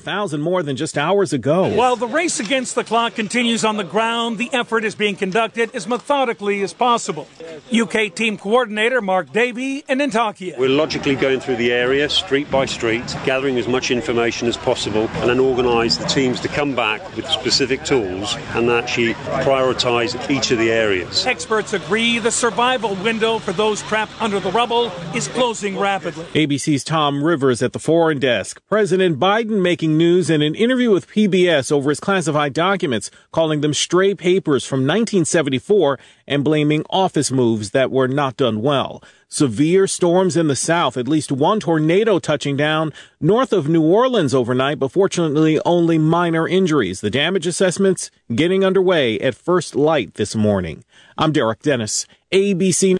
thousand more than just hours ago. While the race against the clock continues on the ground, the effort is being conducted as methodically as possible. UK team coordinator Mark Davey in Antakya. We're logically going through the area, street by street, gathering as much information as possible, and then organise the teams to come back with specific tools and actually prioritise each of the areas. Experts agree the survival window for those trapped under the rubble is closing rapidly. ABC's Tom Rivers at the foreign desk. President Biden making breaking news in an interview with PBS over his classified documents, calling them stray papers from 1974 and blaming office moves that were not done well. Severe storms in the south, at least one tornado touching down north of New Orleans overnight, but fortunately only minor injuries. The damage assessments getting underway at first light this morning. I'm Derek Dennis, ABC.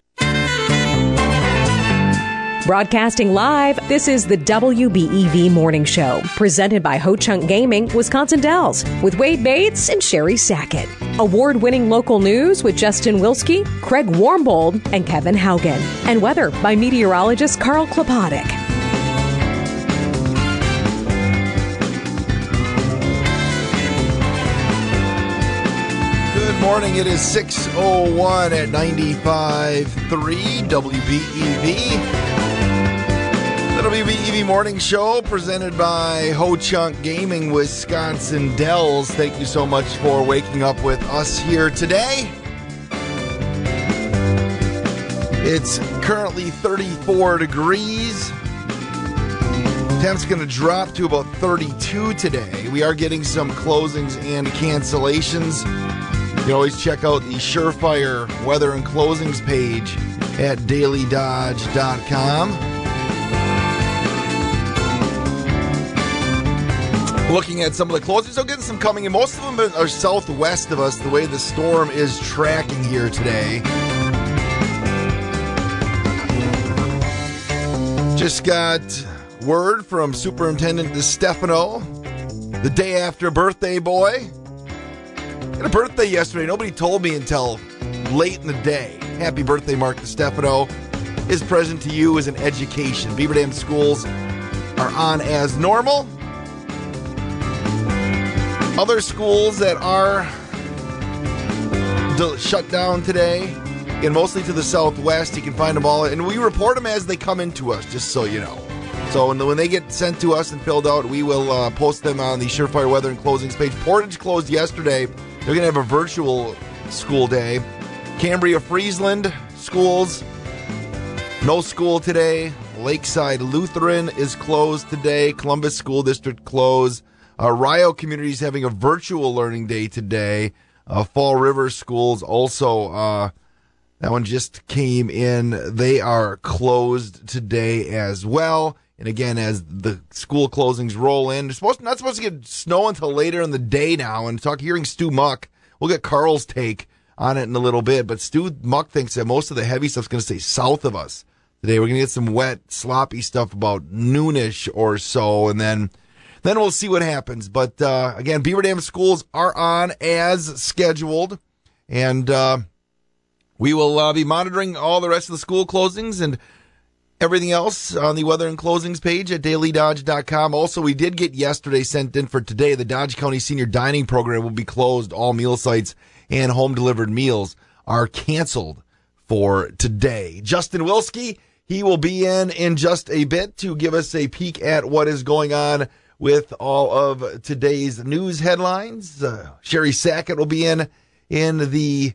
Broadcasting live, this is the WBEV Morning Show, presented by Ho Chunk Gaming, Wisconsin Dells, with Wade Bates and Sherry Sackett. Award winning local news with Justin Wilski, Craig Warmbold, and Kevin Haugen. And weather by meteorologist Carl Klopotik. Morning. It is 6.01 at 95.3 WBEV. The WBEV Morning Show presented by Ho Chunk Gaming Wisconsin Dells. Thank you so much for waking up with us here today. It's currently 34 degrees. Temp's going to drop to about 32 today. We are getting some closings and cancellations. You can always check out the Surefire weather and closings page at dailydodge.com. Looking at some of the closings, so getting some coming in. Most of them are southwest of us, the way the storm is tracking here today. Just got word from Superintendent DeStefano the day after birthday boy. Had a birthday yesterday. Nobody told me until late in the day. Happy birthday, Mark DeStefano. His present to you is an education. Beaver Dam schools are on as normal. Other schools that are shut down today, and mostly to the southwest, you can find them all, and we report them as they come into us, just so you know. So when they get sent to us and filled out, we will uh, post them on the Surefire Weather and Closings page. Portage closed yesterday. They're going to have a virtual school day. Cambria, Friesland schools, no school today. Lakeside Lutheran is closed today. Columbus School District closed. Uh, Rio Community is having a virtual learning day today. Uh, Fall River Schools also, uh, that one just came in. They are closed today as well. And again, as the school closings roll in, it's supposed not supposed to get snow until later in the day now. And talk hearing Stu Muck, we'll get Carl's take on it in a little bit. But Stu Muck thinks that most of the heavy stuff's going to stay south of us today. We're going to get some wet, sloppy stuff about noonish or so, and then then we'll see what happens. But uh, again, Beaver Dam schools are on as scheduled, and uh, we will uh, be monitoring all the rest of the school closings and everything else on the weather and closings page at dailydodge.com. Also, we did get yesterday sent in for today. The Dodge County Senior Dining Program will be closed. All meal sites and home delivered meals are canceled for today. Justin Wilski, he will be in in just a bit to give us a peek at what is going on with all of today's news headlines. Uh, Sherry Sackett will be in in the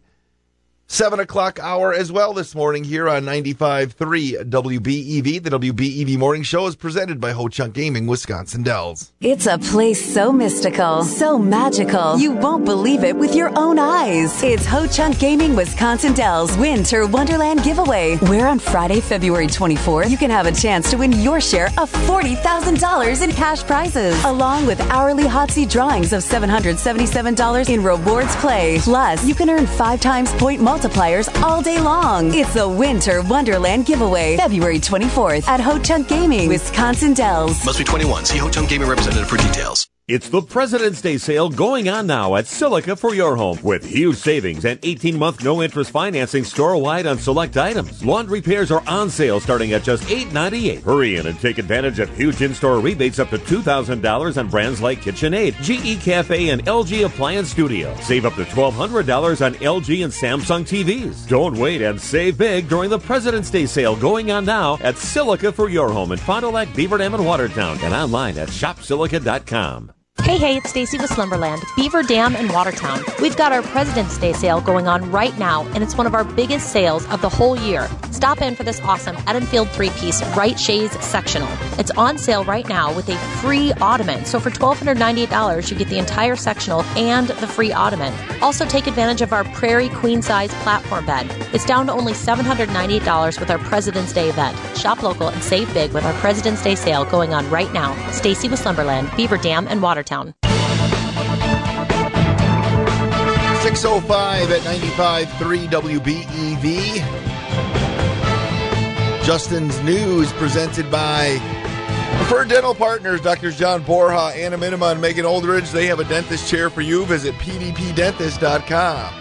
Seven o'clock hour as well this morning here on 95.3 WBEV. The WBEV Morning Show is presented by Ho Chunk Gaming, Wisconsin Dells. It's a place so mystical, so magical, you won't believe it with your own eyes. It's Ho Chunk Gaming, Wisconsin Dells Winter Wonderland Giveaway, where on Friday, February 24th, you can have a chance to win your share of $40,000 in cash prizes, along with hourly hot seat drawings of $777 in rewards play. Plus, you can earn five times point multiplier multipliers all day long. It's a Winter Wonderland giveaway, February 24th at Ho Chunk Gaming, Wisconsin Dells. Must be 21. See Ho Chunk Gaming representative for details. It's the President's Day sale going on now at Silica for your home with huge savings and 18 month no interest financing store wide on select items. Laundry pairs are on sale starting at just $8.98. Hurry in and take advantage of huge in store rebates up to $2,000 on brands like KitchenAid, GE Cafe, and LG Appliance Studio. Save up to $1,200 on LG and Samsung TVs. Don't wait and save big during the President's Day sale going on now at Silica for your home in Fond du Lac, Beaver Dam, and Watertown, and online at shopsilica.com. Hey, hey, it's Stacy with Slumberland, Beaver Dam and Watertown. We've got our President's Day sale going on right now, and it's one of our biggest sales of the whole year. Stop in for this awesome Edenfield three piece Right Chaise sectional. It's on sale right now with a free ottoman. So for $1,298, you get the entire sectional and the free ottoman. Also, take advantage of our Prairie Queen Size platform bed. It's down to only $798 with our President's Day event. Shop local and save big with our President's Day sale going on right now. Stacy with Slumberland, Beaver Dam, and Watertown. 605 at 95.3 WBEV. Justin's News presented by Preferred Dental Partners, Drs. John Borja, Anna Minima, and Megan Oldridge. They have a dentist chair for you. Visit pdpdentist.com.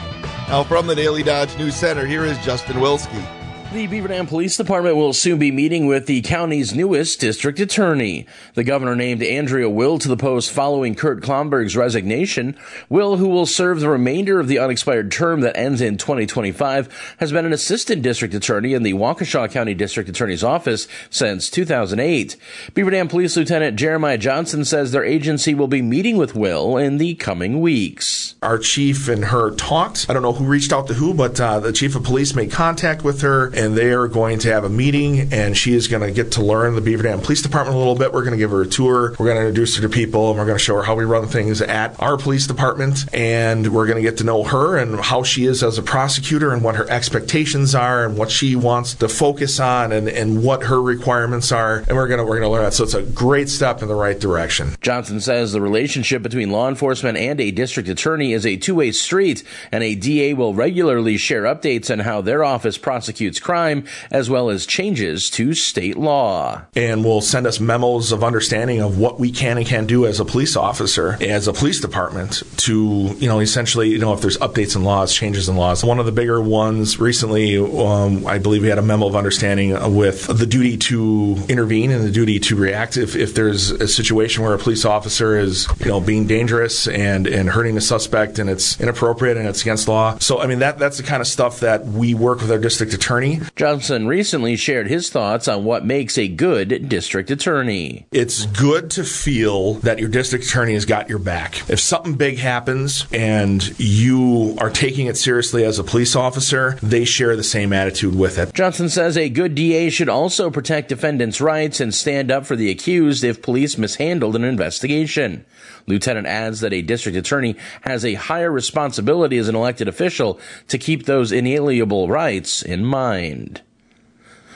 Now, from the Daily Dodge News Center, here is Justin Wilski. The Beaver Dam Police Department will soon be meeting with the county's newest district attorney. The governor named Andrea Will to the post following Kurt Klomberg's resignation. Will, who will serve the remainder of the unexpired term that ends in 2025, has been an assistant district attorney in the Waukesha County District Attorney's Office since 2008. Beaver Dam Police Lieutenant Jeremiah Johnson says their agency will be meeting with Will in the coming weeks. Our chief and her talked. I don't know who reached out to who, but uh, the chief of police made contact with her and they are going to have a meeting, and she is going to get to learn the Beaver Dam Police Department a little bit. We're going to give her a tour. We're going to introduce her to people, and we're going to show her how we run things at our police department, and we're going to get to know her and how she is as a prosecutor and what her expectations are and what she wants to focus on and, and what her requirements are, and we're going to we're going to learn that. So it's a great step in the right direction. Johnson says the relationship between law enforcement and a district attorney is a two-way street, and a DA will regularly share updates on how their office prosecutes crime crime, as well as changes to state law. And will send us memos of understanding of what we can and can't do as a police officer, as a police department, to, you know, essentially, you know, if there's updates in laws, changes in laws. One of the bigger ones recently, um, I believe we had a memo of understanding with the duty to intervene and the duty to react if, if there's a situation where a police officer is, you know, being dangerous and, and hurting a suspect and it's inappropriate and it's against law. So, I mean, that, that's the kind of stuff that we work with our district attorney Johnson recently shared his thoughts on what makes a good district attorney. It's good to feel that your district attorney has got your back. If something big happens and you are taking it seriously as a police officer, they share the same attitude with it. Johnson says a good DA should also protect defendants' rights and stand up for the accused if police mishandled an investigation. Lieutenant adds that a district attorney has a higher responsibility as an elected official to keep those inalienable rights in mind.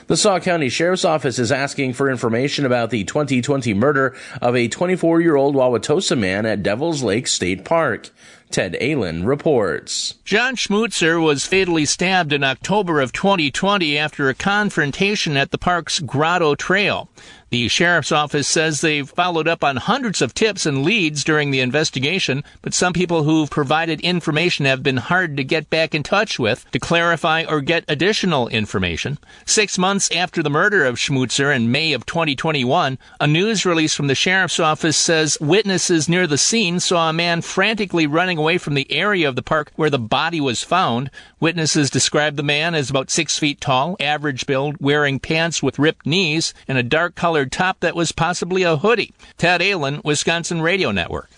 The Sauk County Sheriff's Office is asking for information about the 2020 murder of a 24 year old Wauwatosa man at Devil's Lake State Park. Ted Allen reports. John Schmutzer was fatally stabbed in October of 2020 after a confrontation at the park's Grotto Trail. The sheriff's office says they've followed up on hundreds of tips and leads during the investigation, but some people who've provided information have been hard to get back in touch with to clarify or get additional information. Six months after the murder of Schmutzer in May of 2021, a news release from the sheriff's office says witnesses near the scene saw a man frantically running away from the area of the park where the body was found. Witnesses described the man as about six feet tall, average build, wearing pants with ripped knees, and a dark colored top that was possibly a hoodie. Ted Allen, Wisconsin Radio Network.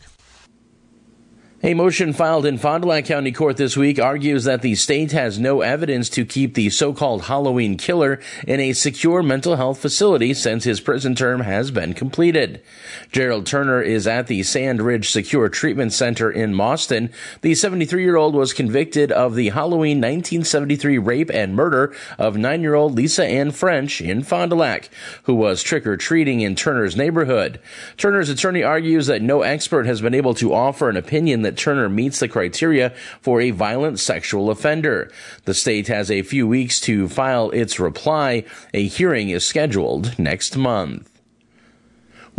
A motion filed in Fond du Lac County Court this week argues that the state has no evidence to keep the so-called Halloween killer in a secure mental health facility since his prison term has been completed. Gerald Turner is at the Sand Ridge Secure Treatment Center in Mauston. The 73-year-old was convicted of the Halloween 1973 rape and murder of 9-year-old Lisa Ann French in Fond du Lac, who was trick-or-treating in Turner's neighborhood. Turner's attorney argues that no expert has been able to offer an opinion that that Turner meets the criteria for a violent sexual offender. The state has a few weeks to file its reply. A hearing is scheduled next month.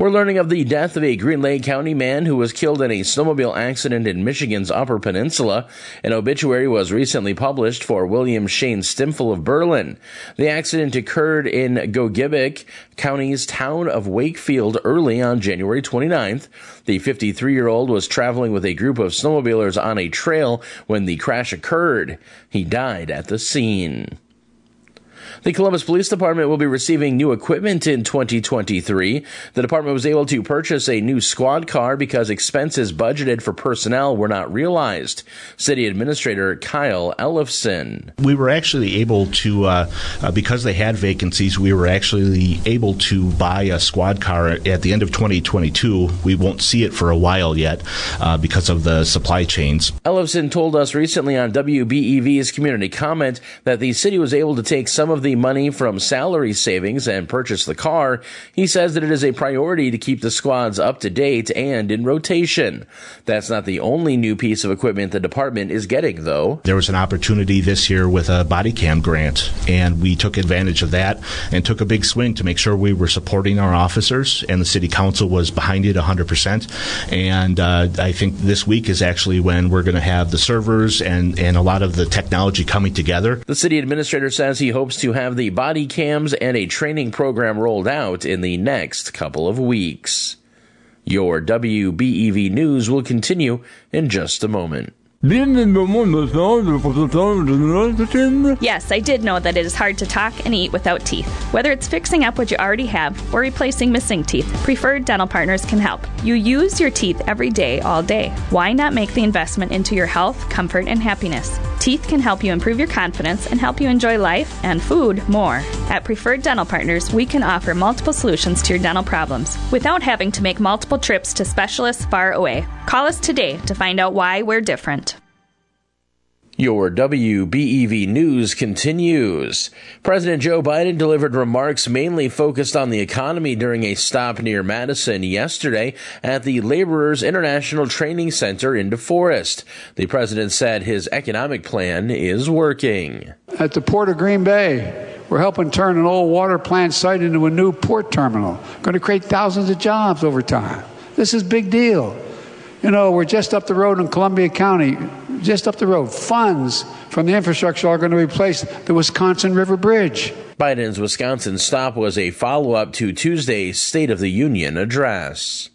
We're learning of the death of a Green Lake County man who was killed in a snowmobile accident in Michigan's Upper Peninsula. An obituary was recently published for William Shane Stimfel of Berlin. The accident occurred in Gogebic County's town of Wakefield early on January 29th. The 53 year old was traveling with a group of snowmobilers on a trail when the crash occurred. He died at the scene. The Columbus Police Department will be receiving new equipment in 2023. The department was able to purchase a new squad car because expenses budgeted for personnel were not realized. City Administrator Kyle Ellefson. We were actually able to, uh, uh, because they had vacancies, we were actually able to buy a squad car at the end of 2022. We won't see it for a while yet uh, because of the supply chains. Ellefson told us recently on WBEV's community comment that the city was able to take some of the money from salary savings and purchase the car, he says that it is a priority to keep the squads up to date and in rotation. That's not the only new piece of equipment the department is getting, though. There was an opportunity this year with a body cam grant, and we took advantage of that and took a big swing to make sure we were supporting our officers, and the city council was behind it 100%. And uh, I think this week is actually when we're going to have the servers and, and a lot of the technology coming together. The city administrator says he hopes to have the body cams and a training program rolled out in the next couple of weeks. Your WBEV news will continue in just a moment. Yes, I did know that it is hard to talk and eat without teeth. Whether it's fixing up what you already have or replacing missing teeth, Preferred Dental Partners can help. You use your teeth every day, all day. Why not make the investment into your health, comfort, and happiness? Teeth can help you improve your confidence and help you enjoy life and food more. At Preferred Dental Partners, we can offer multiple solutions to your dental problems without having to make multiple trips to specialists far away. Call us today to find out why we're different. Your WBEV news continues. President Joe Biden delivered remarks mainly focused on the economy during a stop near Madison yesterday at the Laborers International Training Center in DeForest. The president said his economic plan is working. At the Port of Green Bay, we're helping turn an old water plant site into a new port terminal. Going to create thousands of jobs over time. This is big deal. You know, we're just up the road in Columbia County just up the road, funds from the infrastructure are going to replace the Wisconsin River Bridge. Biden's Wisconsin stop was a follow up to Tuesday's State of the Union address.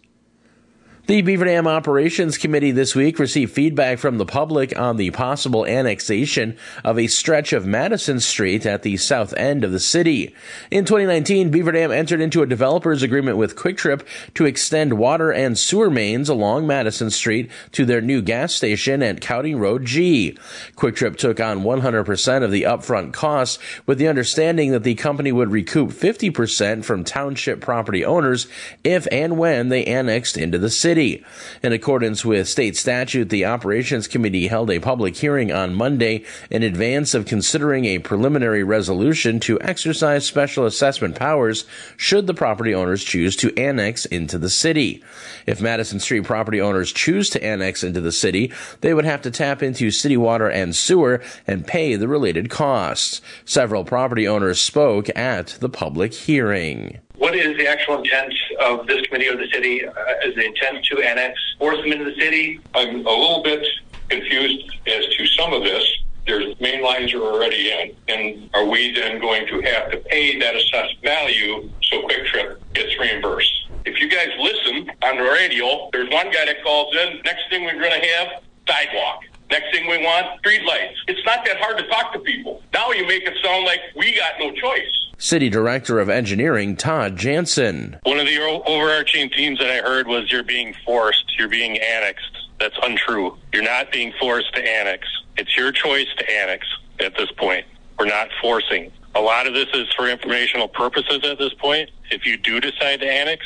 The Beaver Dam Operations Committee this week received feedback from the public on the possible annexation of a stretch of Madison Street at the south end of the city. In 2019, Beaver Dam entered into a developer's agreement with QuikTrip to extend water and sewer mains along Madison Street to their new gas station at County Road G. QuikTrip took on 100% of the upfront costs with the understanding that the company would recoup 50% from township property owners if and when they annexed into the city. City. In accordance with state statute, the Operations Committee held a public hearing on Monday in advance of considering a preliminary resolution to exercise special assessment powers should the property owners choose to annex into the city. If Madison Street property owners choose to annex into the city, they would have to tap into city water and sewer and pay the related costs. Several property owners spoke at the public hearing. What is the actual intent of this committee of the city? Uh, is the intent to annex, force them into the city? I'm a little bit confused as to some of this. There's main lines are already in, and are we then going to have to pay that assessed value so QuikTrip gets reimbursed? If you guys listen on the radio, there's one guy that calls in. Next thing we're going to have sidewalk. Next thing we want, street lights. It's not that hard to talk to people. Now you make it sound like we got no choice. City Director of Engineering Todd Jansen. One of the overarching themes that I heard was you're being forced, you're being annexed. That's untrue. You're not being forced to annex. It's your choice to annex at this point. We're not forcing. A lot of this is for informational purposes at this point. If you do decide to annex,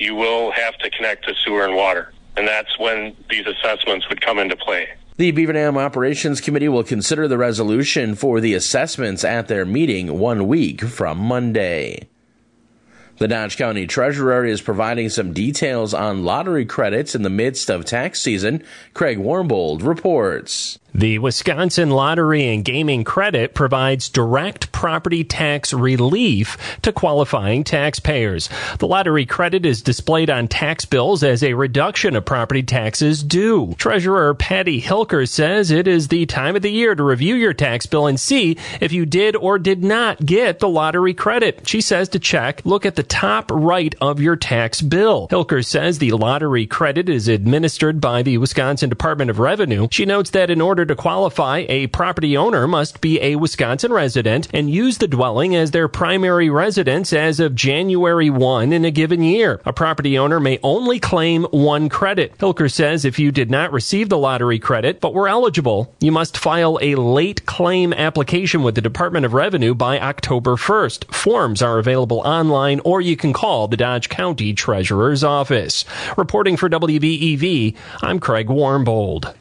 you will have to connect to sewer and water. And that's when these assessments would come into play. The Beaver Dam Operations Committee will consider the resolution for the assessments at their meeting one week from Monday. The Dodge County Treasurer is providing some details on lottery credits in the midst of tax season. Craig Warmbold reports. The Wisconsin Lottery and Gaming Credit provides direct property tax relief to qualifying taxpayers. The lottery credit is displayed on tax bills as a reduction of property taxes due. Treasurer Patty Hilker says it is the time of the year to review your tax bill and see if you did or did not get the lottery credit. She says to check, look at the top right of your tax bill. Hilker says the lottery credit is administered by the Wisconsin Department of Revenue. She notes that in order order to qualify, a property owner must be a Wisconsin resident and use the dwelling as their primary residence as of January 1 in a given year. A property owner may only claim one credit. Hilker says if you did not receive the lottery credit but were eligible, you must file a late claim application with the Department of Revenue by October 1st. Forms are available online or you can call the Dodge County Treasurer's Office. Reporting for WBEV, I'm Craig Warmbold.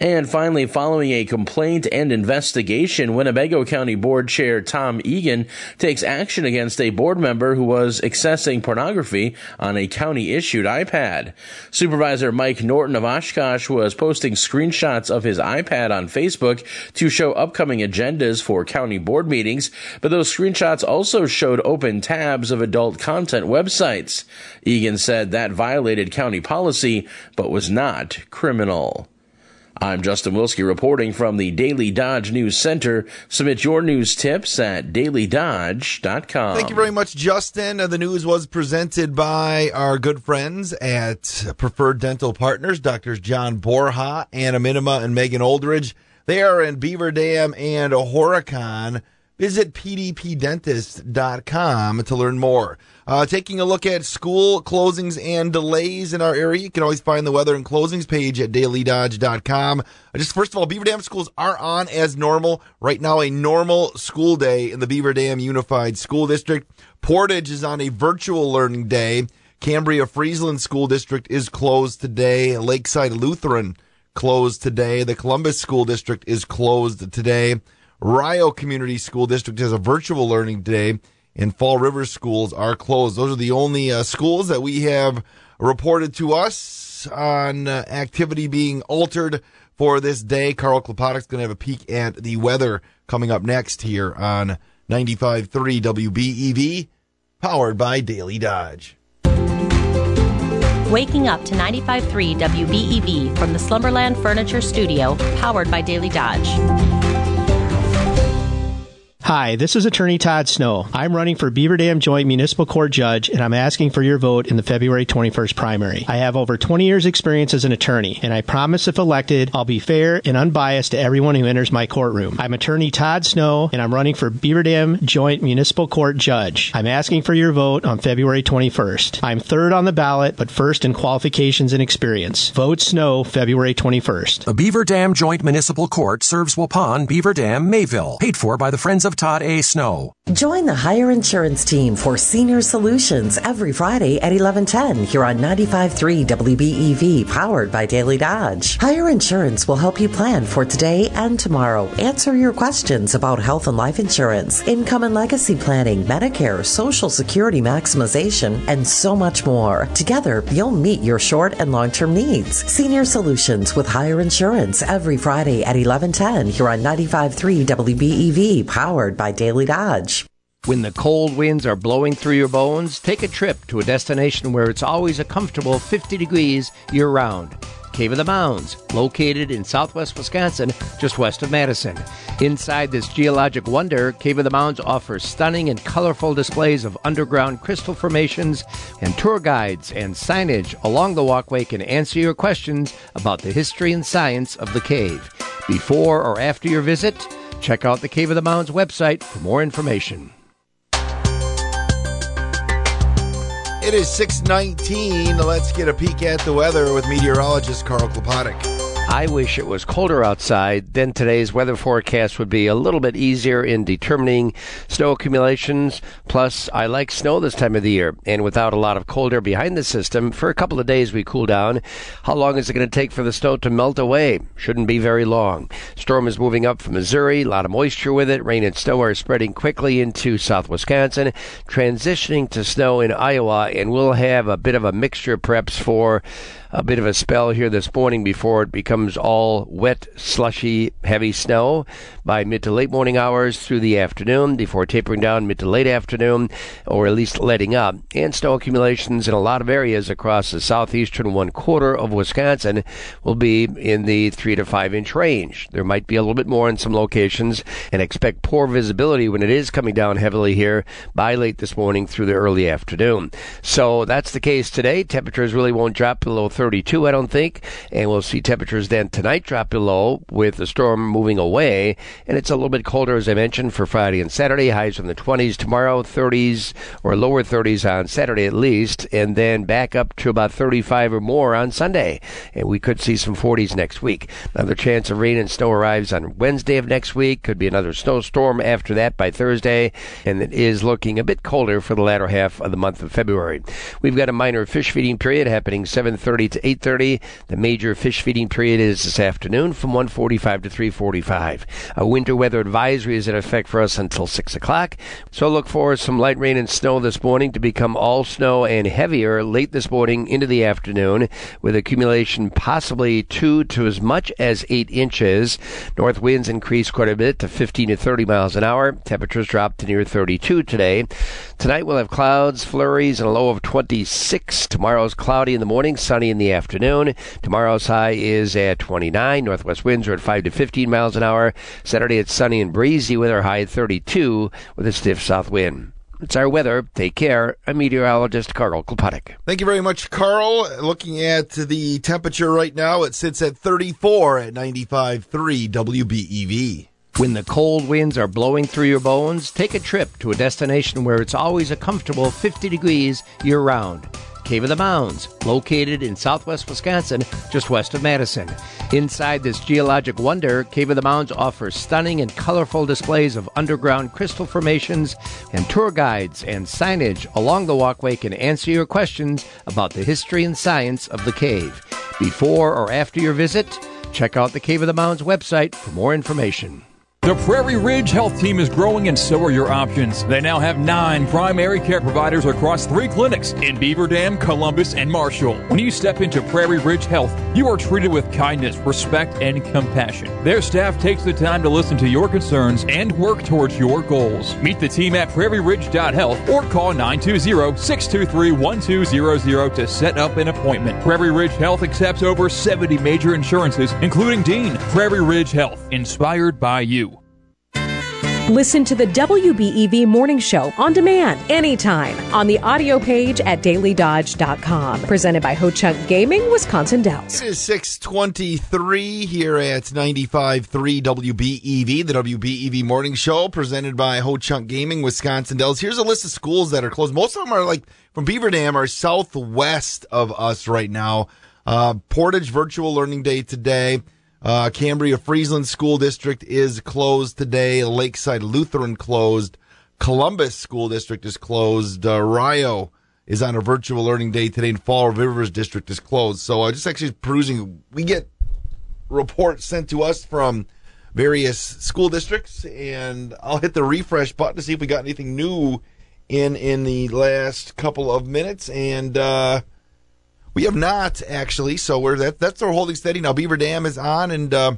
And finally, following a complaint and investigation, Winnebago County Board Chair Tom Egan takes action against a board member who was accessing pornography on a county issued iPad. Supervisor Mike Norton of Oshkosh was posting screenshots of his iPad on Facebook to show upcoming agendas for county board meetings, but those screenshots also showed open tabs of adult content websites. Egan said that violated county policy, but was not criminal. I'm Justin Wilski reporting from the Daily Dodge News Center. Submit your news tips at dailydodge.com. Thank you very much, Justin. Uh, the news was presented by our good friends at Preferred Dental Partners, Doctors John Borja, Anna Minima, and Megan Oldridge. They are in Beaver Dam and Horicon. Visit pdpdentist.com to learn more. Uh, taking a look at school closings and delays in our area, you can always find the weather and closings page at dailydodge.com. Just first of all, Beaver Dam schools are on as normal. Right now, a normal school day in the Beaver Dam Unified School District. Portage is on a virtual learning day. Cambria Friesland School District is closed today. Lakeside Lutheran closed today. The Columbus School District is closed today. Rio Community School District has a virtual learning day, and Fall River schools are closed. Those are the only uh, schools that we have reported to us on uh, activity being altered for this day. Carl Klopotik's going to have a peek at the weather coming up next here on 95.3 WBEV, powered by Daily Dodge. Waking up to 95.3 WBEV from the Slumberland Furniture Studio, powered by Daily Dodge. Hi, this is Attorney Todd Snow. I'm running for Beaver Dam Joint Municipal Court Judge, and I'm asking for your vote in the February 21st primary. I have over 20 years' experience as an attorney, and I promise if elected, I'll be fair and unbiased to everyone who enters my courtroom. I'm Attorney Todd Snow, and I'm running for Beaver Dam Joint Municipal Court Judge. I'm asking for your vote on February 21st. I'm third on the ballot, but first in qualifications and experience. Vote Snow February 21st. The Beaver Dam Joint Municipal Court serves Waupun, Beaver Dam, Mayville. Paid for by the Friends of Todd A. Snow. Join the Higher Insurance team for Senior Solutions every Friday at 1110 here on 95.3 WBEV, powered by Daily Dodge. Higher Insurance will help you plan for today and tomorrow. Answer your questions about health and life insurance, income and legacy planning, Medicare, Social Security maximization, and so much more. Together, you'll meet your short and long-term needs. Senior Solutions with Higher Insurance every Friday at 1110 here on 95.3 WBEV, powered by Daily Dodge. When the cold winds are blowing through your bones, take a trip to a destination where it's always a comfortable 50 degrees year round. Cave of the Mounds, located in southwest Wisconsin, just west of Madison. Inside this geologic wonder, Cave of the Mounds offers stunning and colorful displays of underground crystal formations, and tour guides and signage along the walkway can answer your questions about the history and science of the cave. Before or after your visit, check out the Cave of the Mounds website for more information. It is 619. Let's get a peek at the weather with meteorologist Carl Klopotik. I wish it was colder outside. Then today's weather forecast would be a little bit easier in determining snow accumulations. Plus, I like snow this time of the year. And without a lot of cold air behind the system, for a couple of days we cool down. How long is it going to take for the snow to melt away? Shouldn't be very long. Storm is moving up from Missouri, a lot of moisture with it. Rain and snow are spreading quickly into south Wisconsin, transitioning to snow in Iowa, and we'll have a bit of a mixture perhaps for a bit of a spell here this morning before it becomes all wet, slushy, heavy snow by mid to late morning hours through the afternoon before tapering down mid to late afternoon or at least letting up. And snow accumulations in a lot of areas across the southeastern one quarter of Wisconsin will be in the three to five inch range. There might be a little bit more in some locations and expect poor visibility when it is coming down heavily here by late this morning through the early afternoon. So that's the case today. Temperatures really won't drop below 32, I don't think. And we'll see temperatures then tonight drop below with the storm moving away. And it's a little bit colder, as I mentioned, for Friday and Saturday. Highs from the 20s tomorrow, 30s or lower 30s on Saturday at least, and then back up to about 35 or more on Sunday. And we could see some 40s next week. Another chance of rain and snow arrives on Wednesday of next week. Could be another snowstorm after that by Thursday. And it is looking a bit colder for the latter half of the month of February. We've got a minor fish feeding period happening 7:30 to 8:30. The major fish feeding period is this afternoon from 1:45 to 3:45. A winter weather advisory is in effect for us until 6 o'clock. So look for some light rain and snow this morning to become all snow and heavier late this morning into the afternoon, with accumulation possibly two to as much as eight inches. North winds increase quite a bit to 15 to 30 miles an hour. Temperatures drop to near 32 today. Tonight we'll have clouds, flurries, and a low of 26. Tomorrow's cloudy in the morning, sunny in the afternoon. Tomorrow's high is at 29. Northwest winds are at 5 to 15 miles an hour. Saturday it's sunny and breezy with our high at 32 with a stiff south wind. It's our weather. Take care. I'm meteorologist Carl Klopotik. Thank you very much, Carl. Looking at the temperature right now, it sits at 34 at 95.3 WBEV. When the cold winds are blowing through your bones, take a trip to a destination where it's always a comfortable 50 degrees year round. Cave of the Mounds, located in southwest Wisconsin, just west of Madison. Inside this geologic wonder, Cave of the Mounds offers stunning and colorful displays of underground crystal formations, and tour guides and signage along the walkway can answer your questions about the history and science of the cave. Before or after your visit, check out the Cave of the Mounds website for more information. The Prairie Ridge Health Team is growing and so are your options. They now have nine primary care providers across three clinics in Beaver Dam, Columbus, and Marshall. When you step into Prairie Ridge Health, you are treated with kindness, respect, and compassion. Their staff takes the time to listen to your concerns and work towards your goals. Meet the team at prairieridge.health or call 920-623-1200 to set up an appointment. Prairie Ridge Health accepts over 70 major insurances, including Dean. Prairie Ridge Health, inspired by you. Listen to the WBEV Morning Show on demand anytime on the audio page at dailydodge.com. Presented by Ho Chunk Gaming, Wisconsin Dells. It is 623 here at 95.3 WBEV, the WBEV Morning Show, presented by Ho Chunk Gaming, Wisconsin Dells. Here's a list of schools that are closed. Most of them are like from Beaver Dam, are southwest of us right now. Uh, Portage Virtual Learning Day today. Uh, Cambria Friesland School District is closed today. Lakeside Lutheran closed. Columbus School District is closed. Uh, Rio is on a virtual learning day today, and Fall Rivers District is closed. So uh, just actually perusing, we get reports sent to us from various school districts, and I'll hit the refresh button to see if we got anything new in in the last couple of minutes, and. uh we have not actually, so we're that that's our holding steady now. Beaver Dam is on, and uh,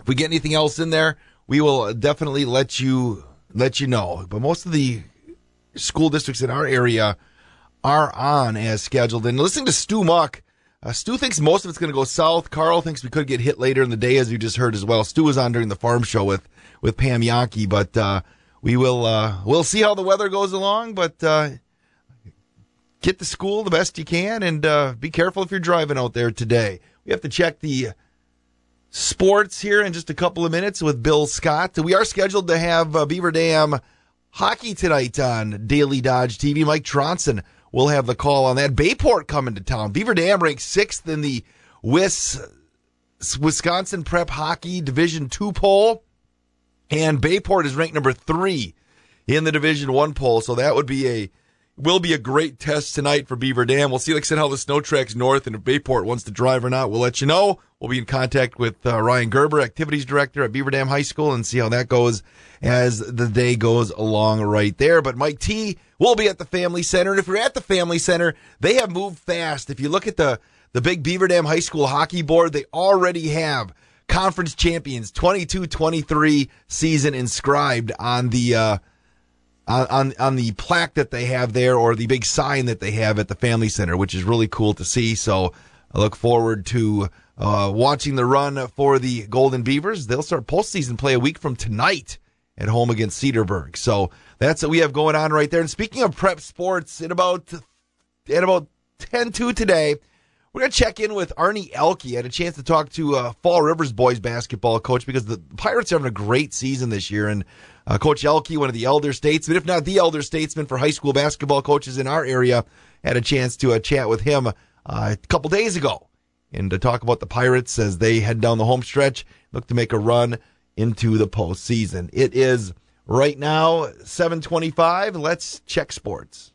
if we get anything else in there, we will definitely let you let you know. But most of the school districts in our area are on as scheduled. And listening to Stu Muck, uh, Stu thinks most of it's going to go south. Carl thinks we could get hit later in the day, as you just heard as well. Stu was on during the farm show with with Pam Jahnke, but uh, we will uh, we'll see how the weather goes along, but. Get to school the best you can and uh, be careful if you're driving out there today. We have to check the sports here in just a couple of minutes with Bill Scott. We are scheduled to have uh, Beaver Dam hockey tonight on Daily Dodge TV. Mike Tronson will have the call on that. Bayport coming to town. Beaver Dam ranks sixth in the WIS Wisconsin Prep Hockey Division Two poll, and Bayport is ranked number three in the Division One poll. So that would be a will be a great test tonight for Beaver Dam. We'll see, like I said, how the snow tracks north and if Bayport wants to drive or not. We'll let you know. We'll be in contact with uh, Ryan Gerber, activities director at Beaver Dam High School, and see how that goes as the day goes along right there. But Mike T we'll be at the Family Center. And if you're at the Family Center, they have moved fast. If you look at the, the big Beaver Dam High School hockey board, they already have conference champions 22-23 season inscribed on the uh, on on the plaque that they have there or the big sign that they have at the family center which is really cool to see. So i look forward to uh, watching the run for the golden beavers. They'll start postseason play a week from tonight at home against cedarburg. So that's what we have going on right there. And speaking of prep sports in about at about 10 to today we're going to check in with Arnie Elke. I had a chance to talk to uh, Fall Rivers boys basketball coach because the Pirates are having a great season this year. And uh, Coach Elke, one of the elder statesmen, if not the elder statesman for high school basketball coaches in our area, had a chance to uh, chat with him uh, a couple days ago and to talk about the Pirates as they head down the home stretch, look to make a run into the postseason. It is right now 725. Let's check sports.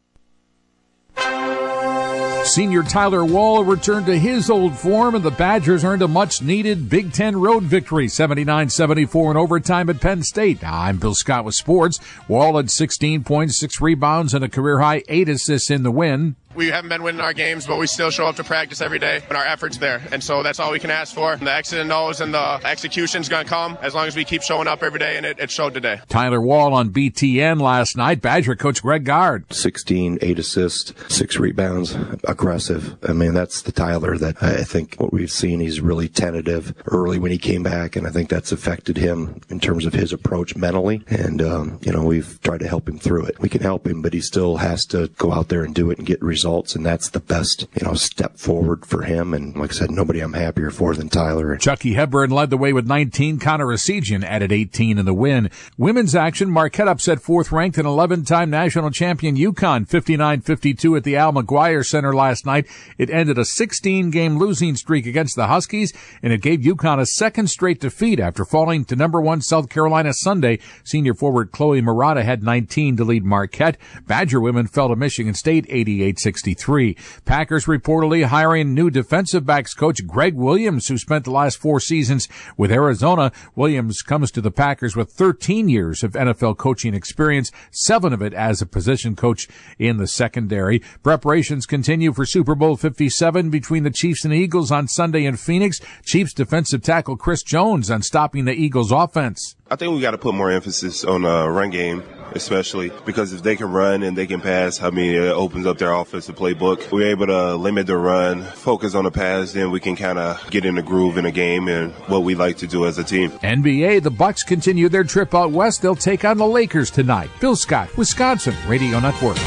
Senior Tyler Wahl returned to his old form, and the Badgers earned a much needed Big Ten road victory, 79 74 in overtime at Penn State. I'm Bill Scott with sports. Wahl had 16 points, six rebounds, and a career high eight assists in the win we haven't been winning our games, but we still show up to practice every day and our efforts there. And so that's all we can ask for. The X and O's and the execution's going to come as long as we keep showing up every day, and it, it showed today. Tyler Wahl on BTN last night. Badger coach Greg Gard. 16, 8 assists, 6 rebounds, aggressive. I mean, that's the Tyler that I think what we've seen, he's really tentative early when he came back, and I think that's affected him in terms of his approach mentally. And, um, you know, we've tried to help him through it. We can help him, but he still has to go out there and do it and get results results, and that's the best, you know, step forward for him. And like I said, nobody I'm happier for than Tyler. Chucky Hepburn led the way with 19. Connor Essegian added 18 in the win. Women's action, Marquette upset fourth ranked and 11 time national champion UConn 59-52 at the Al McGuire Center last night. It ended a 16 game losing streak against the Huskies, and it gave UConn a second straight defeat after falling to number one South Carolina Sunday. Senior forward Chloe Marotta had 19 to lead Marquette. Badger women fell to Michigan State 88 63. Packers reportedly hiring new defensive backs coach Greg Williams, who spent the last four seasons with Arizona. Williams comes to the Packers with 13 years of NFL coaching experience, seven of it as a position coach in the secondary. Preparations continue for Super Bowl 57 between the Chiefs and Eagles on Sunday in Phoenix. Chiefs defensive tackle Chris Jones on stopping the Eagles offense. I think we got to put more emphasis on the uh, run game, especially because if they can run and they can pass, I mean, it opens up their offensive playbook. We're able to limit the run, focus on the pass, then we can kind of get in the groove in a game and what we like to do as a team. NBA, the Bucks continue their trip out west. They'll take on the Lakers tonight. Bill Scott, Wisconsin Radio Network.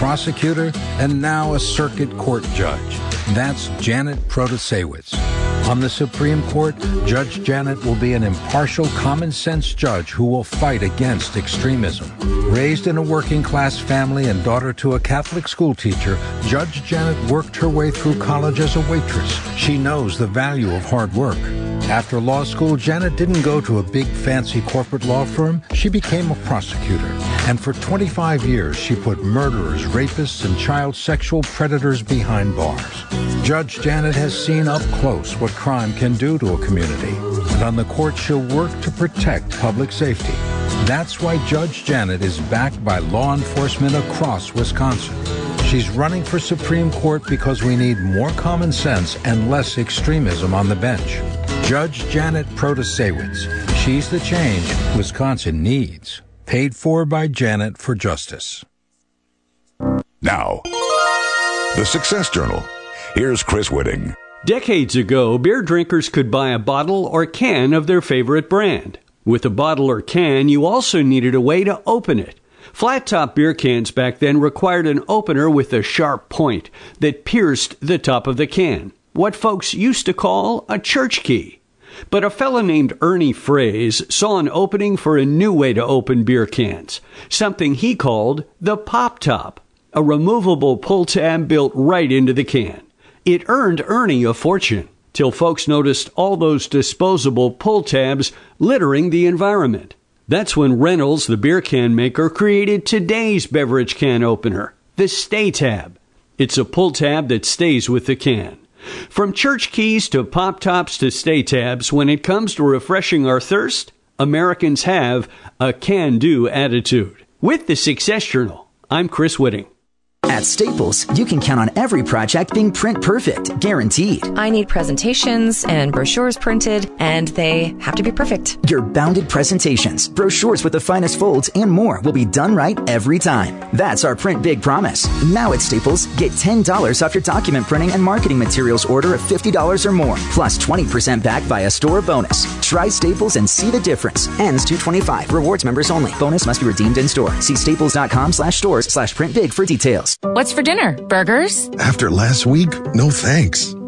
Prosecutor and now a circuit court judge. That's Janet Protasiewicz. On the Supreme Court, Judge Janet will be an impartial, common sense judge who will fight against extremism. Raised in a working class family and daughter to a Catholic school teacher, Judge Janet worked her way through college as a waitress. She knows the value of hard work. After law school, Janet didn't go to a big fancy corporate law firm. She became a prosecutor. And for 25 years, she put murderers, rapists, and child sexual predators behind bars. Judge Janet has seen up close what crime can do to a community. And on the court, she'll work to protect public safety. That's why Judge Janet is backed by law enforcement across Wisconsin. She's running for Supreme Court because we need more common sense and less extremism on the bench. Judge Janet Protasiewicz. She's the change Wisconsin needs. Paid for by Janet for Justice. Now, the Success Journal. Here's Chris Whitting. Decades ago, beer drinkers could buy a bottle or can of their favorite brand. With a bottle or can, you also needed a way to open it. Flat top beer cans back then required an opener with a sharp point that pierced the top of the can, what folks used to call a church key. But a fellow named Ernie Fraze saw an opening for a new way to open beer cans, something he called the pop top, a removable pull tab built right into the can. It earned Ernie a fortune till folks noticed all those disposable pull tabs littering the environment. That's when Reynolds, the beer can maker, created today's beverage can opener, the Stay Tab. It's a pull tab that stays with the can. From church keys to pop tops to stay tabs, when it comes to refreshing our thirst, Americans have a can do attitude. With the Success Journal, I'm Chris Whitting. At Staples, you can count on every project being print perfect, guaranteed. I need presentations and brochures printed, and they have to be perfect. Your bounded presentations, brochures with the finest folds, and more will be done right every time. That's our Print Big promise. Now at Staples, get $10 off your document printing and marketing materials order of $50 or more, plus 20% back via store bonus. Try Staples and see the difference. Ends 225. Rewards members only. Bonus must be redeemed in store. See staples.com slash stores slash print big for details. What's for dinner? Burgers? After last week, no thanks.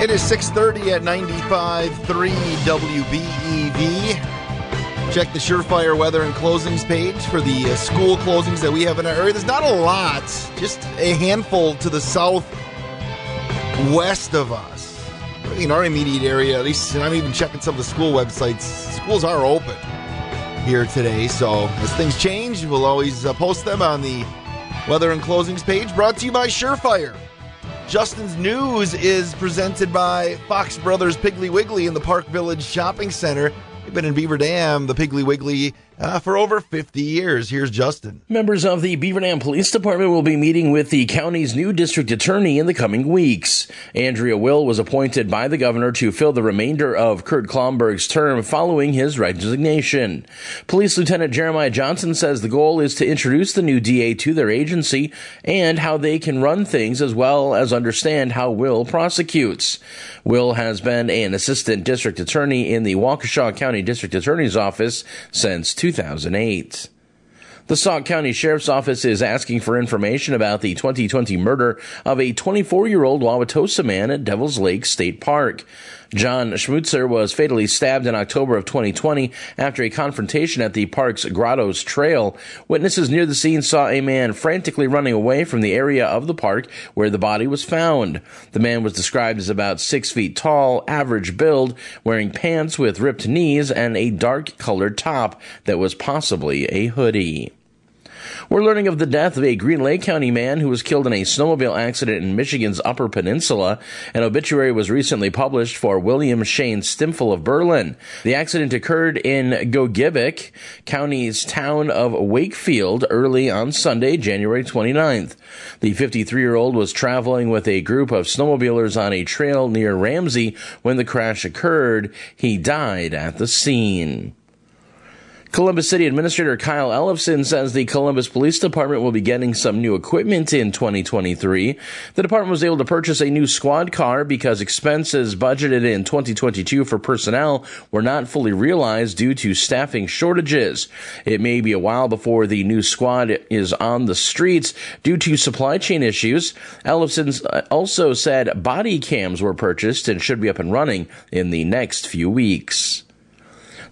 It is 6:30 at 95.3 WBEV. Check the Surefire weather and closings page for the uh, school closings that we have in our area. There's not a lot, just a handful to the south west of us. In our immediate area, at least and I'm even checking some of the school websites. Schools are open here today, so as things change, we'll always uh, post them on the weather and closings page. Brought to you by Surefire. Justin's News is presented by Fox Brothers Piggly Wiggly in the Park Village Shopping Center. They've been in Beaver Dam, the Piggly Wiggly, uh, for over 50 years. Here's Justin. Members of the Beaver Dam Police Department will be meeting with the county's new district attorney in the coming weeks. Andrea Will was appointed by the governor to fill the remainder of Kurt Klomberg's term following his resignation. Police Lieutenant Jeremiah Johnson says the goal is to introduce the new DA to their agency and how they can run things as well as understand how Will prosecutes. Will has been an assistant district attorney in the Waukesha County District Attorney's Office since 2008. The Sauk County Sheriff's Office is asking for information about the 2020 murder of a 24 year old Wauwatosa man at Devil's Lake State Park. John Schmutzer was fatally stabbed in October of 2020 after a confrontation at the park's Grottos Trail. Witnesses near the scene saw a man frantically running away from the area of the park where the body was found. The man was described as about six feet tall, average build, wearing pants with ripped knees and a dark colored top that was possibly a hoodie. We're learning of the death of a Green Lake County man who was killed in a snowmobile accident in Michigan's Upper Peninsula. An obituary was recently published for William Shane Stimfel of Berlin. The accident occurred in Gogebic, County's town of Wakefield, early on Sunday, January 29th. The 53 year old was traveling with a group of snowmobilers on a trail near Ramsey when the crash occurred. He died at the scene. Columbus City Administrator Kyle Ellefson says the Columbus Police Department will be getting some new equipment in 2023. The department was able to purchase a new squad car because expenses budgeted in 2022 for personnel were not fully realized due to staffing shortages. It may be a while before the new squad is on the streets due to supply chain issues. Ellefson also said body cams were purchased and should be up and running in the next few weeks.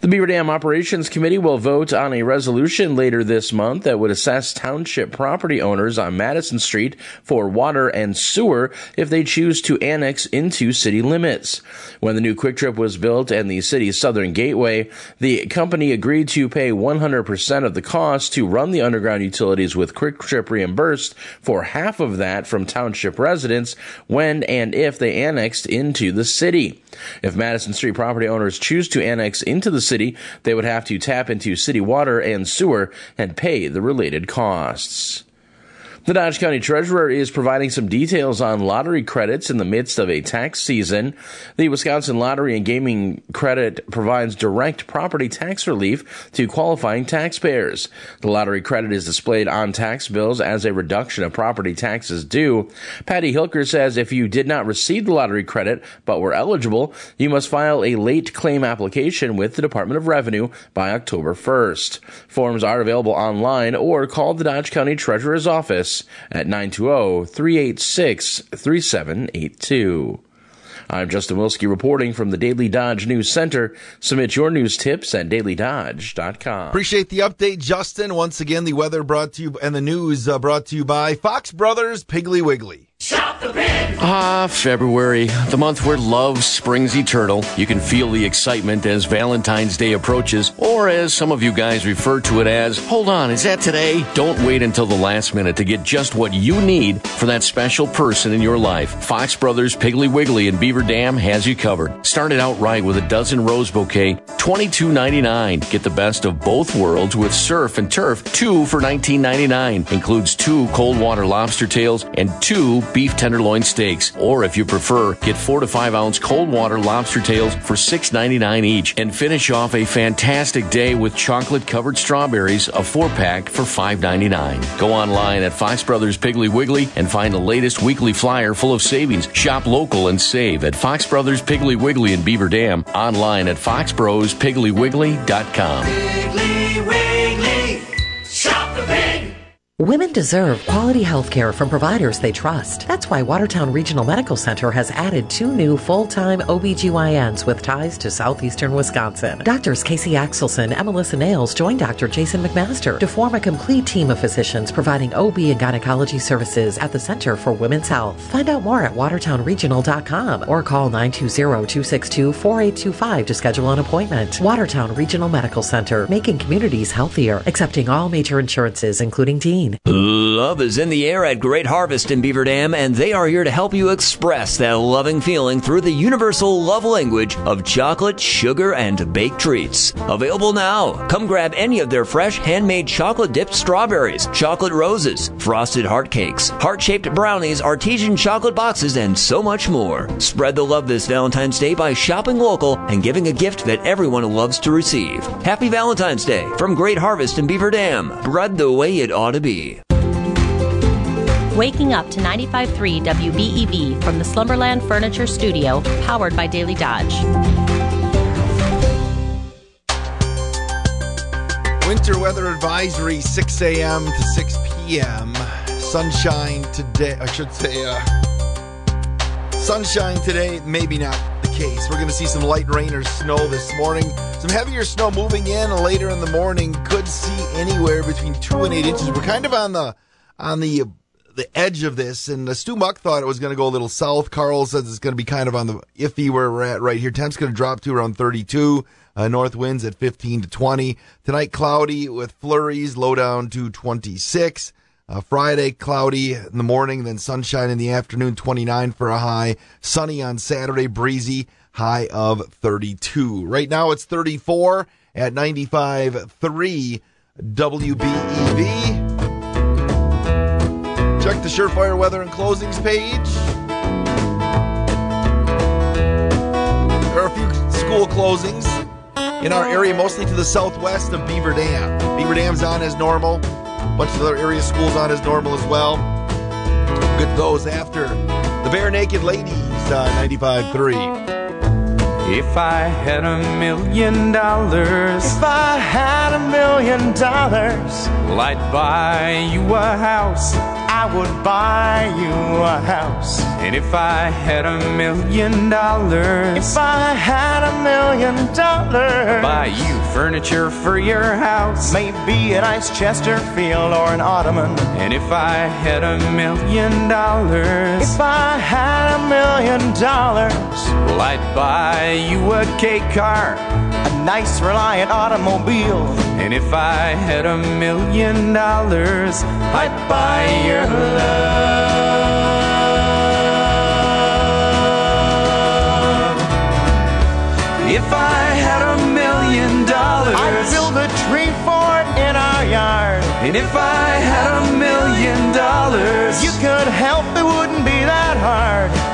The Beaver Dam Operations Committee will vote on a resolution later this month that would assess township property owners on Madison Street for water and sewer if they choose to annex into city limits. When the new Kwik Trip was built and the city's southern gateway, the company agreed to pay 100% of the cost to run the underground utilities with Kwik Trip reimbursed for half of that from township residents when and if they annexed into the city. If Madison Street property owners choose to annex into the city, they would have to tap into city water and sewer and pay the related costs. The Dodge County Treasurer is providing some details on lottery credits in the midst of a tax season. The Wisconsin Lottery and Gaming Credit provides direct property tax relief to qualifying taxpayers. The lottery credit is displayed on tax bills as a reduction of property taxes due. Patty Hilker says if you did not receive the lottery credit but were eligible, you must file a late claim application with the Department of Revenue by October 1st. Forms are available online or call the Dodge County Treasurer's office at 920 386 3782. I'm Justin Wilski reporting from the Daily Dodge News Center. Submit your news tips at dailydodge.com. Appreciate the update, Justin. Once again, the weather brought to you and the news uh, brought to you by Fox Brothers Piggly Wiggly. Ah, February, the month where love springs eternal. You can feel the excitement as Valentine's Day approaches, or as some of you guys refer to it as, hold on, is that today? Don't wait until the last minute to get just what you need for that special person in your life. Fox Brothers Piggly Wiggly in Beaver Dam has you covered. Start it out right with a dozen rose bouquet, $22.99. Get the best of both worlds with surf and turf, two for $19.99. Includes two cold water lobster tails and two beef tenderloin steaks. Or if you prefer, get four to five ounce cold water lobster tails for $6.99 each. And finish off a fantastic day with chocolate covered strawberries, a four pack for $5.99. Go online at Fox Brothers Piggly Wiggly and find the latest weekly flyer full of savings. Shop local and save at Fox Brothers Piggly Wiggly in Beaver Dam. Online at foxbrospigglywiggly.com. Piggly Women deserve quality health care from providers they trust. That's why Watertown Regional Medical Center has added two new full-time OBGYNs with ties to southeastern Wisconsin. Doctors Casey Axelson and Melissa Nails join Dr. Jason McMaster to form a complete team of physicians providing OB and gynecology services at the Center for Women's Health. Find out more at watertownregional.com or call 920-262-4825 to schedule an appointment. Watertown Regional Medical Center, making communities healthier, accepting all major insurances including Love is in the air at Great Harvest in Beaver Dam, and they are here to help you express that loving feeling through the universal love language of chocolate, sugar, and baked treats. Available now. Come grab any of their fresh handmade chocolate dipped strawberries, chocolate roses, frosted heart cakes, heart shaped brownies, artesian chocolate boxes, and so much more. Spread the love this Valentine's Day by shopping local and giving a gift that everyone loves to receive. Happy Valentine's Day from Great Harvest in Beaver Dam. Bread the way it ought to be. Waking up to 95.3 WBEV from the Slumberland Furniture Studio, powered by Daily Dodge. Winter weather advisory 6 a.m. to 6 p.m. Sunshine today. I should say, uh, sunshine today. Maybe not the case. We're going to see some light rain or snow this morning. Some heavier snow moving in later in the morning. Could see anywhere between two and eight inches. We're kind of on the on the the edge of this, and uh, Stu Muck thought it was going to go a little south. Carl says it's going to be kind of on the iffy where we're at right here. Temps going to drop to around 32. Uh, north winds at 15 to 20. Tonight, cloudy with flurries, low down to 26. Uh, Friday, cloudy in the morning, then sunshine in the afternoon, 29 for a high. Sunny on Saturday, breezy, high of 32. Right now, it's 34 at 95.3 WBEV. Check the Surefire Weather and Closings page. There are a few school closings in our area, mostly to the southwest of Beaver Dam. Beaver Dam's on as normal. A bunch of other area schools on as normal as well. Good those after the Barenaked Ladies, uh, 95.3. If I had a million dollars, if I had a million dollars, well, I'd buy you a house. I would buy you a house. And if I had a million dollars, if I had a million dollars, buy you furniture for your house. Maybe a nice Chesterfield or an ottoman. And if I had a million dollars, if I had a million dollars, well, I'd buy you a K car, a nice Reliant automobile. And if I had a million dollars, I'd buy your love. If I had a million dollars, I'd build a tree fort in our yard. And if I had a million dollars, you could help, it wouldn't be that hard.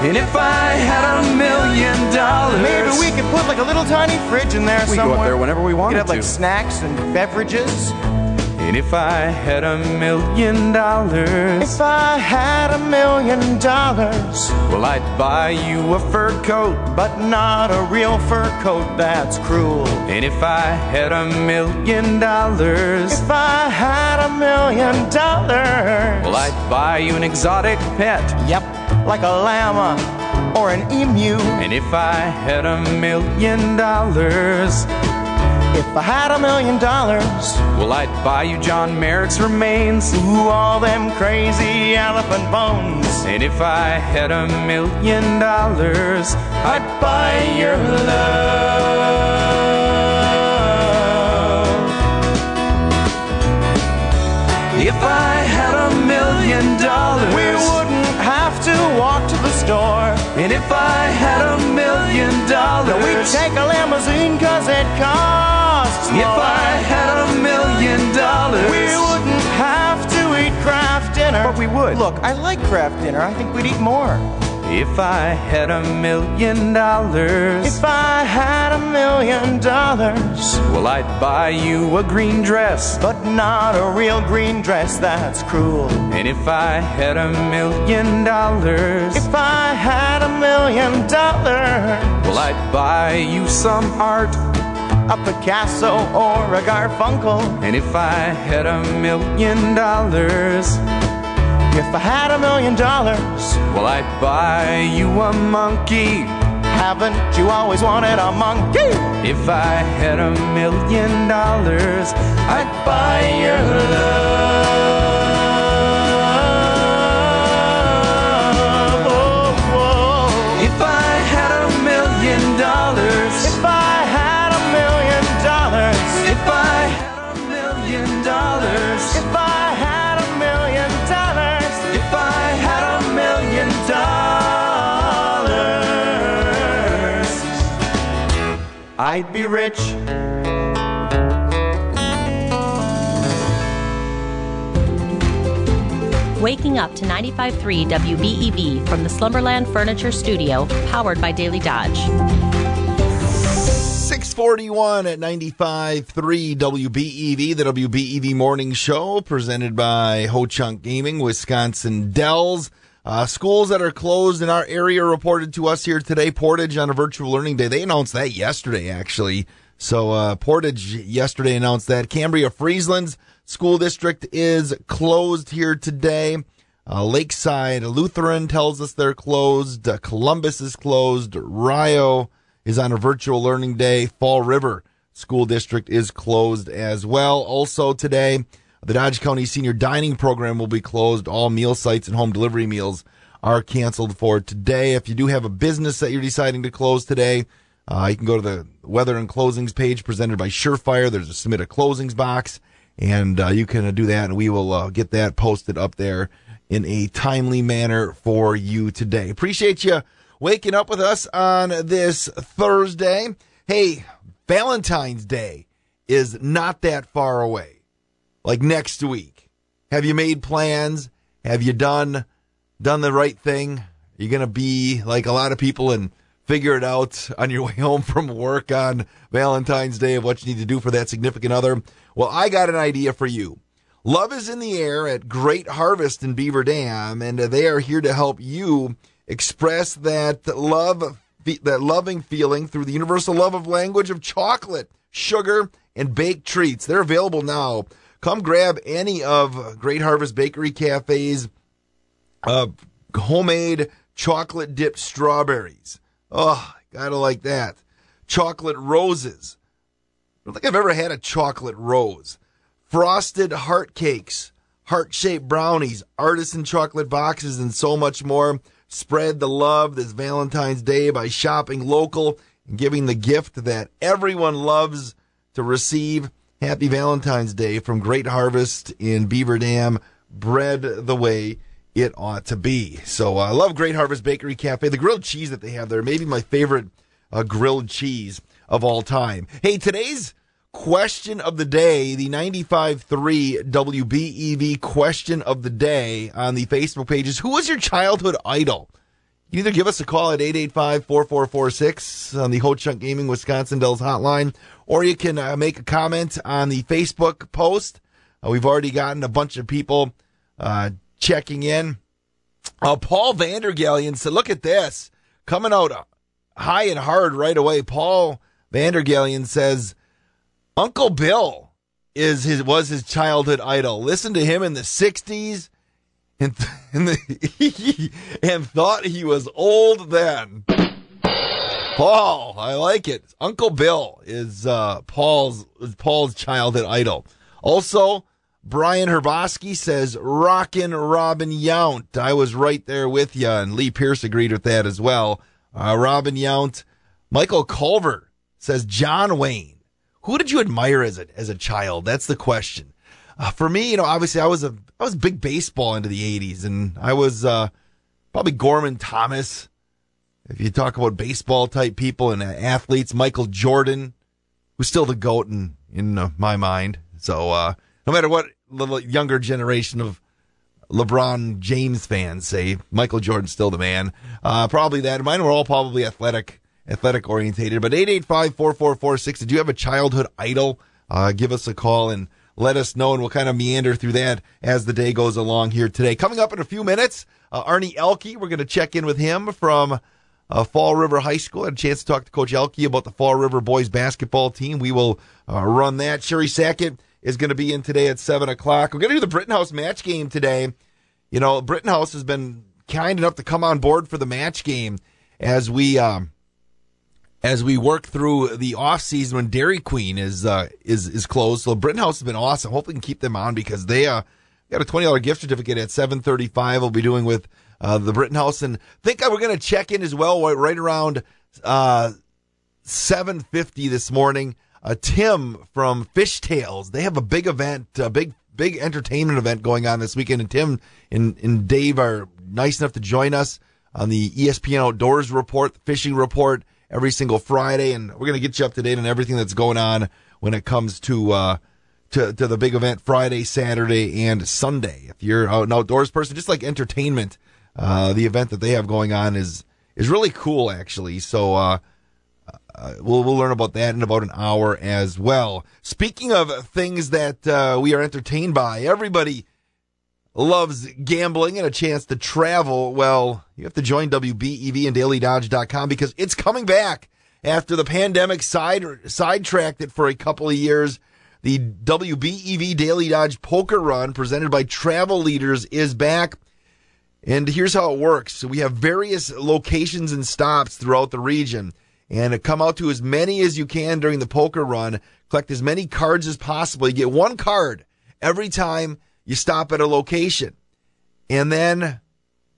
And if I had a million dollars, maybe we could put like a little tiny fridge in there We go somewhere. up there whenever we We wanted could have like to. snacks and beverages. And if I had a million dollars, if I had a million dollars, well, I'd buy you a fur coat, but not a real fur coat that's cruel. And if I had a million dollars, if I had a million dollars, well, I'd buy you an exotic pet. Yep, like a llama or an emu. And if I had a million dollars, if I had a million dollars, well, I'd buy you John Merrick's remains. Ooh, all them crazy elephant bones. And if I had a million dollars, I'd buy your love. If I had a million dollars, we to walk to the store. And if I had a million dollars, we'd take a limousine cause it costs more. If I had a million dollars, we wouldn't have to eat Kraft Dinner. But we would. Look, I like Kraft Dinner. I think we'd eat more. If I had a million dollars, if I had a million dollars, well, I'd buy you a green dress, but not a real green dress that's cruel. And if I had a million dollars, if I had a million dollars, well, I'd buy you some art. A Picasso or a Garfunkel. And if I had a million dollars, if I had a million dollars, well, I'd buy you a monkey. Haven't you always wanted a monkey? If I had a million dollars, I'd buy your love. I'd be rich. Waking up to 95.3 WBEV from the Slumberland Furniture Studio, powered by Daily Dodge. 641 at 95.3 WBEV, the WBEV Morning Show, presented by Ho Chunk Gaming, Wisconsin Dells. Uh, schools that are closed in our area reported to us here today. Portage on a virtual learning day. They announced that yesterday, actually. So uh, Portage yesterday announced that. Cambria Friesland's school district is closed here today. Uh, Lakeside Lutheran tells us they're closed. Uh, Columbus is closed. Rio is on a virtual learning day. Fall River School District is closed as well. Also today, the Dodge County Senior Dining Program will be closed. All meal sites and home delivery meals are canceled for today. If you do have a business that you're deciding to close today, uh, you can go to the weather and closings page presented by Surefire. There's a submit a closings box, and uh, you can uh, do that, and we will uh, get that posted up there in a timely manner for you today. Appreciate you waking up with us on this Thursday. Hey, Valentine's Day is not that far away, like next week. Have you made plans? Have you done done the right thing? Are you gonna be like a lot of people and figure it out on your way home from work on Valentine's Day of what you need to do for that significant other? Well, I got an idea for you. Love is in the air at Great Harvest in Beaver Dam, and they are here to help you express that love, that loving feeling through the universal love of language of chocolate, sugar, and baked treats. They're available now. Come grab any of Great Harvest Bakery Cafe's uh, homemade chocolate dipped strawberries. Oh, gotta like that. Chocolate roses. I don't think I've ever had a chocolate rose. Frosted heart cakes, heart shaped brownies, artisan chocolate boxes, and so much more. Spread the love this Valentine's Day by shopping local and giving the gift that everyone loves to receive. Happy Valentine's Day from Great Harvest in Beaver Dam. Bread the way it ought to be. So uh, I love Great Harvest Bakery Cafe. The grilled cheese that they have there, maybe my favorite uh, grilled cheese of all time. Hey, today's question of the day, the 95.3 WBEV question of the day on the Facebook pages. Who was your childhood idol? You either give us a call at 885-4446 on the Ho Chunk Gaming Wisconsin Dells hotline, or you can uh, make a comment on the Facebook post. Uh, we've already gotten a bunch of people uh, checking in. Uh, Paul Vandergallion said, look at this. Coming out high and hard right away. Paul Vandergallion says, Uncle Bill is his was his childhood idol. Listen to him in the 60s and, and, the, and thought he was old then. Paul, I like it. Uncle Bill is uh, Paul's Paul's childhood idol. Also, Brian Herbosky says Rockin' Robin Yount. I was right there with you, and Lee Pierce agreed with that as well. Uh, Robin Yount. Michael Culver says John Wayne. Who did you admire as a as a child? That's the question. Uh, for me, you know, obviously I was a I was big baseball into the '80s, and I was uh, probably Gorman Thomas. If you talk about baseball type people and athletes, Michael Jordan, was still the goat in in uh, my mind. So uh, no matter what little younger generation of LeBron James fans say, Michael Jordan's still the man. Uh, probably that. Mine were all probably athletic, athletic orientated. But 885-4446, did you have a childhood idol? Give us a call and let us know, and we'll kind of meander through that as the day goes along here today. Coming up in a few minutes, uh, Arnie Elke, we're going to check in with him from uh, Fall River High School. I had a chance to talk to Coach Elke about the Fall River boys basketball team. We will uh, run that. Sherry Sackett is going to be in today at 7 o'clock. We're going to do the Brittenhouse match game today. You know, Brittenhouse has been kind enough to come on board for the match game as we um, as we work through the off season when Dairy Queen is uh, is is closed. So Brittenhouse has been awesome. Hopefully, we can keep them on because they uh, got a twenty dollar gift certificate at seven thirty five. We'll be doing with uh, the Brittenhouse, and think we're going to check in as well right around uh, seven fifty this morning. Uh, Tim from Fishtails, they have a big event, a big big entertainment event going on this weekend, and Tim and, and Dave are nice enough to join us on the ESPN Outdoors report, the fishing report every single Friday, and we're going to get you up to date on everything that's going on when it comes to uh, to to the big event Friday, Saturday, and Sunday. If you're an outdoors person, just like entertainment, uh, the event that they have going on is is really cool, actually. So. Uh, uh, we'll, we'll learn about that in about an hour as well. Speaking of things that uh, we are entertained by, everybody loves gambling and a chance to travel. Well, you have to join WBEV and DailyDodge.com because it's coming back after the pandemic side sidetracked it for a couple of years. The WBEV Daily Dodge Poker Run presented by Travel Leaders is back. And here's how it works. we have various locations and stops throughout the region and come out to as many as you can during the poker run. Collect as many cards as possible. You get one card every time you stop at a location. And then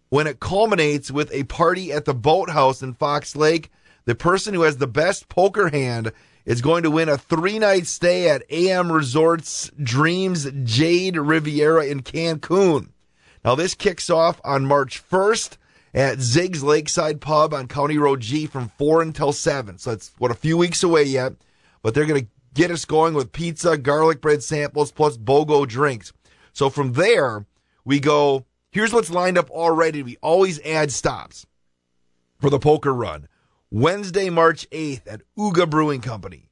when it culminates with a party at the boathouse in Fox Lake, the person who has the best poker hand is going to win a three night stay at AM Resorts Dreams Jade Riviera in Cancun. Now, this kicks off on March 1st at Zig's Lakeside Pub on County Road G from 4 until 7. So it's, what, a few weeks away yet, but they're going to get us going with pizza, garlic bread samples, plus BOGO drinks. So from there, we go, here's what's lined up already. We always add stops for the poker run. Wednesday, March 8th at Ooga Brewing Company.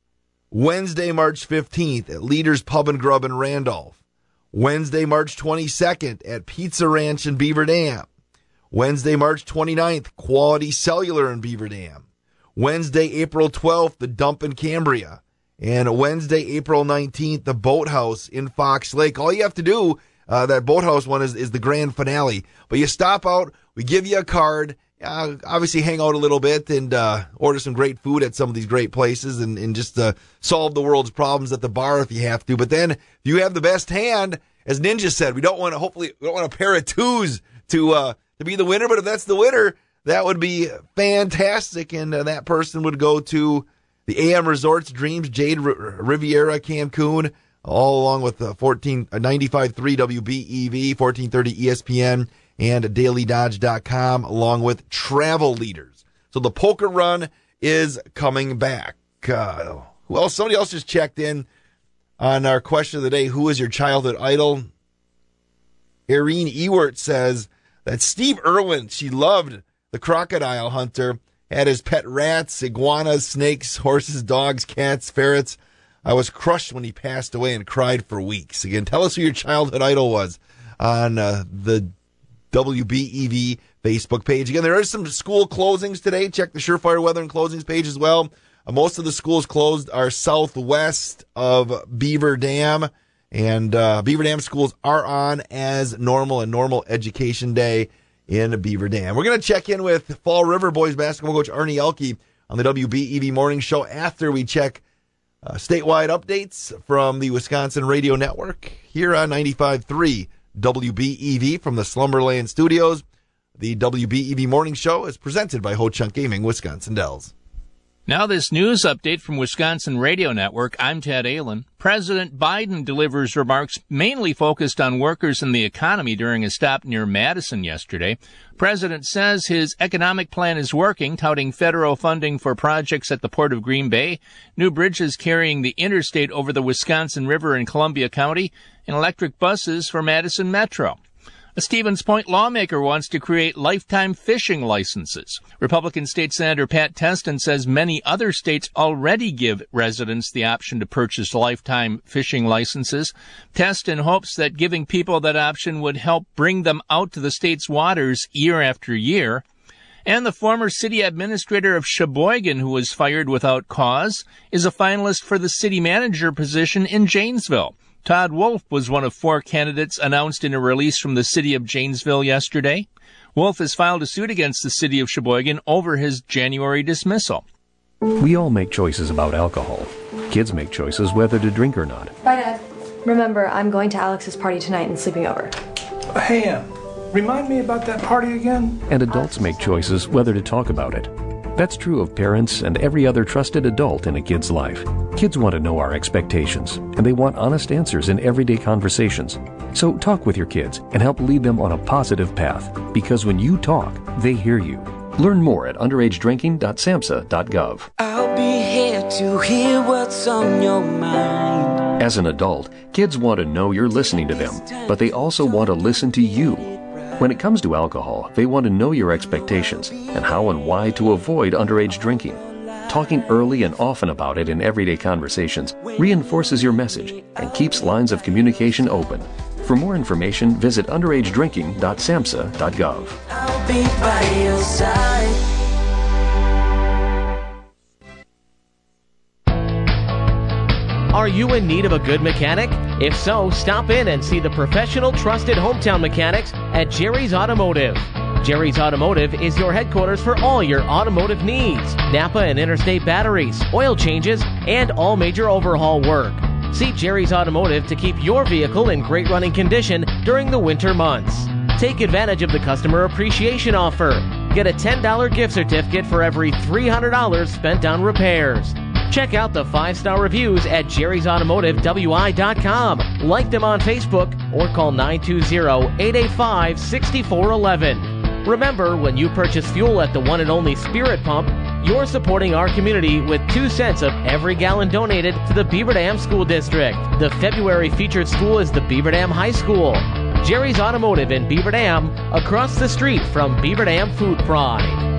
Wednesday, March 15th at Leaders Pub and Grub in Randolph. Wednesday, March 22nd at Pizza Ranch in Beaver Dam. Wednesday, March 29th, Quality Cellular in Beaver Dam. Wednesday, April 12th, the Dump in Cambria. And Wednesday, April 19th, the Boathouse in Fox Lake. All you have to do, uh, that Boathouse one is, is the grand finale. But you stop out, we give you a card, uh, obviously hang out a little bit and uh, order some great food at some of these great places and, and just uh, solve the world's problems at the bar if you have to. But then if you have the best hand, as Ninja said, we don't want to, hopefully, we don't want a pair of twos to, uh, to be the winner. But if that's the winner, that would be fantastic. And uh, that person would go to the AM Resorts Dreams Jade R- Riviera Cancun, all along with uh, 14, uh, 95.3 WBEV, 1430 ESPN, and dailydodge.com, along with travel leaders. So the poker run is coming back. Uh, else? Somebody else just checked in on our question of the day. Who is your childhood idol? Irene Ewert says, that Steve Irwin, she loved the crocodile hunter, had his pet rats, iguanas, snakes, horses, dogs, cats, ferrets. I was crushed when he passed away and cried for weeks. Again, tell us who your childhood idol was on uh, the WBEV Facebook page. Again, there are some school closings today. Check the Surefire Weather and Closings page as well. Uh, most of the schools closed are southwest of Beaver Dam And uh, Beaver Dam schools are on as normal and normal education day in Beaver Dam. We're going to check in with Fall River boys basketball coach Arnie Elke on the WBEV morning show after we check uh, statewide updates from the Wisconsin Radio Network here on 95.3 WBEV from the Slumberland Studios. The WBEV morning show is presented by Ho Chunk Gaming, Wisconsin Dells. Now, this news update from Wisconsin Radio Network. I'm Ted Allen. President Biden delivers remarks mainly focused on workers and the economy during a stop near Madison yesterday. President says his economic plan is working, touting federal funding for projects at the Port of Green Bay, new bridges carrying the interstate over the Wisconsin River in Columbia County, and electric buses for Madison Metro. A Stevens Point lawmaker wants to create lifetime fishing licenses. Republican State Senator Pat Testin says many other states already give residents the option to purchase lifetime fishing licenses. Testin hopes that giving people that option would help bring them out to the state's waters year after year. And the former city administrator of Sheboygan, who was fired without cause, is a finalist for the city manager position in Janesville. Todd Wolf was one of four candidates announced in a release from the city of Janesville yesterday. Wolf has filed a suit against the city of Sheboygan over his January dismissal. We all make choices about alcohol. Kids make choices whether to drink or not. Bye, Dad. Remember, I'm going to Alex's party tonight and sleeping over. Hey, Em, remind me about that party again? And adults make choices whether to talk about it. That's true of parents and every other trusted adult in a kid's life. Kids want to know our expectations, and they want honest answers in everyday conversations. So talk with your kids and help lead them on a positive path, because when you talk, they hear you. Learn more at underagedrinking.samhsa.gov. I'll be here to hear what's on your mind. As an adult, kids want to know you're listening to them, but they also want to listen to you. When it comes to alcohol, they want to know your expectations and how and why to avoid underage drinking. Talking early and often about it in everyday conversations reinforces your message and keeps lines of communication open. For more information, visit underagedrinking.samhsa.gov. I'll be by your side. Are you in need of a good mechanic? If so, stop in and see the professional, trusted hometown mechanics at Jerry's Automotive. Jerry's Automotive is your headquarters for all your automotive needs Napa and interstate batteries, oil changes, and all major overhaul work. See Jerry's Automotive to keep your vehicle in great running condition during the winter months. Take advantage of the customer appreciation offer. Get a $10 gift certificate for every $300 spent on repairs. Check out the five star reviews at jerry'sautomotivewi.com. Like them on Facebook or call 920 885 6411. Remember, when you purchase fuel at the one and only Spirit Pump, you're supporting our community with two cents of every gallon donated to the Beaver Dam School District. The February featured school is the Beaver Dam High School. Jerry's Automotive in Beaver Dam, across the street from Beaver Dam Food Pride.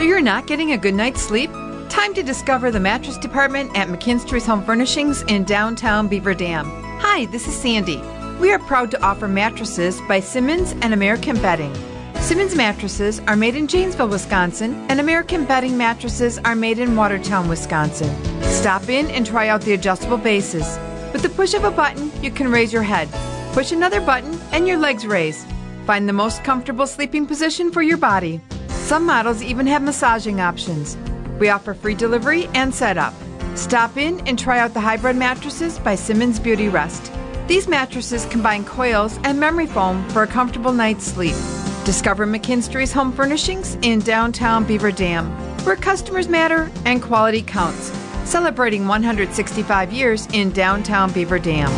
So you're not getting a good night's sleep? Time to discover the mattress department at McKinstry's Home Furnishings in downtown Beaver Dam. Hi, this is Sandy. We are proud to offer mattresses by Simmons and American Bedding. Simmons mattresses are made in Janesville, Wisconsin, and American Bedding mattresses are made in Watertown, Wisconsin. Stop in and try out the adjustable bases. With the push of a button, you can raise your head. Push another button, and your legs raise. Find the most comfortable sleeping position for your body. Some models even have massaging options. We offer free delivery and setup. Stop in and try out the hybrid mattresses by Simmons Beauty Rest. These mattresses combine coils and memory foam for a comfortable night's sleep. Discover McKinstry's Home Furnishings in downtown Beaver Dam, where customers matter and quality counts. Celebrating 165 years in downtown Beaver Dam.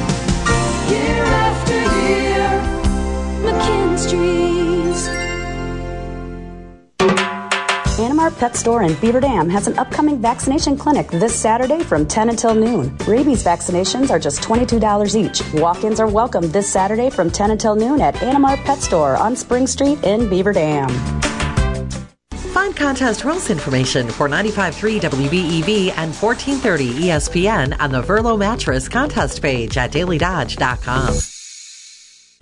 Year after year, McKinstry's. Animar Pet Store in Beaver Dam has an upcoming vaccination clinic this Saturday from 10 until noon. Rabies vaccinations are just $22 each. Walk ins are welcome this Saturday from 10 until noon at Animar Pet Store on Spring Street in Beaver Dam. Find contest rules information for 95.3 WBEV and 1430 ESPN on the Verlo Mattress contest page at dailydodge.com.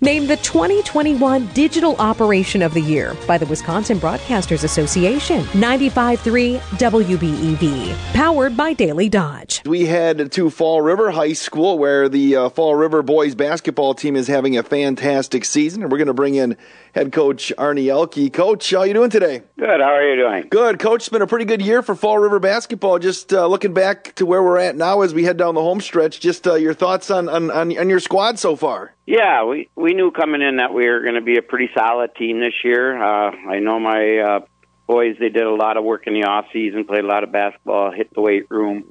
Named the 2021 Digital Operation of the Year by the Wisconsin Broadcasters Association. 95.3 WBEV. Powered by Daily Dodge. We head to Fall River High School where the uh, Fall River boys basketball team is having a fantastic season. And we're going to bring in head coach Arnie Elke. Coach, how you doing today? Good. How are you doing? Good. Coach, it's been a pretty good year for Fall River basketball. Just uh, looking back to where we're at now as we head down the home stretch, just uh, your thoughts on, on, on, on your squad so far. Yeah, we we knew coming in that we were going to be a pretty solid team this year. Uh, I know my uh, boys; they did a lot of work in the off season, played a lot of basketball, hit the weight room,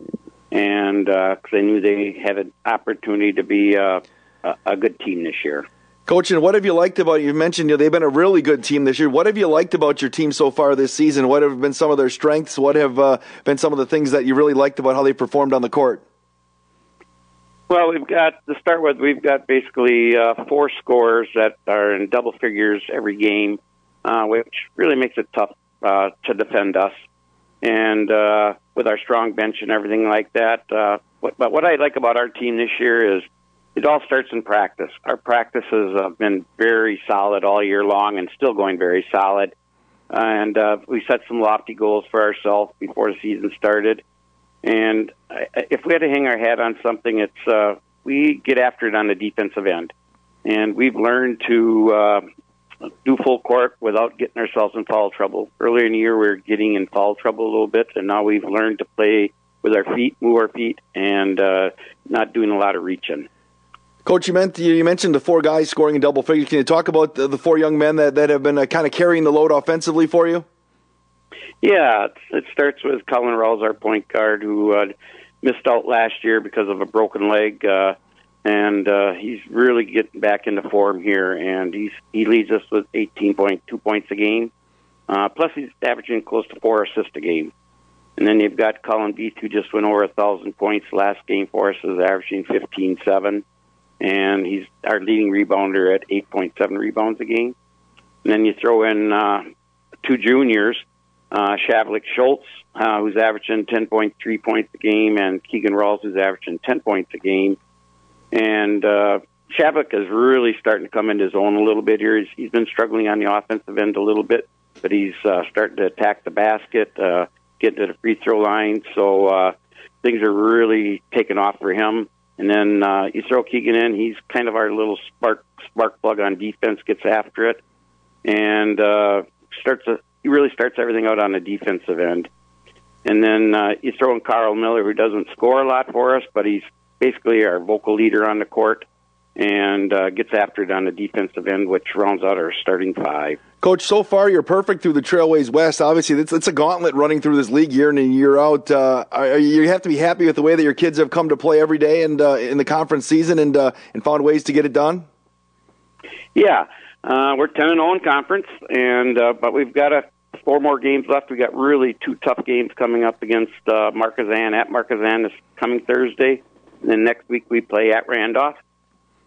and because uh, they knew they had an opportunity to be uh, a, a good team this year. Coach, and what have you liked about? You mentioned you know, they've been a really good team this year. What have you liked about your team so far this season? What have been some of their strengths? What have uh, been some of the things that you really liked about how they performed on the court? Well, we've got to start with. We've got basically uh, four scores that are in double figures every game, uh, which really makes it tough uh, to defend us. And uh, with our strong bench and everything like that, uh, what, but what I like about our team this year is it all starts in practice. Our practices have been very solid all year long and still going very solid. And uh, we set some lofty goals for ourselves before the season started. And if we had to hang our hat on something, it's uh, we get after it on the defensive end, and we've learned to uh, do full court without getting ourselves in foul trouble. Earlier in the year, we were getting in foul trouble a little bit, and now we've learned to play with our feet, move our feet, and uh, not doing a lot of reaching. Coach, you, meant, you mentioned the four guys scoring in double figures. Can you talk about the, the four young men that, that have been uh, kind of carrying the load offensively for you? Yeah, it starts with Colin Rawls, our point guard, who uh, missed out last year because of a broken leg, uh, and uh, he's really getting back into form here. And he's he leads us with 18.2 points a game. Uh, plus, he's averaging close to four assists a game. And then you've got Colin Beath, who just went over a thousand points last game for us, is averaging 15.7, and he's our leading rebounder at 8.7 rebounds a game. And then you throw in uh, two juniors uh, Shavlik Schultz, uh, who's averaging 10.3 points a game, and Keegan Rawls, who's averaging 10 points a game. And uh, Shavlik is really starting to come into his own a little bit here. He's, he's been struggling on the offensive end a little bit, but he's uh, starting to attack the basket, uh, get to the free throw line. So uh, things are really taking off for him. And then uh, you throw Keegan in; he's kind of our little spark spark plug on defense. Gets after it and uh, starts to he really starts everything out on the defensive end. And then uh, you throw in Carl Miller, who doesn't score a lot for us, but he's basically our vocal leader on the court and uh, gets after it on the defensive end, which rounds out our starting five. Coach, so far you're perfect through the Trailways West. Obviously, it's, it's a gauntlet running through this league year in and year out. Uh, are, you have to be happy with the way that your kids have come to play every day and uh, in the conference season and uh, and found ways to get it done. Yeah, uh, we're ten and zero in conference, and uh, but we've got a four more games left. We got really two tough games coming up against uh, Markesan at Markesan this coming Thursday. And then next week we play at Randolph.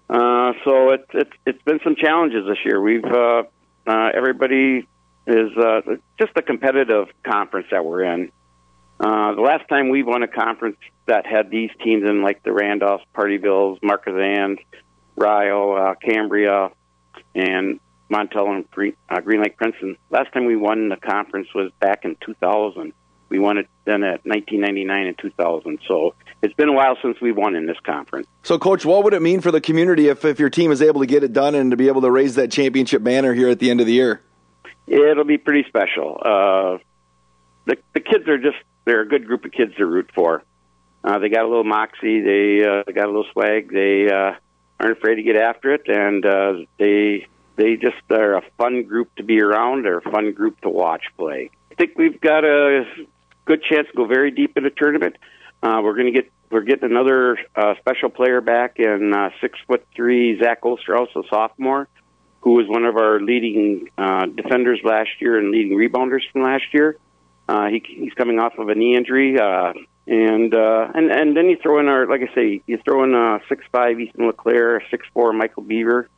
Uh, so it's it's it's been some challenges this year. We've uh, uh, everybody is uh, just a competitive conference that we're in. Uh, the last time we won a conference that had these teams in, like the Randolphs, Pardeevilles, Markesans, Rio, uh, Cambria, and Montel and Green, uh, Green Lake Princeton. Last time we won the conference was back in 2000. We won it then at 1999 and 2000. So it's been a while since we won in this conference. So, Coach, what would it mean for the community if, if your team is able to get it done and to be able to raise that championship banner here at the end of the year? It'll be pretty special. Uh, the, the kids are just, they're a good group of kids to root for. Uh, they got a little moxie. They, uh, they got a little swag. They uh, aren't afraid to get after it, and uh, they they just are a fun group to be around. They're a fun group to watch play. I think we've got a good chance to go very deep in the tournament. Uh, we're going to get we're getting another uh, special player back in uh, six foot three Zach Osterhaus, a sophomore, who was one of our leading uh, defenders last year and leading rebounders from last year. Uh, he, he's coming off of a knee injury, uh, and uh, and and then you throw in our like I say, you throw in uh, six five Ethan LeClaire, six four Michael Beaver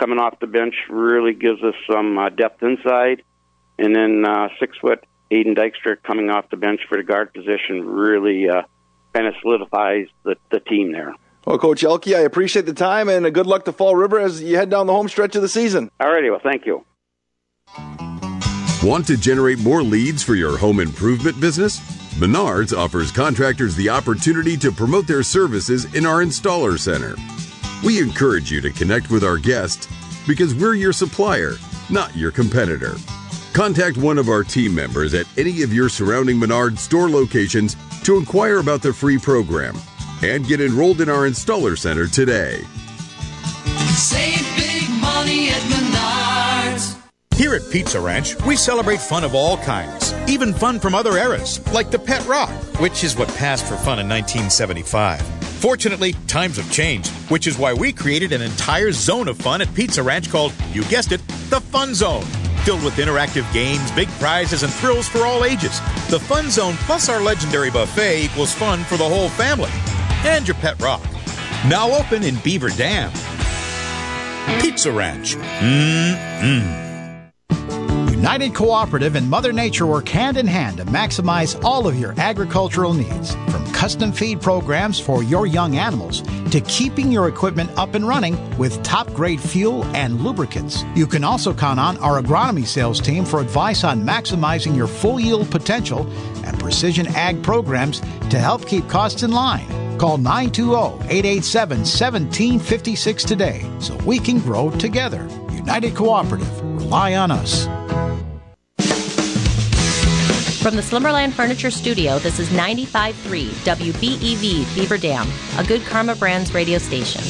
coming off the bench really gives us some uh, depth inside. And then uh, six foot Aiden Dykstra coming off the bench for the guard position really uh, kind of solidifies the, the team there. Well, Coach Elke, I appreciate the time and a good luck to Fall River as you head down the home stretch of the season. All righty, well, thank you. Want to generate more leads for your home improvement business? Menards offers contractors the opportunity to promote their services in our installer center. We encourage you to connect with our guests because we're your supplier, not your competitor. Contact one of our team members at any of your surrounding Menard store locations to inquire about the free program and get enrolled in our installer center today. Save big money at Menards. Here at Pizza Ranch, we celebrate fun of all kinds, even fun from other eras, like the Pet Rock, which is what passed for fun in 1975. Fortunately, times have changed, which is why we created an entire zone of fun at Pizza Ranch called, you guessed it, the Fun Zone. Filled with interactive games, big prizes, and thrills for all ages. The Fun Zone plus our legendary buffet equals fun for the whole family. And your pet rock. Now open in Beaver Dam. Pizza Ranch. Mmm. United Cooperative and Mother Nature work hand in hand to maximize all of your agricultural needs, from custom feed programs for your young animals to keeping your equipment up and running with top grade fuel and lubricants. You can also count on our agronomy sales team for advice on maximizing your full yield potential and precision ag programs to help keep costs in line. Call 920 887 1756 today so we can grow together. United Cooperative. Rely on us. From the Slumberland Furniture Studio, this is 95.3 WBEV Beaver Dam, a good Karma Brands radio station.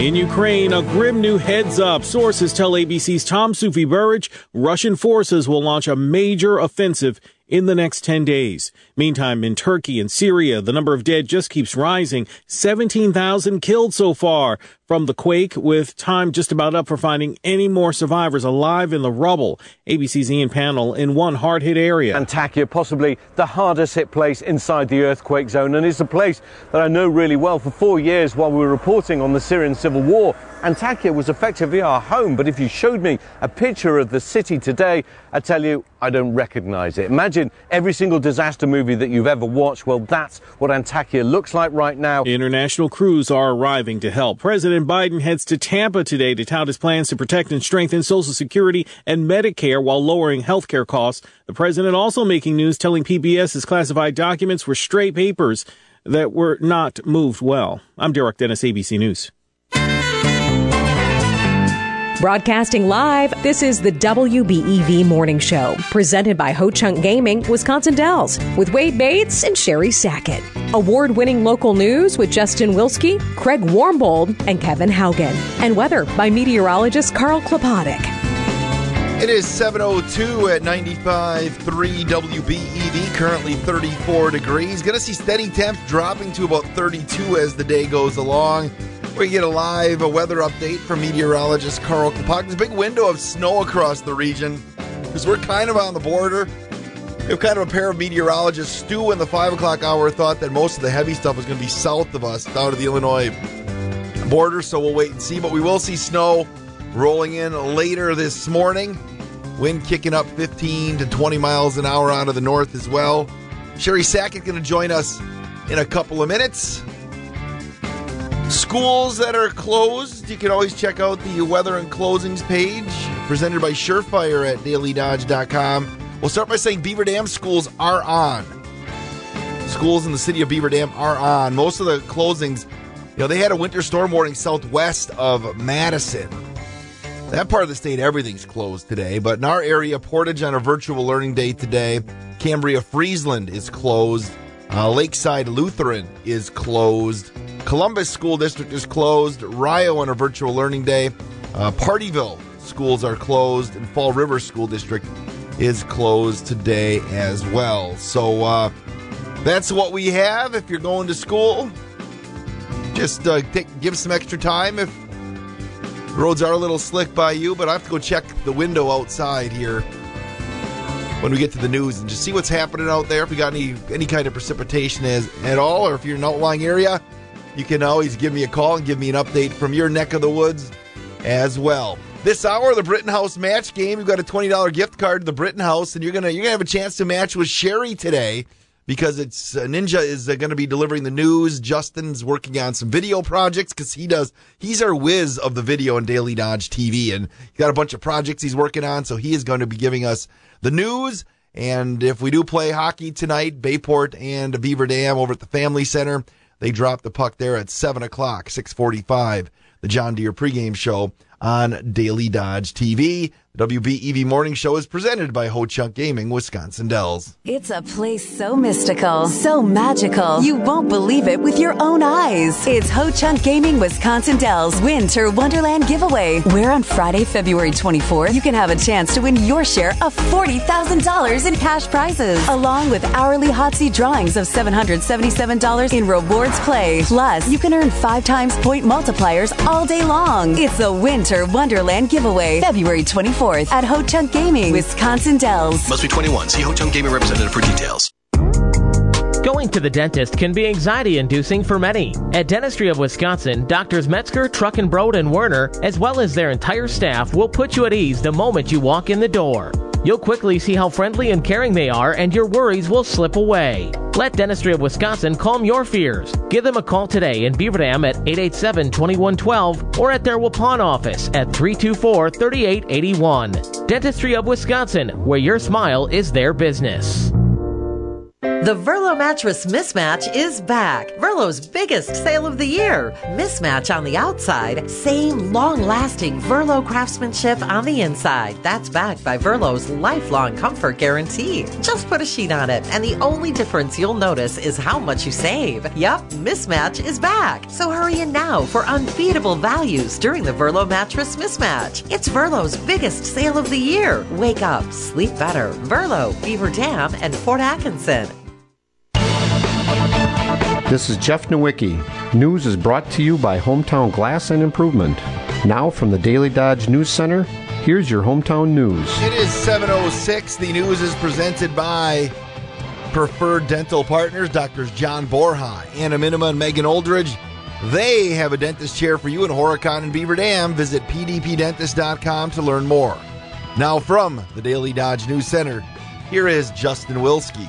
In Ukraine, a grim new heads up. Sources tell ABC's Tom Soufi Burridge Russian forces will launch a major offensive in the next 10 days. Meantime, in Turkey and Syria, the number of dead just keeps rising. 17,000 killed so far from the quake, with time just about up for finding any more survivors alive in the rubble. ABC's Ian Pannell in one hard hit area. Antakya, possibly the hardest hit place inside the earthquake zone, and it's a place that I know really well. For four years while we were reporting on the Syrian civil war, Antakya was effectively our home, but if you showed me a picture of the city today, I tell you, I don't recognize it. Imagine every single disaster movie that you've ever watched. Well, that's what Antakya looks like right now. International crews are arriving to help. President Biden heads to Tampa today to tout his plans to protect and strengthen Social Security and Medicare while lowering health care costs. The president also making news telling PBS his classified documents were stray papers that were not moved well. I'm Derek Dennis, ABC News. Broadcasting live, this is the WBEV Morning Show, presented by Ho Chunk Gaming, Wisconsin Dells, with Wade Bates and Sherry Sackett. Award winning local news with Justin Wilski, Craig Warmbold, and Kevin Haugen. And weather by meteorologist Carl Klopotik. It is 702 at 95.3 WBEV, currently 34 degrees. Going to see steady temps dropping to about 32 as the day goes along. We get a live a weather update from meteorologist Carl Kapok. There's a big window of snow across the region because we're kind of on the border. We have kind of a pair of meteorologists. Stu in the 5 o'clock hour thought that most of the heavy stuff was going to be south of us, down to the Illinois border, so we'll wait and see. But we will see snow rolling in later this morning. Wind kicking up 15 to 20 miles an hour out of the north as well. Sherry Sackett going to join us in a couple of minutes. Schools that are closed, you can always check out the weather and closings page presented by Surefire at dailydodge.com. We'll start by saying Beaver Dam schools are on. Schools in the city of Beaver Dam are on. Most of the closings, you know, they had a winter storm warning southwest of Madison. That part of the state, everything's closed today. But in our area, Portage on a virtual learning day today. Cambria Friesland is closed. Uh, Lakeside Lutheran is closed. Columbus School District is closed. Rio on a virtual learning day. Uh, Pardeeville schools are closed. And Fall River School District is closed today as well. So uh, that's what we have. If you're going to school, just uh, take, give some extra time if roads are a little slick by you, but I have to go check the window outside here when we get to the news and just see what's happening out there. If we got any any kind of precipitation as at all, or if you're in an outlying area, you can always give me a call and give me an update from your neck of the woods as well. This hour, the Britton House match game. You've got a twenty dollar gift card to the Britton House, and you're gonna you're gonna have a chance to match with Sherry today. because it's uh, Ninja is uh, going to be delivering the news. Justin's working on some video projects because he does. He's our whiz of the video and Daily Dodge TV, and he's got a bunch of projects he's working on. So he is going to be giving us the news. And if we do play hockey tonight, Bayport and Beaver Dam over at the Family Center, they drop the puck there at seven o'clock, six forty-five. The John Deere pregame show on Daily Dodge TV. WBEV Morning Show is presented by Ho Chunk Gaming, Wisconsin Dells. It's a place so mystical, so magical, you won't believe it with your own eyes. It's Ho Chunk Gaming Wisconsin Dells Winter Wonderland giveaway, where on Friday, February 24th, you can have a chance to win your share of $40,000 in cash prizes, along with hourly hot seat drawings of $777 in rewards play. Plus, you can earn five times point multipliers all day long. It's the Winter Wonderland giveaway, February 24th at Ho Chunk Gaming, Wisconsin Dells. Must be 21. See Ho Chunk Gaming representative for details. Going to the dentist can be anxiety inducing for many. At Dentistry of Wisconsin, Doctors Metzger, Truckenbrod, and Werner, as well as their entire staff, will put you at ease the moment you walk in the door. You'll quickly see how friendly and caring they are, and your worries will slip away. Let Dentistry of Wisconsin calm your fears. Give them a call today in Beaver Dam at 887 2112 or at their Waupun office at 324 3881. Dentistry of Wisconsin, where your smile is their business. The Verlo mattress mismatch is back. Verlo's biggest sale of the year. Mismatch on the outside, same long lasting Verlo craftsmanship on the inside. That's backed by Verlo's lifelong comfort guarantee. Just put a sheet on it, and the only difference you'll notice is how much you save. Yup, mismatch is back. So hurry in now for unbeatable values during the Verlo mattress mismatch. It's Verlo's biggest sale of the year. Wake up, sleep better. Verlo, Beaver Dam, and Fort Atkinson. This is Jeff Nowicki. News is brought to you by Hometown Glass and Improvement. Now from the Daily Dodge News Center, here's your hometown news. It is 706. The news is presented by Preferred Dental Partners, Doctors John Borja, Anna Minima, and Megan Oldridge. They have a dentist chair for you in Horicon and Beaver Dam. Visit pdpdentist.com to learn more. Now from the Daily Dodge News Center, here is Justin Wilski.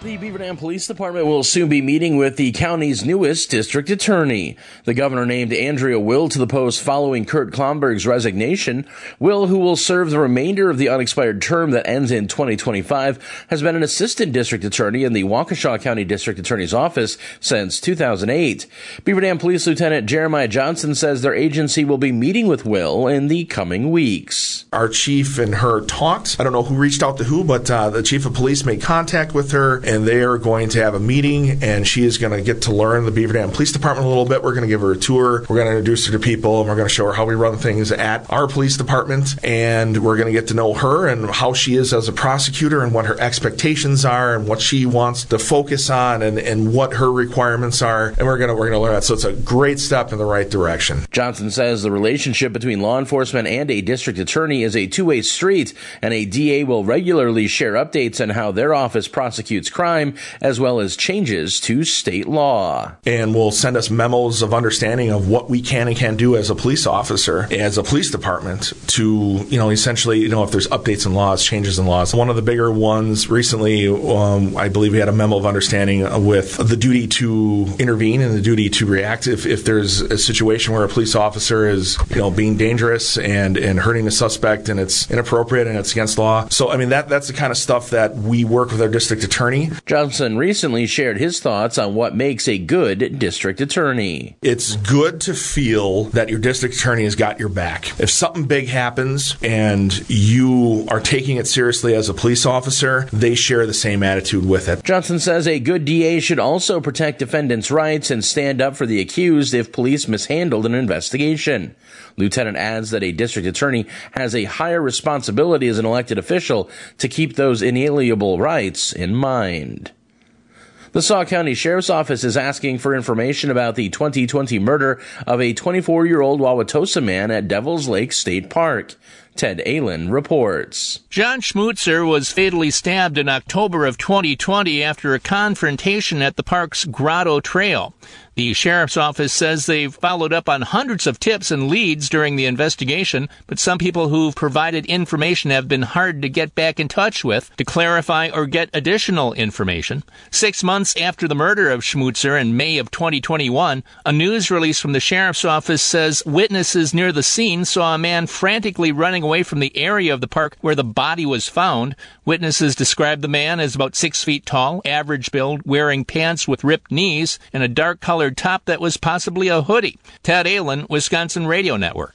The Beaver Dam Police Department will soon be meeting with the county's newest district attorney. The governor named Andrea Will to the post following Kurt Klomberg's resignation. Will, who will serve the remainder of the unexpired term that ends in 2025, has been an assistant district attorney in the Waukesha County District Attorney's Office since 2008. Beaver Dam Police Lieutenant Jeremiah Johnson says their agency will be meeting with Will in the coming weeks. Our chief and her talked. I don't know who reached out to who, but uh, the chief of police made contact with her and they are going to have a meeting and she is going to get to learn the Beaver Dam Police Department a little bit. We're going to give her a tour. We're going to introduce her to people and we're going to show her how we run things at our police department and we're going to get to know her and how she is as a prosecutor and what her expectations are and what she wants to focus on and, and what her requirements are and we're going to we're going to learn that. So it's a great step in the right direction. Johnson says the relationship between law enforcement and a district attorney is a two-way street and a DA will regularly share updates on how their office prosecutes crime, as well as changes to state law. And will send us memos of understanding of what we can and can't do as a police officer, as a police department, to, you know, essentially, you know, if there's updates in laws, changes in laws. One of the bigger ones recently, um, I believe we had a memo of understanding with the duty to intervene and the duty to react if, if there's a situation where a police officer is, you know, being dangerous and, and hurting the suspect and it's inappropriate and it's against law. So, I mean, that, that's the kind of stuff that we work with our district attorney Johnson recently shared his thoughts on what makes a good district attorney. It's good to feel that your district attorney has got your back. If something big happens and you are taking it seriously as a police officer, they share the same attitude with it. Johnson says a good DA should also protect defendants' rights and stand up for the accused if police mishandled an investigation. Lieutenant adds that a district attorney has a higher responsibility as an elected official to keep those inalienable rights in mind. The Sauk County Sheriff's Office is asking for information about the 2020 murder of a 24 year old Wauwatosa man at Devil's Lake State Park. Ted Allen reports. John Schmutzer was fatally stabbed in October of 2020 after a confrontation at the park's Grotto Trail. The sheriff's office says they've followed up on hundreds of tips and leads during the investigation, but some people who've provided information have been hard to get back in touch with to clarify or get additional information. Six months after the murder of Schmutzer in May of 2021, a news release from the sheriff's office says witnesses near the scene saw a man frantically running away from the area of the park where the body was found. Witnesses described the man as about six feet tall, average build, wearing pants with ripped knees, and a dark top that was possibly a hoodie. Ted Allen, Wisconsin Radio Network.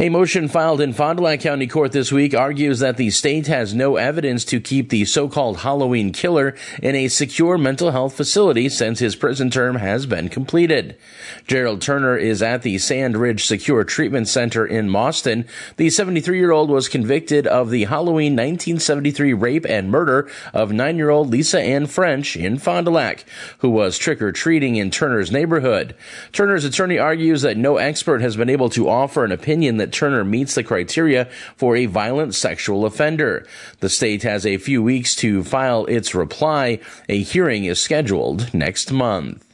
A motion filed in Fond du Lac County Court this week argues that the state has no evidence to keep the so-called Halloween killer in a secure mental health facility since his prison term has been completed. Gerald Turner is at the Sand Ridge Secure Treatment Center in Mauston. The 73-year-old was convicted of the Halloween 1973 rape and murder of 9-year-old Lisa Ann French in Fond du Lac, who was trick-or-treating in Turner's neighborhood. Turner's attorney argues that no expert has been able to offer an opinion that Turner meets the criteria for a violent sexual offender. The state has a few weeks to file its reply. A hearing is scheduled next month.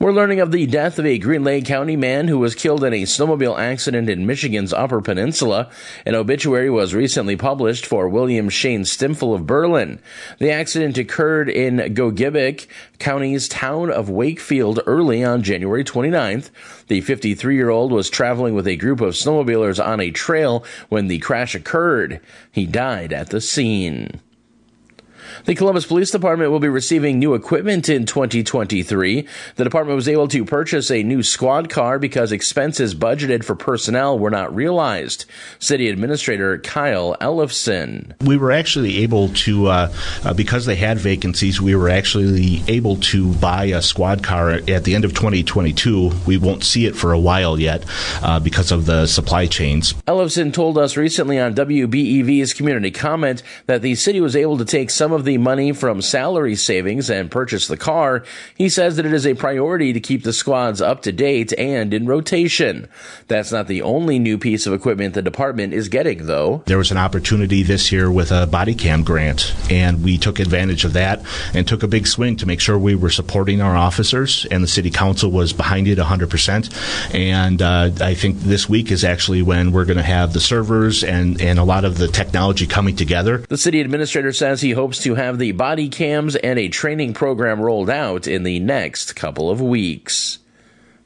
We're learning of the death of a Green Lake County man who was killed in a snowmobile accident in Michigan's Upper Peninsula. An obituary was recently published for William Shane Stimfel of Berlin. The accident occurred in Gogebic County's town of Wakefield early on January 29th. The 53 year old was traveling with a group of snowmobilers on a trail when the crash occurred. He died at the scene. The Columbus Police Department will be receiving new equipment in 2023. The department was able to purchase a new squad car because expenses budgeted for personnel were not realized. City Administrator Kyle Ellefson. We were actually able to, uh, uh, because they had vacancies, we were actually able to buy a squad car at the end of 2022. We won't see it for a while yet uh, because of the supply chains. Ellefson told us recently on WBEV's community comment that the city was able to take some of the money from salary savings and purchase the car, he says that it is a priority to keep the squads up to date and in rotation. That's not the only new piece of equipment the department is getting, though. There was an opportunity this year with a body cam grant, and we took advantage of that and took a big swing to make sure we were supporting our officers, and the city council was behind it 100%. And uh, I think this week is actually when we're going to have the servers and, and a lot of the technology coming together. The city administrator says he hopes to have the body cams and a training program rolled out in the next couple of weeks.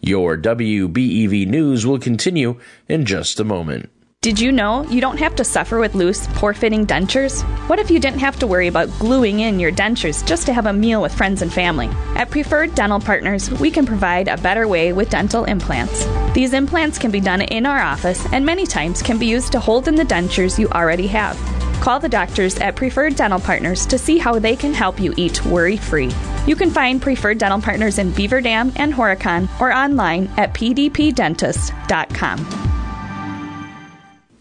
Your WBEV news will continue in just a moment. Did you know you don't have to suffer with loose, poor fitting dentures? What if you didn't have to worry about gluing in your dentures just to have a meal with friends and family? At Preferred Dental Partners, we can provide a better way with dental implants. These implants can be done in our office and many times can be used to hold in the dentures you already have. Call the doctors at Preferred Dental Partners to see how they can help you eat worry free. You can find Preferred Dental Partners in Beaver Dam and Horicon or online at pdpdentist.com.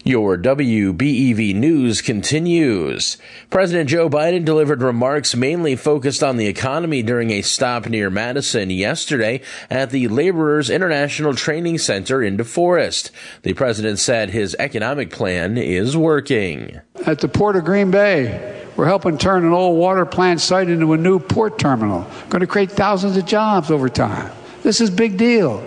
Your WBEV news continues. President Joe Biden delivered remarks mainly focused on the economy during a stop near Madison yesterday at the Laborers International Training Center in DeForest. The president said his economic plan is working. At the Port of Green Bay, we're helping turn an old water plant site into a new port terminal. Going to create thousands of jobs over time. This is big deal.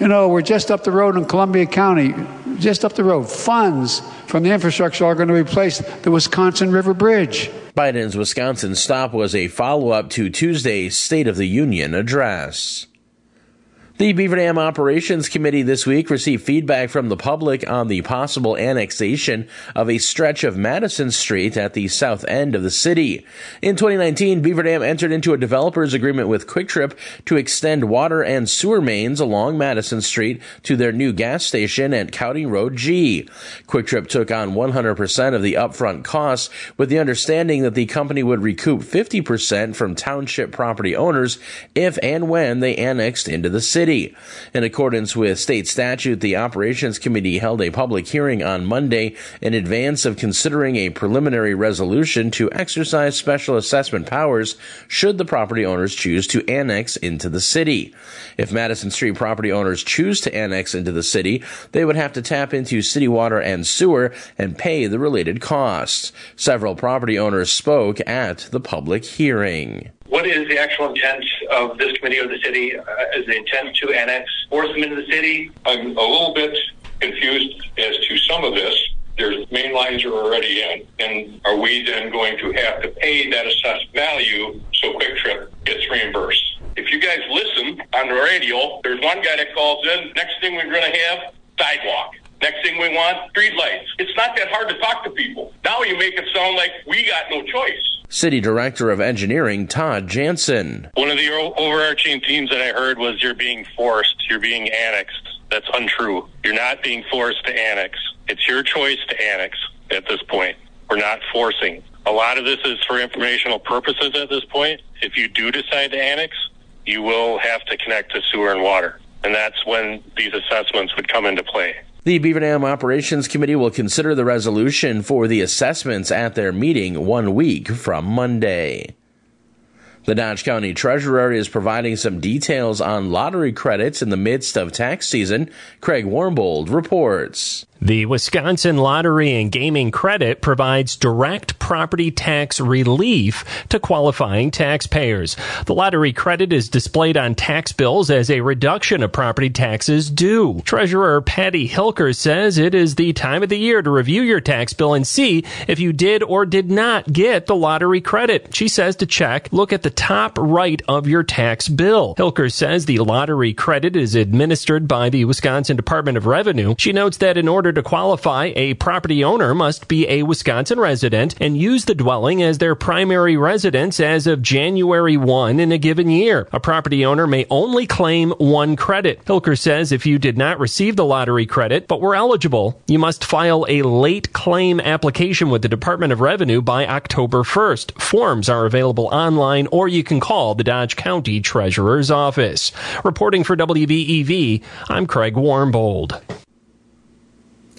You know, we're just up the road in Columbia County, just up the road. Funds from the infrastructure are going to replace the Wisconsin River Bridge. Biden's Wisconsin stop was a follow up to Tuesday's State of the Union address. The Beaver Dam Operations Committee this week received feedback from the public on the possible annexation of a stretch of Madison Street at the south end of the city. In 2019, Beaver Dam entered into a developer's agreement with Kwik Trip to extend water and sewer mains along Madison Street to their new gas station at County Road G. Kwik Trip took on 100% of the upfront costs with the understanding that the company would recoup 50% from township property owners if and when they annexed into the city. City. In accordance with state statute, the Operations Committee held a public hearing on Monday in advance of considering a preliminary resolution to exercise special assessment powers should the property owners choose to annex into the city. If Madison Street property owners choose to annex into the city, they would have to tap into city water and sewer and pay the related costs. Several property owners spoke at the public hearing. What is the actual intent of this committee or the city? Uh, is the intent to annex, force them into the city? I'm a little bit confused as to some of this. There's main lines are already in, and are we then going to have to pay that assessed value so Kwik Trip gets reimbursed? If you guys listen on the radio, there's one guy that calls in. Next thing we're going to have sidewalk. Next thing we want, street lights. It's not that hard to talk to people. Now you make it sound like we got no choice. City Director of Engineering Todd Jansen. One of the overarching themes that I heard was you're being forced, you're being annexed. That's untrue. You're not being forced to annex. It's your choice to annex at this point. We're not forcing. A lot of this is for informational purposes at this point. If you do decide to annex, you will have to connect to sewer and water. And that's when these assessments would come into play. The Beaver Dam Operations Committee will consider the resolution for the assessments at their meeting one week from Monday. The Dodge County Treasurer is providing some details on lottery credits in the midst of tax season. Craig Warmbold reports. The Wisconsin Lottery and Gaming Credit provides direct property tax relief to qualifying taxpayers. The lottery credit is displayed on tax bills as a reduction of property taxes due. Treasurer Patty Hilker says it is the time of the year to review your tax bill and see if you did or did not get the lottery credit. She says to check, look at the top right of your tax bill. Hilker says the lottery credit is administered by the Wisconsin Department of Revenue. She notes that in order to qualify, a property owner must be a Wisconsin resident and use the dwelling as their primary residence as of January 1 in a given year. A property owner may only claim one credit. Hilker says if you did not receive the lottery credit but were eligible, you must file a late claim application with the Department of Revenue by October 1st. Forms are available online or you can call the Dodge County Treasurer's Office. Reporting for WBEV, I'm Craig Warmbold.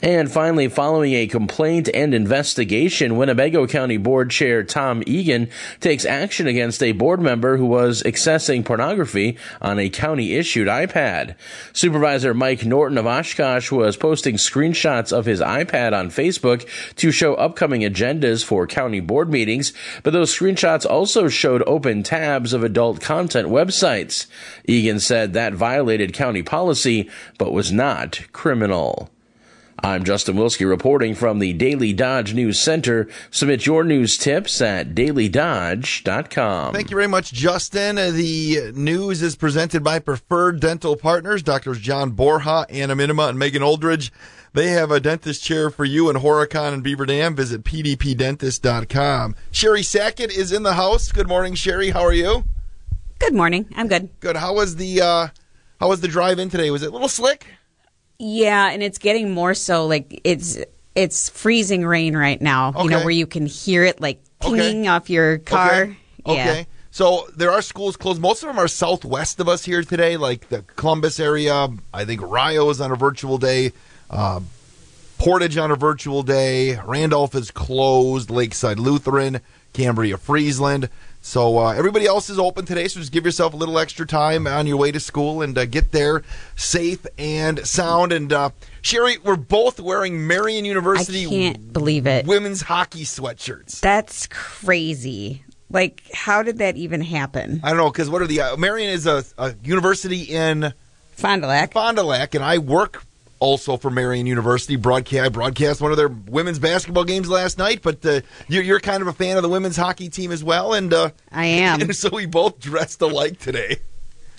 And finally, following a complaint and investigation, Winnebago County Board Chair Tom Egan takes action against a board member who was accessing pornography on a county issued iPad. Supervisor Mike Norton of Oshkosh was posting screenshots of his iPad on Facebook to show upcoming agendas for county board meetings, but those screenshots also showed open tabs of adult content websites. Egan said that violated county policy, but was not criminal. I'm Justin Wilski reporting from the Daily Dodge News Center. Submit your news tips at dailydodge.com. Thank you very much, Justin. Uh, The news is presented by Preferred Dental Partners, Doctors John Borja, Anna Minima, and Megan Oldridge. They have a dentist chair for you in Horicon and Beaver Dam. Visit pdpdentist.com. Sherry Sackett is in the house. Good morning, Sherry. How are you? Good morning. I'm good. Good. How was the uh, how was the drive in today? Was it a little slick? Yeah, and it's getting more so like it's it's freezing rain right now. Okay. You know where you can hear it like pinging off your car. Okay. Yeah. Okay. So there are schools closed. Most of them are southwest of us here today, like the Columbus area. I think Rio is on a virtual day. Uh, Portage on a virtual day. Randolph is closed. Lakeside Lutheran, Cambria, Friesland. So uh, everybody else is open today. So just give yourself a little extra time on your way to school and uh, get there safe and sound. And uh, Sherry, we're both wearing Marian University. I can't believe it. Women's hockey sweatshirts. That's crazy. Like, how did that even happen? I don't know because what are the uh, Marian is a, a university in Fond du Lac. Fond du Lac, and I work also for Marian University. Broadcast I broadcast one of their women's basketball games last night. But uh, you're, you're kind of a fan of the women's hockey team as well, and uh, I am. so we both dressed alike today.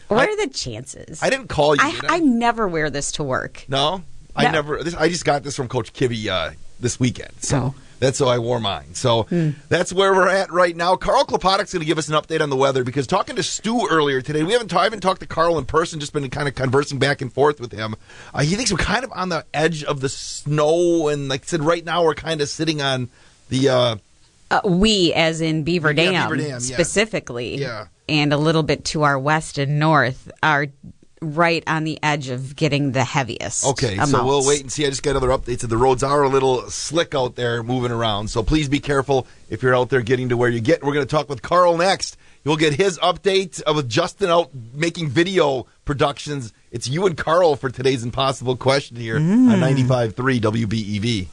What are the chances? I didn't call you. I, did I? I never wear this to work. no, I never. This, I just got this from Coach Kivy uh, this weekend, so. Oh. That's how I wore mine. So Hmm. that's where we're at right now. Carl Klopotik's going to give us an update on the weather because talking to Stu earlier today, we haven't I haven't talked to Carl in person, just been kind of conversing back and forth with him. Uh, he thinks we're kind of on the edge of the snow, and like I said, right now we're kind of sitting on the. Uh, Uh, we, as in Beaver Yeah, Dam, Beaver Dam, specifically, Yeah. and a little bit to our west and north, are right on the edge of getting the heaviest. Okay, amounts. so we'll wait and see. I just got other updates that the roads are a little slick out there moving around. So please be careful if you're out there getting to where you get. We're going to talk with Carl next. You'll get his update with Justin out making video productions. It's you and Carl for today's impossible question here Mm. on 95.3 WBEV.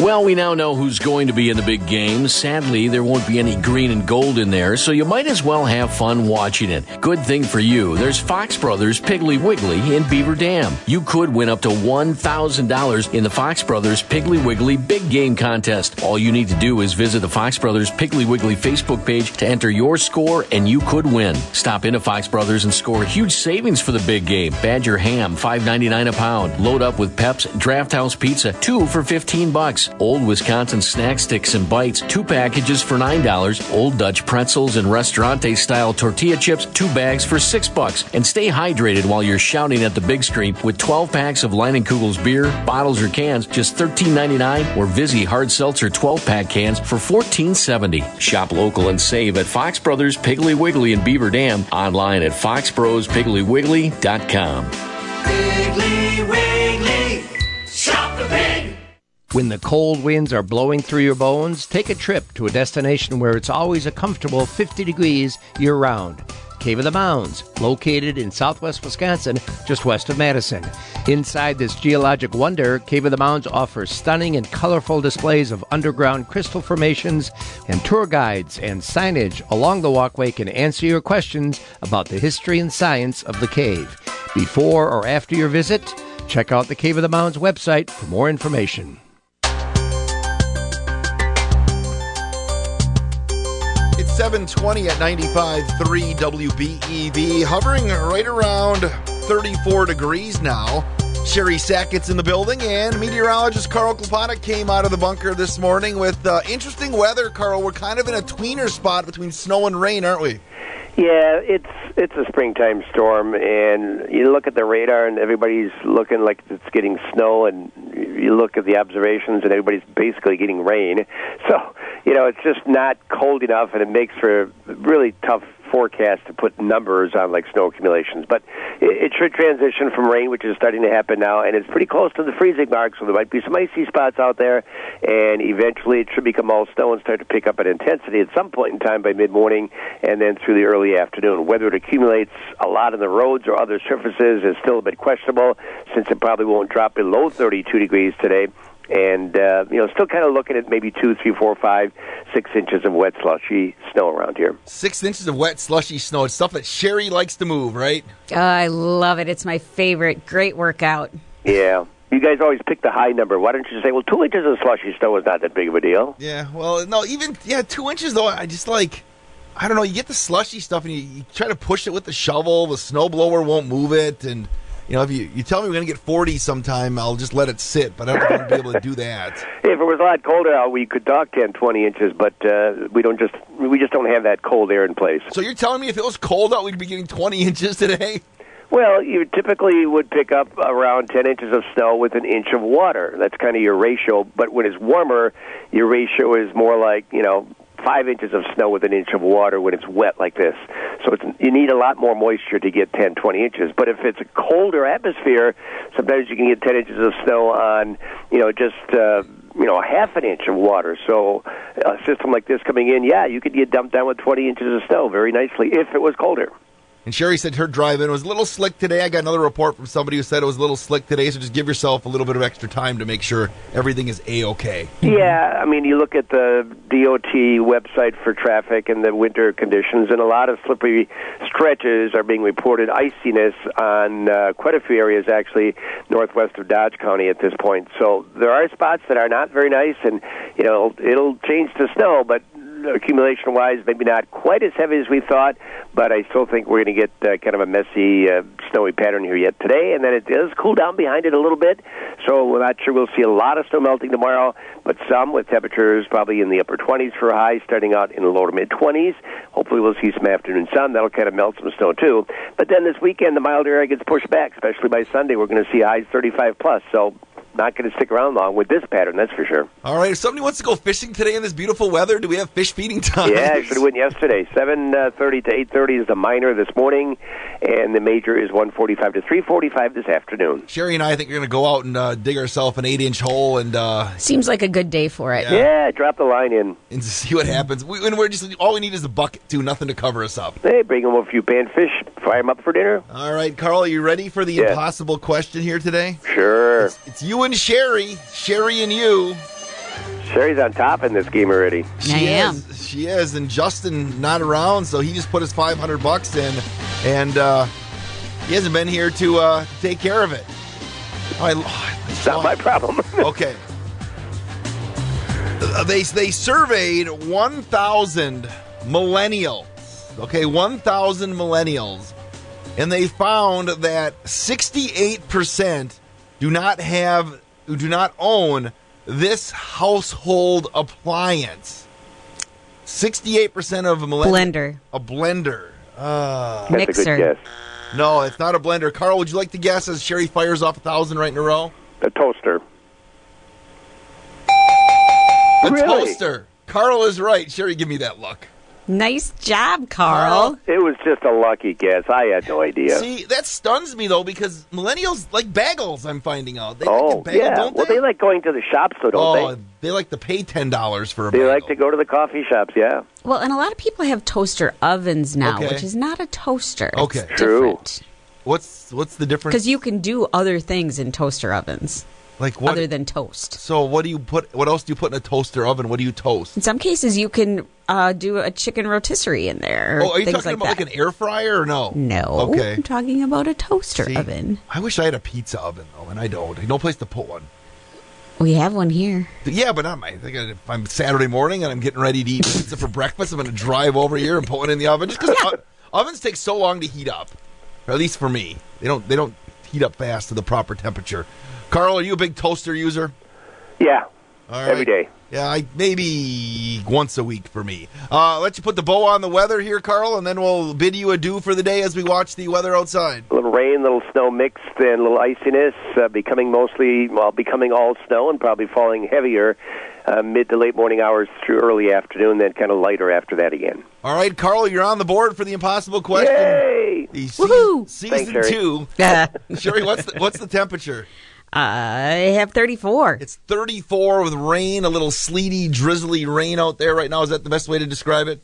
Well, we now know who's going to be in the big game. Sadly, there won't be any green and gold in there, so you might as well have fun watching it. Good thing for you, there's Fox Brothers Piggly Wiggly in Beaver Dam. You could win up to $1,000 in the Fox Brothers Piggly Wiggly Big Game Contest. All you need to do is visit the Fox Brothers Piggly Wiggly Facebook page to enter your score, and you could win. Stop into Fox Brothers and score huge savings for the big game. Badger ham, $5.99 a pound. Load up with Peps Draft House Pizza, two for 15 bucks. Old Wisconsin snack sticks and bites, two packages for $9. Old Dutch pretzels and restaurante style tortilla chips, two bags for 6 bucks. And stay hydrated while you're shouting at the big screen with 12 packs of Leinenkugel's beer, bottles or cans, just $13.99 or Vizzy hard seltzer 12 pack cans for $14.70. Shop local and save at Fox Brothers Piggly Wiggly in Beaver Dam, online at foxbrospiggliwiggly.com. Piggly Wiggly, shop the pig. When the cold winds are blowing through your bones, take a trip to a destination where it's always a comfortable 50 degrees year round. Cave of the Mounds, located in southwest Wisconsin, just west of Madison. Inside this geologic wonder, Cave of the Mounds offers stunning and colorful displays of underground crystal formations, and tour guides and signage along the walkway can answer your questions about the history and science of the cave. Before or after your visit, check out the Cave of the Mounds website for more information. 720 at 95.3 WBEV, hovering right around 34 degrees now. Sherry Sackett's in the building, and meteorologist Carl Klopotik came out of the bunker this morning with uh, interesting weather, Carl. We're kind of in a tweener spot between snow and rain, aren't we? Yeah, it's it's a springtime storm, and you look at the radar, and everybody's looking like it's getting snow, and you look at the observations, and everybody's basically getting rain. So, you know, it's just not cold enough, and it makes for really tough forecast to put numbers on like snow accumulations. But it, should transition from rain, which is starting to happen now, and it's pretty close to the freezing mark, so there might be some icy spots out there, and eventually it should become all snow and start to pick up in intensity at some point in time by mid morning, and then through the early afternoon. Whether it accumulates a lot on the roads or other surfaces is still a bit questionable, since it probably won't drop below 32 degrees today and uh, you know, still kind of looking at maybe two, three, four, five, six inches of wet, slushy snow around here. Six inches of wet, slushy snow. It's stuff that Sherry likes to move, right? Oh, I love it. It's my favorite. Great workout. Yeah. You guys always pick the high number. Why don't you say, well, two inches of slushy snow is not that big of a deal? Yeah, well, no, even yeah, two inches though. I just like, I don't know. You get the slushy stuff and you, you try to push it with the shovel. The snowblower won't move it, and you know if you, you tell me we're gonna get forty sometime, I'll just let it sit. But I don't want to be able to do that. If it was a lot colder out, we could talk 10, 20 inches, but uh, we don't just we just don't have that cold air in place. So you're telling me if it was cold out, we'd be getting twenty inches today? Well, you typically would pick up around 10 inches of snow with an inch of water. That's kind of your ratio. But when it's warmer, your ratio is more like, you know, five inches of snow with an inch of water when it's wet like this. So it's, you need a lot more moisture to get 10, 20 inches. But if it's a colder atmosphere, sometimes you can get 10 inches of snow on, you know, just. Uh, you know, a half an inch of water. So, a system like this coming in, yeah, you could get dumped down with 20 inches of snow very nicely if it was colder. And Sherry said her drive-in was a little slick today. I got another report from somebody who said it was a little slick today. So just give yourself a little bit of extra time to make sure everything is a okay. Yeah, I mean, you look at the DOT website for traffic and the winter conditions, and a lot of slippery stretches are being reported iciness on uh, quite a few areas, actually, northwest of Dodge County at this point. So there are spots that are not very nice, and you know it'll change to snow, but accumulation wise, maybe not quite as heavy as we thought, but I still think we're going to get uh, kind of a messy, uh, snowy pattern here yet today, and then it does cool down behind it a little bit. So we're not sure we'll see a lot of snow melting tomorrow, but some with temperatures probably in the upper 20s for a high, starting out in the low to mid 20s. Hopefully, we'll see some afternoon sun. That'll kind of melt some snow too. But then this weekend, the milder area gets pushed back, especially by Sunday. We're going to see highs 35 plus. So not going to stick around long with this pattern. That's for sure. All right, if somebody wants to go fishing today in this beautiful weather, do we have fish feeding time? Yeah, I should have went yesterday. Seven uh, to eight thirty is the minor this morning, and the major is one forty-five to three forty-five this afternoon. Sherry and I think we're going to go out and uh, dig ourselves an eight-inch hole and uh, Seems like a good day for it. Yeah, drop the line in. and see what happens. We, and we're just all we need is a bucket too, nothing to cover us up. Hey, bring them a few panfish, fry them up for dinner. All right, Carl, are you ready for the Yeah. impossible question here today? Sure. It's, it's you and Sherry, Sherry and you. Sherry's on top in this game already. She is. She is, and Justin not around, so he just put his five hundred bucks in, and uh, he hasn't been here to uh, take care of it. Oh, I, it's not my problem. okay. Uh, They they surveyed one thousand millennials. Okay, one thousand millennials, and they found that sixty-eight percent do not have, do not own this household appliance. Sixty-eight percent of millennials. Blender. A blender. Uh, That's a good Mixer. guess. No, it's not a blender. Carl, would you like to guess as Sherry fires off a thousand right in a row? A toaster. A Really? toaster. Carl is right. Sherry, give me that look. Nice job, Carl. It was just a lucky guess. I had no idea. See, that stuns me though because millennials like bagels. I'm finding out. They oh, like a bagel, yeah. don't well, they? they like going to the shops, though, don't oh, they? like to pay ten dollars for a they? They bagel. like to go to the coffee shops, yeah. Well, and a lot of people have toaster ovens now, Okay. which is not a toaster. Okay, It's different. What's what's the difference? Because you can do other things in toaster ovens. Like what? Other than toast. So what do you put? What else do you put in a toaster oven? What do you toast? In some cases, you can uh, do a chicken rotisserie in there. Oh, are you talking like about that. like an air fryer or no? No. Okay. I'm talking about a toaster See, oven. I wish I had a pizza oven though, and I don't. No place to put one. We have one here. Yeah, but not my. I think if I'm Saturday morning and I'm getting ready to eat pizza for breakfast, I'm going to drive over here and put one in the oven just because ovens take so long to heat up. Or at least for me, they don't. They don't heat up fast to the proper temperature. Carl, are you a big toaster user? Yeah. All right. Every day. Yeah, I, maybe once a week for me. Uh, let you put the bow on the weather here, Carl, and then we'll bid you adieu for the day as we watch the weather outside. A little rain, little snow mixed, and a little iciness, uh, becoming mostly, well, becoming all snow and probably falling heavier uh, mid to late morning hours through early afternoon, then kind of lighter after that again. All right, Carl, you're on the board for the impossible question. Yay! The se- season Thanks, Sherry. two. Sherry, what's the, what's the temperature? I have 34. It's 34 with rain, a little sleety, drizzly rain out there right now. Is that the best way to describe it?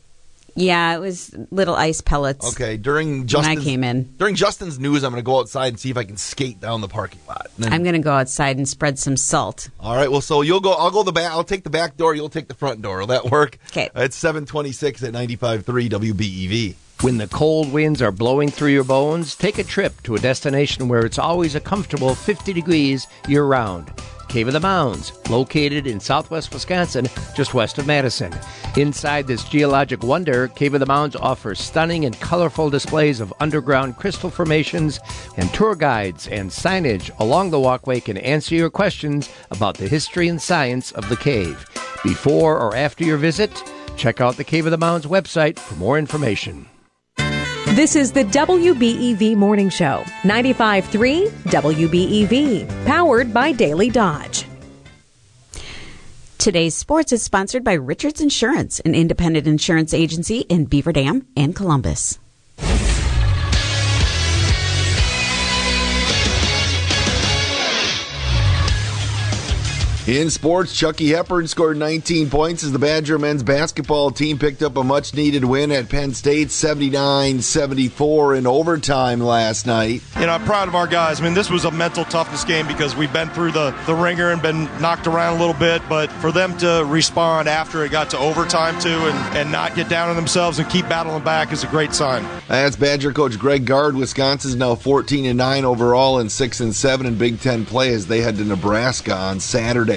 Yeah, it was little ice pellets. Okay, during When I Justin's, came in. during Justin's news, I'm going to go outside and see if I can skate down the parking lot. Then- I'm going to go outside and spread some salt. all right, well, so you'll go. I'll go the back. I'll take the back door. You'll take the front door. Will that work? Okay. It's 726 at 95.3 WBEV. When the cold winds are blowing through your bones, take a trip to a destination where it's always a comfortable 50 degrees year round. Cave of the Mounds, located in southwest Wisconsin, just west of Madison. Inside this geologic wonder, Cave of the Mounds offers stunning and colorful displays of underground crystal formations, and tour guides and signage along the walkway can answer your questions about the history and science of the cave. Before or after your visit, check out the Cave of the Mounds website for more information. This is the WBEV Morning Show, 95.3 WBEV, powered by Daily Dodge. Today's sports is sponsored by Richards Insurance, an independent insurance agency in Beaver Dam and Columbus. In sports, Chucky Hepburn scored 19 points as the Badger men's basketball team picked up a much needed win at Penn State 79 74 in overtime last night. You know, I'm proud of our guys. I mean, this was a mental toughness game because we've been through the, the ringer and been knocked around a little bit, but for them to respond after it got to overtime, too, and, and not get down on themselves and keep battling back is a great sign. That's Badger coach Greg Gard. Wisconsin's now 14 and 9 overall and 6 and 7 in Big 10 play as they head to Nebraska on Saturday.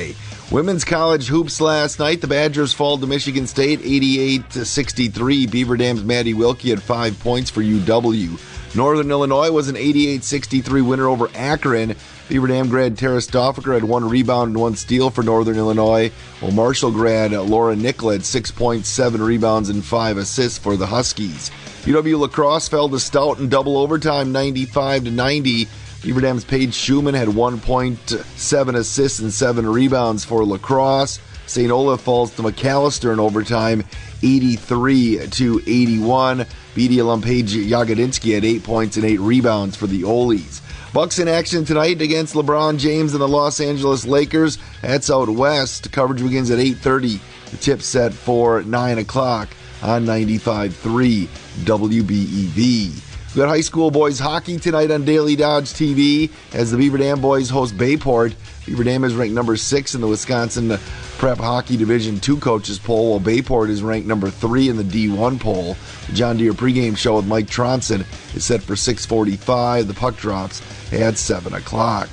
Women's college hoops last night. The Badgers fall to Michigan State 88 to 63. Beaver Dam's Maddie Wilkie had 5 points for UW. Northern Illinois was an 88-63 winner over Akron. Beaver Dam grad Tara Stoffaker had one rebound and one steal for Northern Illinois, while Marshall grad Laura Nickel had 6.7 rebounds and 5 assists for the Huskies. UW La Crosse fell to Stout in double overtime 95 to 90. Beaver Dam's Paige Schumann had 1.7 assists and 7 rebounds for La Crosse. St. Olaf falls to Macalester in overtime, 83 to 81. BD alum Paige Yagodinsky had 8 points and 8 rebounds for the Oles. Bucks in action tonight against LeBron James and the Los Angeles Lakers. That's out west. Coverage begins at 8.30. The tip set for 9 o'clock on 95.3 WBEV. Got high school boys hockey tonight on Daily Dodge TV as the Beaver Dam boys host Bayport. Beaver Dam is ranked number six in the Wisconsin Prep Hockey Division Two coaches poll, while Bayport is ranked number three in the D1 poll. The John Deere pregame show with Mike Tronson is set for 6:45. The puck drops at 7 o'clock.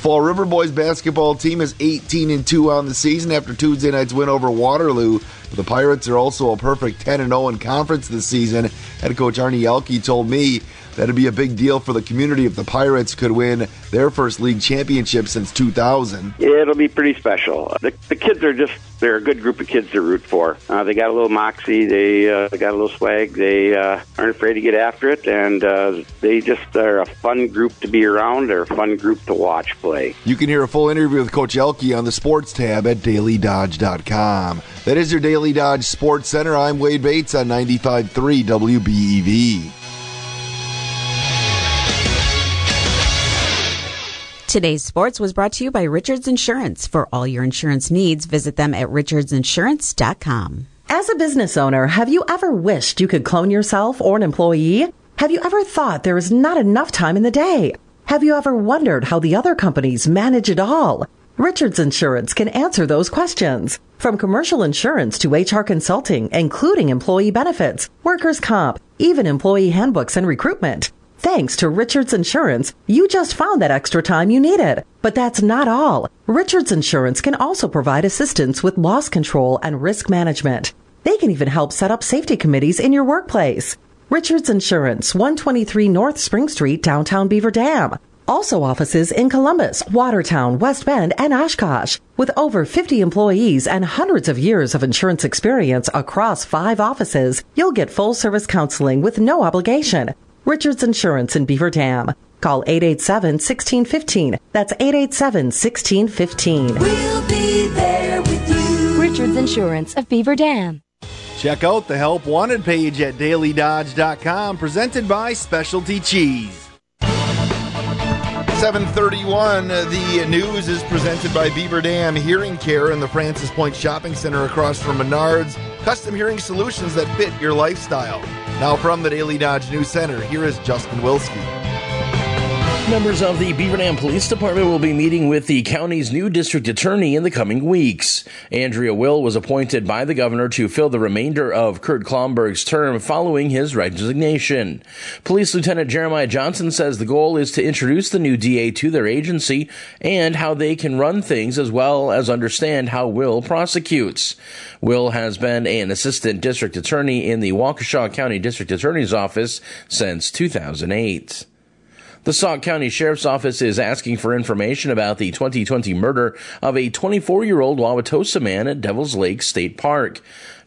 Fall River boys basketball team is 18 and 2 on the season after Tuesday night's win over Waterloo. The Pirates are also a perfect 10 and 0 in conference this season. Head coach Arnie Elke told me that'd be a big deal for the community if the Pirates could win their first league championship since 2000. It'll be pretty special. The, the kids are just, they're a good group of kids to root for. Uh, they got a little moxie, they, uh, they got a little swag, they uh, aren't afraid to get after it, and uh, they just are a fun group to be around. They're a fun group to watch play. You can hear a full interview with Coach Elke on the sports tab at dailydodge.com. That is your Daily Dodge Sports Center. I'm Wade Bates on 95.3 WBEV. Today's sports was brought to you by Richards Insurance. For all your insurance needs, visit them at richardsinsurance.com. As a business owner, have you ever wished you could clone yourself or an employee? Have you ever thought there is not enough time in the day? Have you ever wondered how the other companies manage it all? Richards Insurance can answer those questions. From commercial insurance to HR consulting, including employee benefits, workers' comp, even employee handbooks and recruitment. Thanks to Richards Insurance, you just found that extra time you needed. But that's not all. Richards Insurance can also provide assistance with loss control and risk management. They can even help set up safety committees in your workplace. Richards Insurance, 123 North Spring Street, downtown Beaver Dam. Also offices in Columbus, Watertown, West Bend, and Oshkosh. With over 50 employees and hundreds of years of insurance experience across five offices, you'll get full service counseling with no obligation. Richards Insurance in Beaver Dam. Call 887-1615. That's 887-1615. We'll be there with you. Richards Insurance of Beaver Dam. Check out the Help Wanted page at dailydodge.com, presented by Specialty Cheese. 731, uh, the news is presented by Beaver Dam Hearing Care in the Francis Point Shopping Center across from Menards. Custom hearing solutions that fit your lifestyle. Now from the Daily Dodge News Center, here is Justin Wilski. Members of the Beaver Dam Police Department will be meeting with the county's new district attorney in the coming weeks. Andrea Will was appointed by the governor to fill the remainder of Kurt Klomberg's term following his resignation. Police Lieutenant Jeremiah Johnson says the goal is to introduce the new DA to their agency and how they can run things as well as understand how Will prosecutes. Will has been an assistant district attorney in the Waukesha County District Attorney's Office since 2008. The Sauk County Sheriff's Office is asking for information about the 2020 murder of a 24 year old Wauwatosa man at Devil's Lake State Park.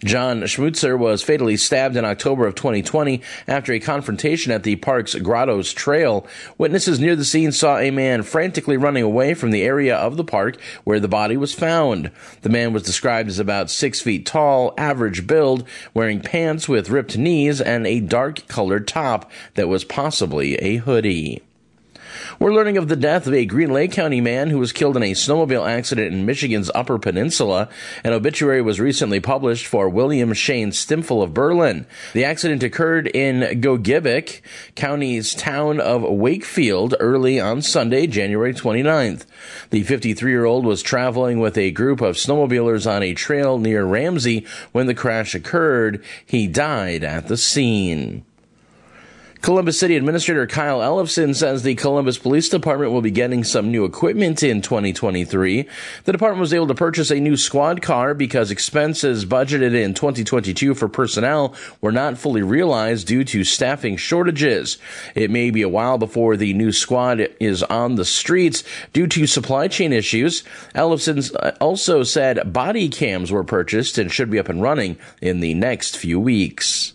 John Schmutzer was fatally stabbed in October of 2020 after a confrontation at the park's Grottos Trail. Witnesses near the scene saw a man frantically running away from the area of the park where the body was found. The man was described as about six feet tall, average build, wearing pants with ripped knees and a dark colored top that was possibly a hoodie. We're learning of the death of a Green Lake County man who was killed in a snowmobile accident in Michigan's Upper Peninsula. An obituary was recently published for William Shane Stimfel of Berlin. The accident occurred in Gogebic, County's town of Wakefield, early on Sunday, January 29th. The 53 year old was traveling with a group of snowmobilers on a trail near Ramsey when the crash occurred. He died at the scene. Columbus City Administrator Kyle Ellefson says the Columbus Police Department will be getting some new equipment in 2023. The department was able to purchase a new squad car because expenses budgeted in 2022 for personnel were not fully realized due to staffing shortages. It may be a while before the new squad is on the streets due to supply chain issues. Ellefson also said body cams were purchased and should be up and running in the next few weeks.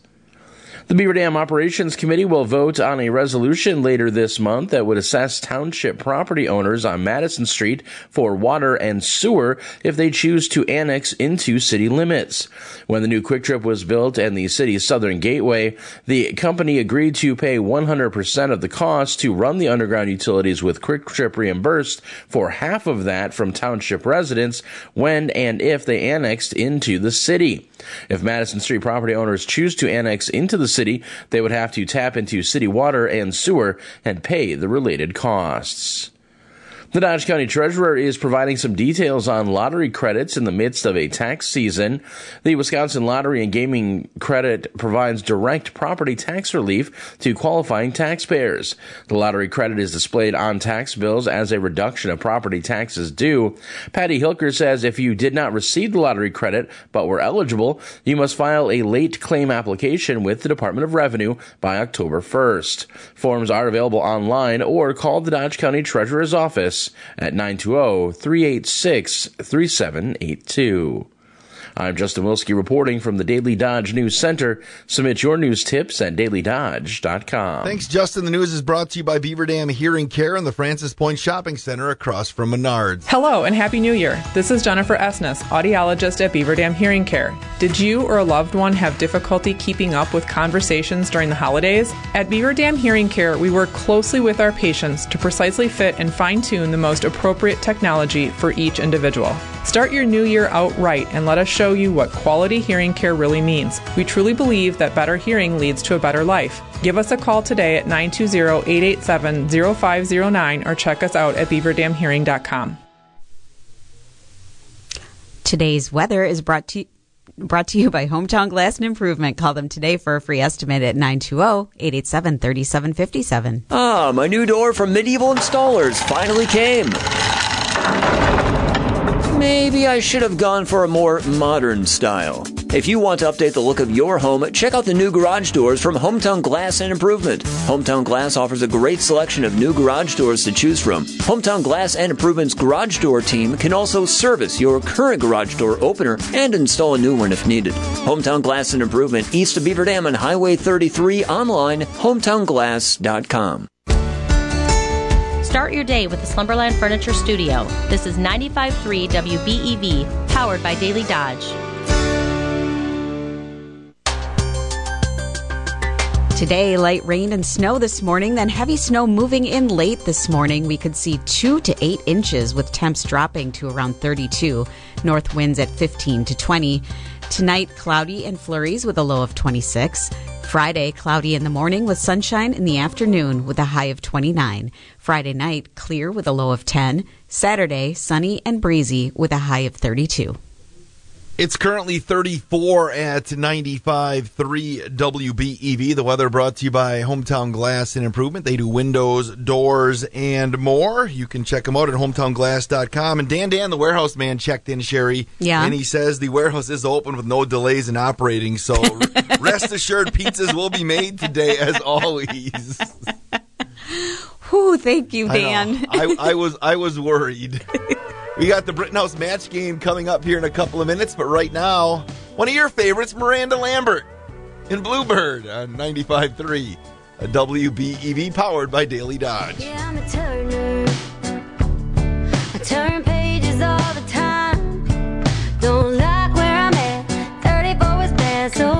The Beaver Dam Operations Committee will vote on a resolution later this month that would assess township property owners on Madison Street for water and sewer if they choose to annex into city limits. When the new Kwik Trip was built and the city's southern gateway, the company agreed to pay 100% of the cost to run the underground utilities with Kwik Trip reimbursed for half of that from township residents when and if they annexed into the city. If Madison Street property owners choose to annex into the city, they would have to tap into city water and sewer and pay the related costs. The Dodge County Treasurer is providing some details on lottery credits in the midst of a tax season. The Wisconsin Lottery and Gaming Credit provides direct property tax relief to qualifying taxpayers. The lottery credit is displayed on tax bills as a reduction of property taxes due. Patty Hilker says if you did not receive the lottery credit but were eligible, you must file a late claim application with the Department of Revenue by October 1st. Forms are available online or call the Dodge County Treasurer's office at 920 386 3782. I'm Justin Wilski reporting from the Daily Dodge News Center. Submit your news tips at dailydodge.com. Thanks, Justin. The news is brought to you by Beaver Dam Hearing Care and the Francis Point Shopping Center across from Menards. Hello and Happy New Year. This is Jennifer Esnes, audiologist at Beaver Dam Hearing Care. Did you or a loved one have difficulty keeping up with conversations during the holidays? At Beaver Dam Hearing Care, we work closely with our patients to precisely fit and fine tune the most appropriate technology for each individual. Start your new year out right and let us show you what quality hearing care really means. We truly believe that better hearing leads to a better life. Give us a call today at 920-887-0509 or check us out at beaverdamhearing.com. Today's weather is brought to brought to you by Hometown Glass and Improvement. Call them today for a free estimate at 920-887-3757. Ah, my new door from Medieval Installers finally came. Maybe I should have gone for a more modern style. If you want to update the look of your home, check out the new garage doors from Hometown Glass and Improvement. Hometown Glass offers a great selection of new garage doors to choose from. Hometown Glass and Improvement's garage door team can also service your current garage door opener and install a new one if needed. Hometown Glass and Improvement, east of Beaver Dam on Highway 33, online, hometownglass.com. Start your day with the Slumberland Furniture Studio. This is 95.3 WBEV, powered by Daily Dodge. Today, light rain and snow this morning, then heavy snow moving in late this morning. We could see 2 to 8 inches with temps dropping to around 32, north winds at 15 to 20. Tonight, cloudy and flurries with a low of 26. Friday, cloudy in the morning with sunshine in the afternoon with a high of 29. Friday night, clear with a low of 10. Saturday, sunny and breezy with a high of 32. It's currently 34 at 95.3 WBEV. The weather brought to you by Hometown Glass and Improvement. They do windows, doors, and more. You can check them out at hometownglass.com. And Dan Dan, the warehouse man, checked in, Sherry. Yeah. And he says the warehouse is open with no delays in operating. So rest assured, pizzas will be made today as always. Whew, thank you, Dan. know. I, I was I was worried. We got the Brittenhouse match game coming up here in a couple of minutes, but right now, one of your favorites, Miranda Lambert in Bluebird on 95.3, a WBEV powered by Daily Dodge. Yeah, I'm a turner. I turn pages all the time. Don't like where I'm at. 34 was bad, so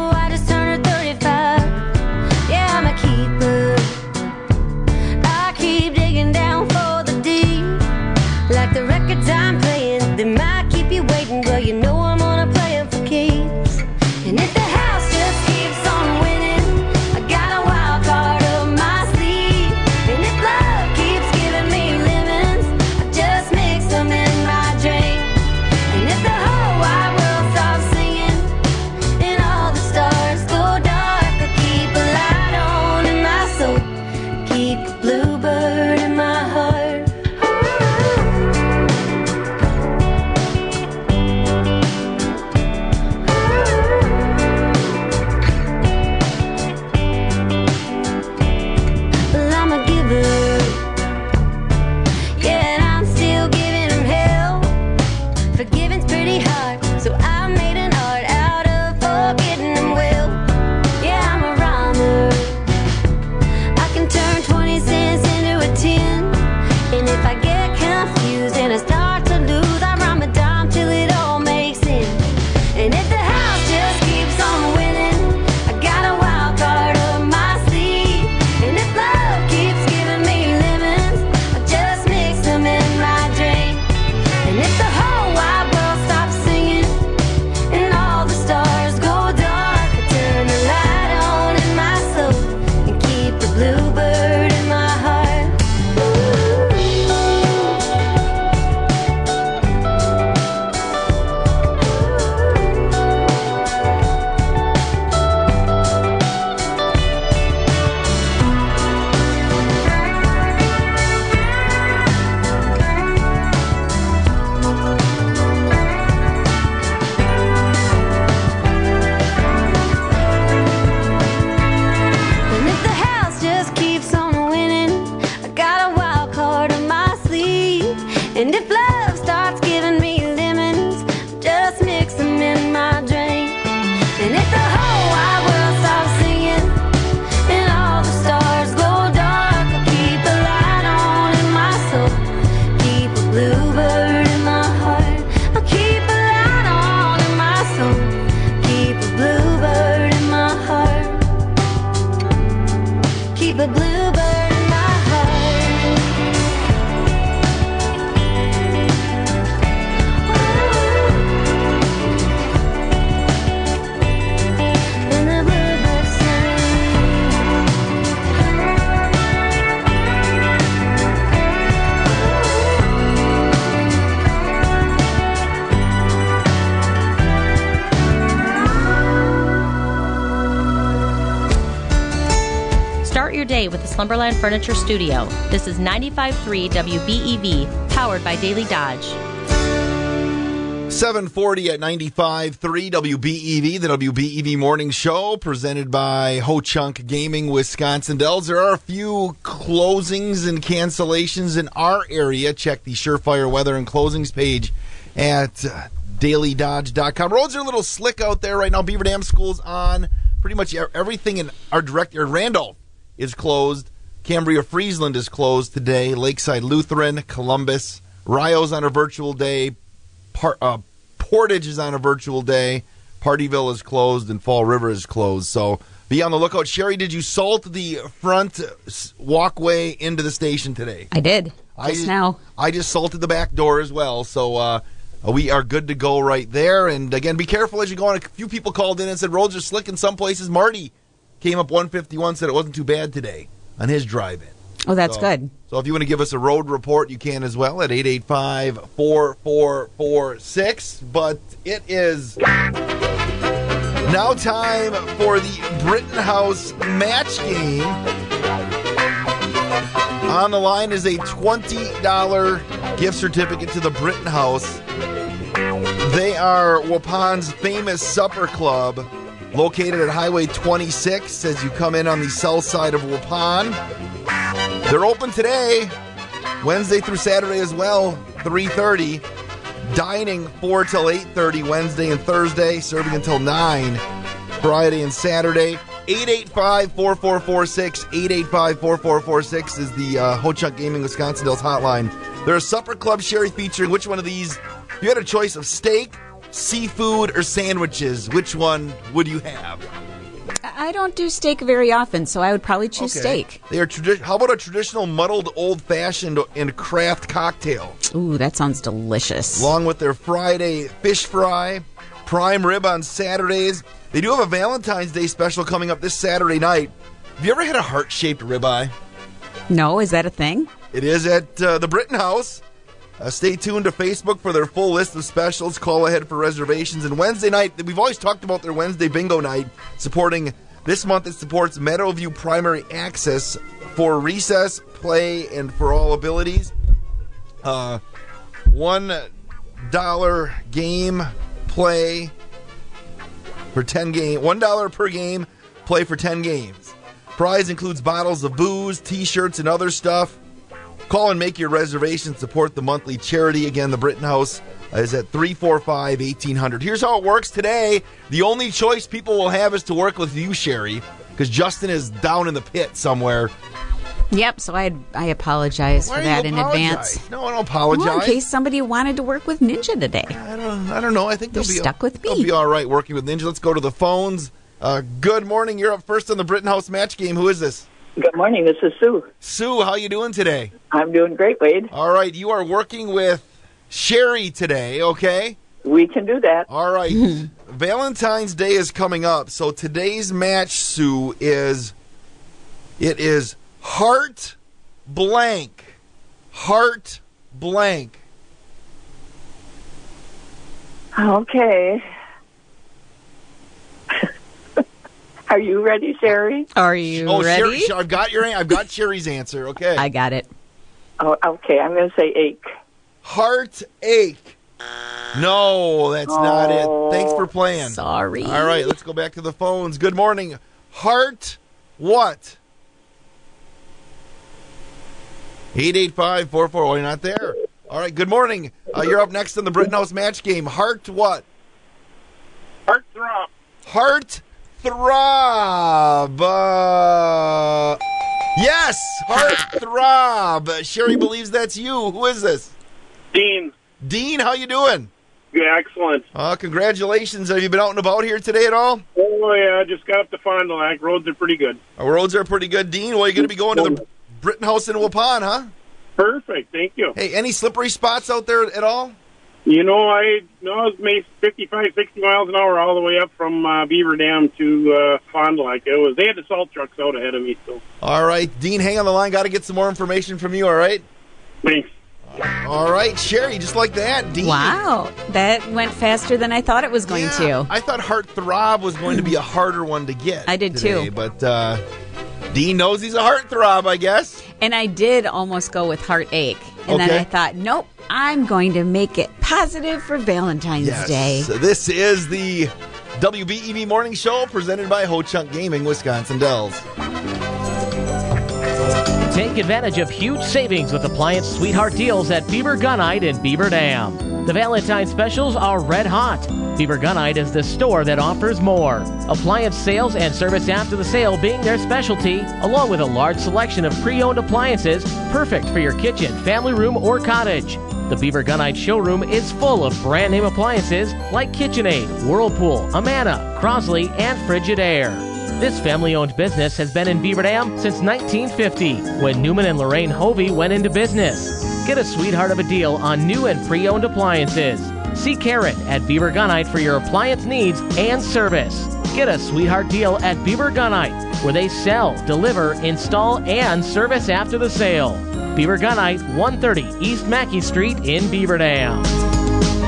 Slumberland Furniture Studio. This is 95.3 WBEV, powered by Daily Dodge. 740 at 95.3 WBEV, the WBEV morning show presented by Ho Chunk Gaming Wisconsin Dells. There are a few closings and cancellations in our area. Check the Surefire Weather and Closings page at uh, dailydodge.com. Roads are a little slick out there right now. Beaver Dam School's on. Pretty much everything in our direct, or Randolph is closed. Cambria Friesland is closed today. Lakeside Lutheran, Columbus, Rio's on a virtual day. Par- uh, Portage is on a virtual day. Pardeeville is closed and Fall River is closed. So be on the lookout. Sherry, did you salt the front walkway into the station today? I did. I Just now. I just salted the back door as well. So uh, we are good to go right there. And again, be careful as you go on. A few people called in and said roads are slick in some places. Marty came up 151, said it wasn't too bad today on his drive in. Oh, that's So- good. So if you want to give us a road report, you can as well at 885 4446. But it is now time for the Britton House match game. On the line is a $20 gift certificate to the Britton House. They are Waupun's famous supper club, located at Highway 26 as you come in on the south side of Waupun. They're open today, Wednesday through Saturday as well, 3:30. Dining 4 till 8:30 Wednesday and Thursday, serving until 9 Friday and Saturday. 885-4446, 885-4446 is the uh, Ho Chunk Gaming Wisconsin Dells hotline. They're a supper club sherry featuring which one of these? You had a choice of steak, seafood, or sandwiches, which one would you have? I don't do steak very often, so I would probably choose Okay. steak. They are tradi- How about a traditional muddled old fashioned and craft cocktail? Ooh, that sounds delicious. Along with their Friday fish fry, prime rib on Saturdays. They do have a Valentine's Day special coming up this Saturday night. Have you ever had a heart shaped ribeye? No, is that a thing? It is at uh, the Britton House. Uh, stay tuned to Facebook for their full list of specials. Call ahead for reservations. And Wednesday night, we've always talked about their Wednesday bingo night, supporting this month. It supports Meadowview Primary Access for recess, play, and for all abilities. Uh, one dollar game play for ten game. One dollar per game play for ten games. Prize includes bottles of booze, T-shirts, and other stuff. Call and make your reservation. Support the monthly charity. Again, the Britton House is at 345 1800. Here's how it works today. The only choice people will have is to work with you, Sherry, because Justin is down in the pit somewhere. Yep, so I I apologize Why for do that you in apologize? advance. No, I don't apologize. Well, in case somebody wanted to work with Ninja today. I don't, I don't know. I think They're they'll be stuck with me. They'll be all right working with Ninja. Let's go to the phones. Uh, good morning. You're up first on the Britton House match game. Who is this? Good morning. This is Sue. Sue, how you doing today? I'm doing great, Wade. All right, you are working with Sherry today, okay? We can do that. All right. Valentine's Day is coming up, so today's match, Sue, is it is heart blank. Heart blank. Okay. Are you ready, Sherry? Are you oh, ready? Sherry, Sher- I've got your I've got Sherry's answer, okay? I got it. Oh, okay. I'm going to say ache. Heart ache. No, that's not it. Oh, Thanks for playing. Sorry. All right, let's go back to the phones. Good morning. Heart what? 885 44. Oh, you're not there. All right, good morning. Uh, you're up next in the Britton House match game. Heart what? Heart throb. Heart throb. Uh, yes, heart throb. Sherry believes that's you. Who is this? Dean. Dean, how you doing? Yeah, excellent. Uh, congratulations. Have you been out and about here today at all? Oh yeah, I just got up to Fond du Lac. Roads are pretty good. Our roads are pretty good. Dean, well, you're going to be going to the Britton House in Waupun, huh? Perfect, thank you. Hey, any slippery spots out there at all? You know, I know it's made 55, 60 miles an hour all the way up from uh, Beaver Dam to uh, Fond du Lac. It was they had the salt trucks out ahead of me, so All right, Dean, hang on the line. Got to get some more information from you, all right? thanks. All right, Sherry, just like that, Dean. Wow, that went faster than I thought it was going Yeah, to. I thought Heart Throb was going to be a harder one to get. I did today, too. But uh, Dean knows he's a heartthrob, I guess. And I did almost go with heartache. And then I thought, nope, I'm going to make it positive for Valentine's Yes. Day. So this is the WBEV Morning Show presented by Ho Chunk Gaming, Wisconsin Dells. Take advantage of huge savings with appliance sweetheart deals at Beaver Gunite in Beaver Dam. The Valentine specials are red hot. Beaver Gunite is the store that offers more. Appliance sales and service after the sale being their specialty, along with a large selection of pre owned appliances perfect for your kitchen, family room, or cottage. The Beaver Gunite showroom is full of brand name appliances like KitchenAid, Whirlpool, Amana, Crosley, and Frigidaire. This family owned business has been in Beaver Dam since 1950 when Newman and Lorraine Hovey went into business. Get a sweetheart of a deal on new and pre owned appliances. See Karen at Beaver Gunite for your appliance needs and service. Get a sweetheart deal at Beaver Gunite where they sell, deliver, install, and service after the sale. Beaver Gunite, 130 East Mackey Street in Beaver Dam.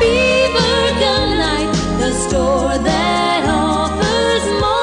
Beaver Gunite, the store that offers more.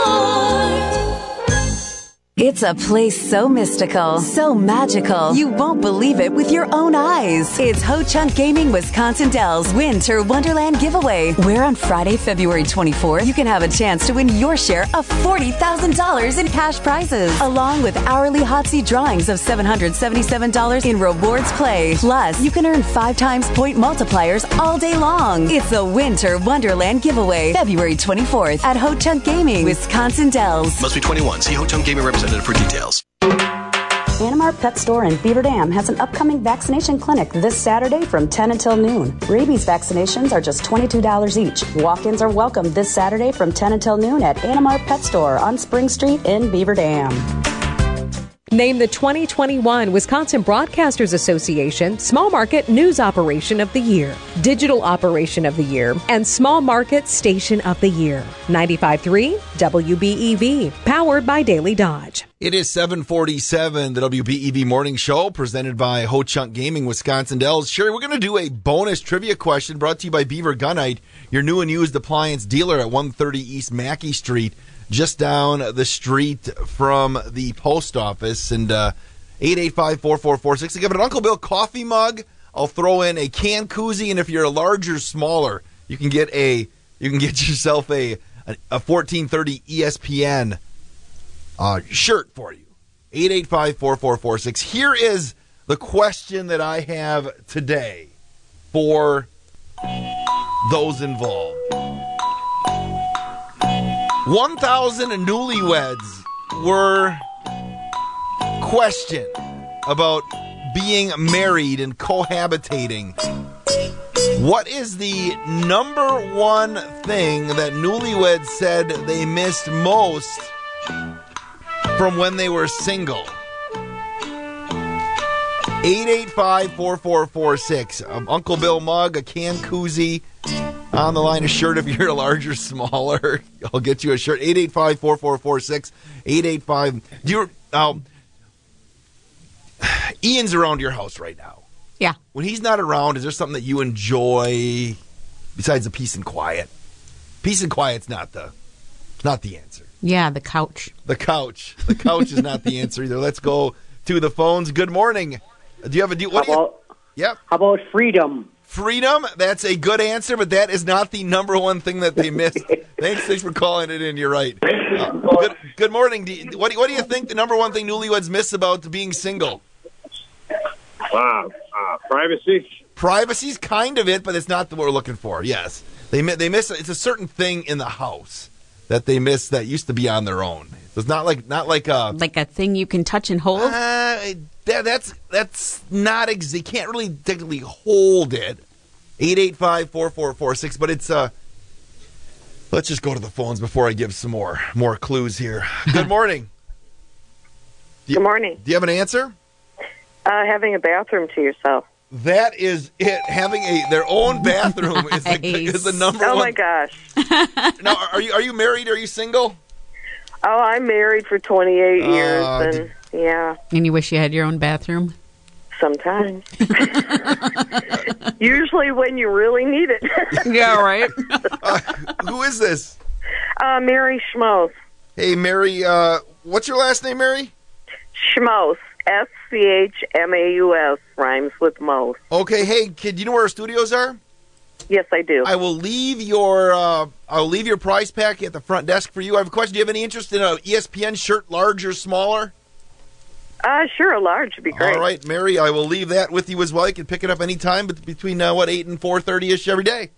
It's a place so mystical, so magical, you won't believe it with your own eyes. It's Ho Chunk Gaming Wisconsin Dells Winter Wonderland Giveaway, where on Friday, February 24th, you can have a chance to win your share of $40,000 in cash prizes, along with hourly hot seat drawings of $777 in rewards play. Plus, you can earn five times point multipliers all day long. It's a Winter Wonderland Giveaway, February 24th at Ho Chunk Gaming Wisconsin Dells. Must be 21. See Ho Chunk Gaming representative for details. Animar Pet Store in Beaver Dam has an upcoming vaccination clinic this Saturday from 10 until noon. Rabies vaccinations are just $22 each. Walk ins are welcome this Saturday from 10 until noon at Animar Pet Store on Spring Street in Beaver Dam. Named the 2021 Wisconsin Broadcasters Association Small Market News Operation of the Year, Digital Operation of the Year, and Small Market Station of the Year. 95.3 WBEV, powered by Daily Dodge. It is 747, the WBEV Morning Show, presented by Ho Chunk Gaming, Wisconsin Dells. Sherry, we're going to do a bonus trivia question brought to you by Beaver Gunite, your new and used appliance dealer at 130 East Mackey Street, just down the street from the post office. And uh, 885-4446. I give it an Uncle Bill coffee mug. I'll throw in a can koozie, and if you're a larger, smaller, you can get a you can get yourself a a 1430 ESPN uh, shirt for you. 885-4446. Here is the question that I have today for those involved. 1,000 newlyweds were questioned about being married and cohabitating. What is the number one thing that newlyweds said they missed most from when they were single? 885 4446. Um, Uncle Bill mug, a can koozie, on the line a shirt if you're large or smaller. I'll get you a shirt. 885 4446. 885. Do you. Um, Ian's around your house right now. Yeah. When he's not around, is there something that you enjoy besides the peace and quiet? Peace and quiet's not the not the answer. Yeah, the couch. The couch. The couch is not the answer either. Let's go to the phones. Good morning. Do you have a do? What How do you? Yep. How about freedom? Freedom. That's a good answer, but that is not the number one thing that they missed. thanks, thanks for calling it in. You're right. Uh, good, good morning. Do you, what, do, what do you think the number one thing newlyweds miss about being single? Wow. Uh, privacy. Privacy's kind of it, but it's not what we're looking for. Yes, they mi- they miss. It's a certain thing in the house that they miss that used to be on their own. So it's not like not like a Like a thing you can touch and hold? Uh, that, that's that's not ex- you can't really technically hold it. 885-4446, but it's uh let's just go to the phones before I give some more more clues here. Good morning. Good morning. Do you have an answer? Uh, having a bathroom to yourself. That is it. Having a their own bathroom is, the, is the number oh one. my gosh. Now, are you are you married? Are you single? Oh, I'm married for 28 Uh, years, d- and yeah, And you wish you had your own bathroom? Sometimes. Usually when you really need it. yeah, right. Who is this? Uh, Mary Schmaus. Hey, Mary. Uh, what's your last name, Mary? Schmaus. S C H M A U S rhymes with most. Okay, hey kid, do you know where our studios are? Yes, I do. I will leave your uh, I'll leave your prize pack at the front desk for you. I have a question. Do you have any interest in a ESPN shirt, large or smaller? Uh, sure, a large would be great. All right, Mary, I will leave that with you as well. You can pick it up anytime, but between uh, what eight and four thirty ish every day.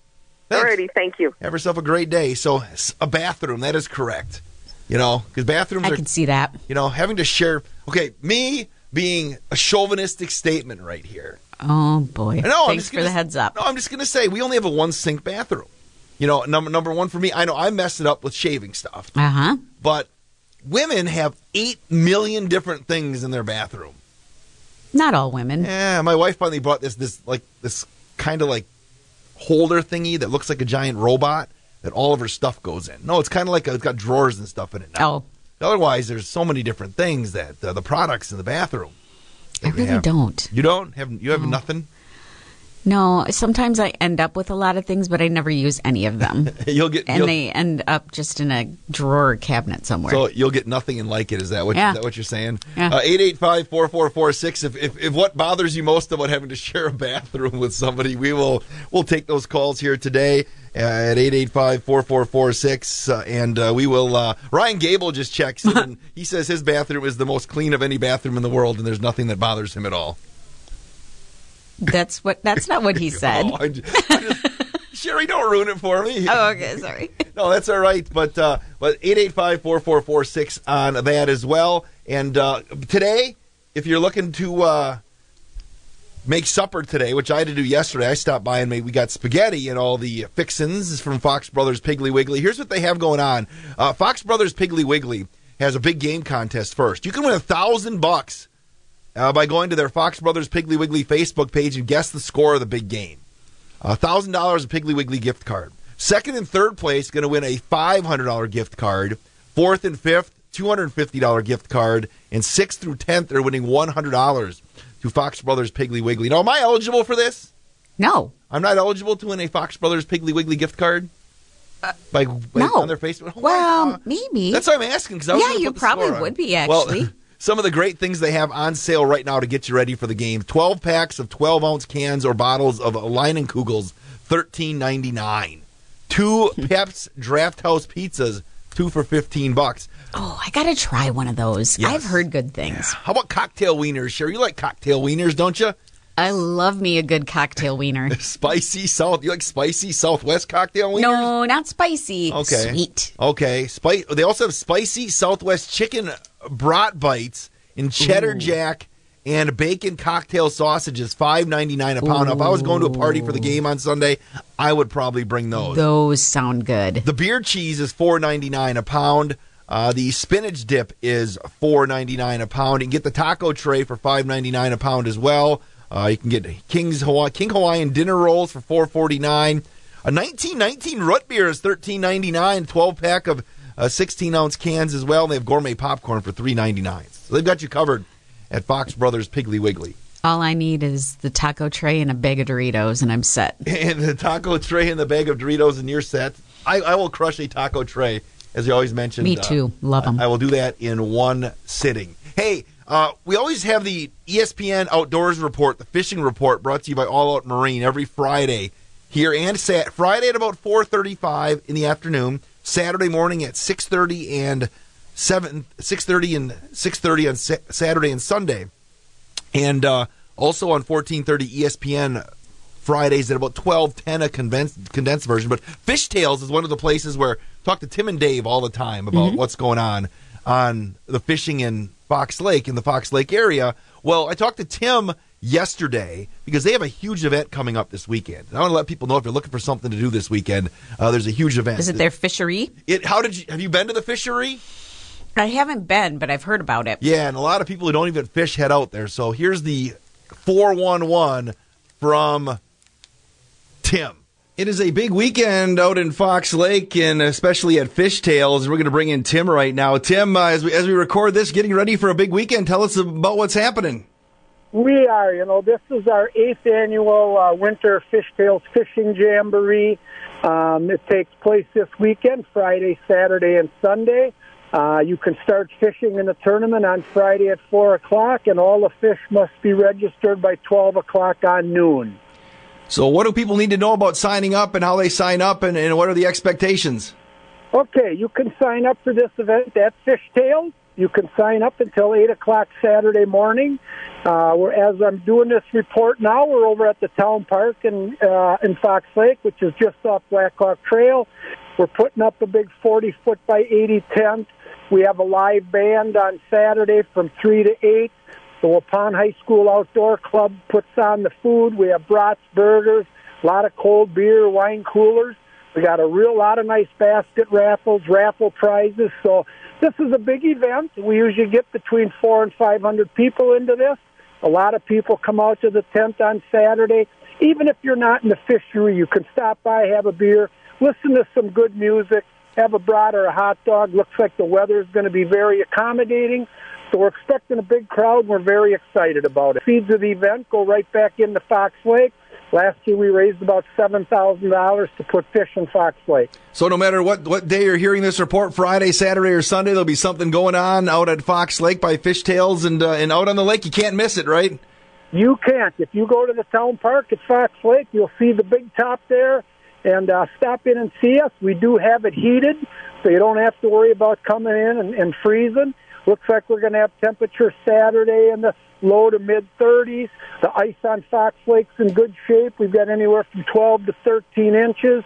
Alrighty, thank you. Have yourself a great day. So a bathroom, that is correct. You know, because bathrooms I are can see that. you know having to share. Okay, me being a chauvinistic statement right here. Oh boy! No, I'm Thanks just for gonna, the heads up. No, I'm just gonna say we only have a one sink bathroom. You know, number number one for me. I know I mess it up with shaving stuff, Uh huh. but women have eight million different things in their bathroom. Not all women. Yeah, my wife finally bought this this like this kind of like holder thingy that looks like a giant robot that all of her stuff goes in. No, it's kind of like a, it's got drawers and stuff in it now. Oh, Otherwise, there's so many different things that uh, the products in the bathroom. I really don't. You don't have you have nothing. No, sometimes I end up with a lot of things, but I never use any of them. You'll get and you'll- they end up just in a drawer or cabinet somewhere. So you'll get nothing and like it. Is that what, Yeah. is that what you're saying? Uh, 885-4446. If, if if what bothers you most about having to share a bathroom with somebody, we will we'll take those calls here today at 885-4446. Uh, and uh, we will. Uh, Ryan Gable just checks in. and he says his bathroom is the most clean of any bathroom in the world, and there's nothing that bothers him at all. That's what. That's not what he said. Oh, I I just- Sherry, don't ruin it for me. Oh, okay, sorry. no, that's all right. But uh, but eight eight five four four four six on that as well. And uh, today, if you're looking to uh, make supper today, which I had to do yesterday, I stopped by and made, we got spaghetti and all the fixins from Fox Brothers Piggly Wiggly. Here's what they have going on: uh, Fox Brothers Piggly Wiggly has a big game contest first. You can win a thousand bucks uh, by going to their Fox Brothers Piggly Wiggly Facebook page and guess the score of the big game. A thousand dollars a Piggly Wiggly gift card. Second and third place going to win a five hundred dollar gift card. Fourth and fifth, two hundred and fifty dollar gift card, and sixth through tenth are winning one hundred dollars to Fox Brothers Piggly Wiggly. Now, am I eligible for this? No. I'm not eligible to win a Fox Brothers Piggly Wiggly gift card. By, by no. on their Facebook. Oh, well, maybe. That's what I'm asking. Because I yeah, you probably would be Well, actually. Some of the great things they have on sale right now to get you ready for the game 12 packs of 12 ounce cans or bottles of Leinenkugels, $13.99. Two Peps Draft House pizzas, two for 15 bucks. oh, I gotta try one of those. Yes. I've heard good things. How about cocktail wieners? Sure, you like cocktail wieners, don't you? I love me a good cocktail wiener. Spicy South. You like spicy Southwest cocktail wieners? no, not spicy. Okay. Sweet. Okay. Spice. They also have spicy Southwest chicken brat bites in cheddar Ooh. jack and bacon cocktail sausages, five ninety nine a pound. Now, If I was going to a party for the game on Sunday, I would probably bring those. Those sound good. The beer cheese is four ninety nine a pound. Uh, the spinach dip is four ninety nine a pound. You can get the taco tray for five ninety nine a pound as well. Uh, you can get King's Hawaii, King Hawaiian dinner rolls for four forty nine. A nineteen nineteen root beer is thirteen ninety nine. Twelve pack of uh, sixteen ounce cans as well. They have gourmet popcorn for three ninety nine. So they've got you covered at Fox Brothers Piggly Wiggly. All I need is the taco tray and a bag of Doritos, and I'm set. and the taco tray and the bag of Doritos, and you're set. I, I will crush a taco tray, as you always mentioned. Me too. Love 'em. I, I will do that in one sitting. Hey, uh, we always have the ESPN Outdoors Report, the fishing report, brought to you by All Out Marine every Friday here and sat Friday at about 4:35 in the afternoon, Saturday morning at 6:30 and 7 6:30 and 6:30 on sa- Saturday and Sunday. And uh, also on 1430 ESPN Fridays at about 12:10 a condensed, condensed version. But Fishtails is one of the places where talk to Tim and Dave all the time about Mhm. what's going on on the fishing in Fox Lake in the Fox Lake area. Well, I talked to Tim yesterday because they have a huge event coming up this weekend. And I want to let people know if you're looking for something to do this weekend, uh, there's a huge event. Is it their fishery? It. How did you have you been to the fishery? I haven't been, but I've heard about it. Yeah, and a lot of people who don't even fish head out there. So here's the 411 from Tim. It is a big weekend out in Fox Lake and especially at Fishtails. We're going to bring in Tim right now. Tim, uh, as, we, as we record this, getting ready for a big weekend, tell us about what's happening. We are, you know, this is our eighth annual uh, Winter Fishtails Fishing Jamboree. Um, it takes place this weekend, Friday, Saturday, and Sunday. Uh, you can start fishing in the tournament on Friday at 4 o'clock, and all the fish must be registered by 12 o'clock on noon. So, what do people need to know about signing up and how they sign up, and, and what are the expectations? Okay, you can sign up for this event at Fishtails. You can sign up until 8 o'clock Saturday morning. Uh, we're, as I'm doing this report now, we're over at the town park in, uh, in Fox Lake, which is just off Blackhawk Trail. We're putting up a big 40 foot by 80 tent. We have a live band on Saturday from 3 to 8. The Waupun High School Outdoor Club puts on the food. We have brats, burgers, a lot of cold beer, wine coolers. We got a real lot of nice basket raffles, raffle prizes. So this is a big event. We usually get between four and five hundred people into this. A lot of people come out to the tent on Saturday. Even if you're not in the fishery, you can stop by, have a beer, listen to some good music, have a brat or a hot dog. Looks like the weather is going to be very accommodating. So we're expecting a big crowd. We're very excited about it. Feeds of the event go right back into Fox Lake. Last year we raised about seven thousand dollars to put fish in Fox Lake. So, no matter what, what day you're hearing this report, Friday, Saturday, or Sunday, there'll be something going on out at Fox Lake by Fishtails and uh, and out on the lake. You can't miss it, right? You can't. If you go to the town park at Fox Lake, you'll see the big top there, and uh, stop in and see us. We do have it heated, so you don't have to worry about coming in and, and freezing. Looks like we're going to have temperature Saturday in the low to mid 30s. The ice on Fox Lake's in good shape. We've got anywhere from 12 to 13 inches.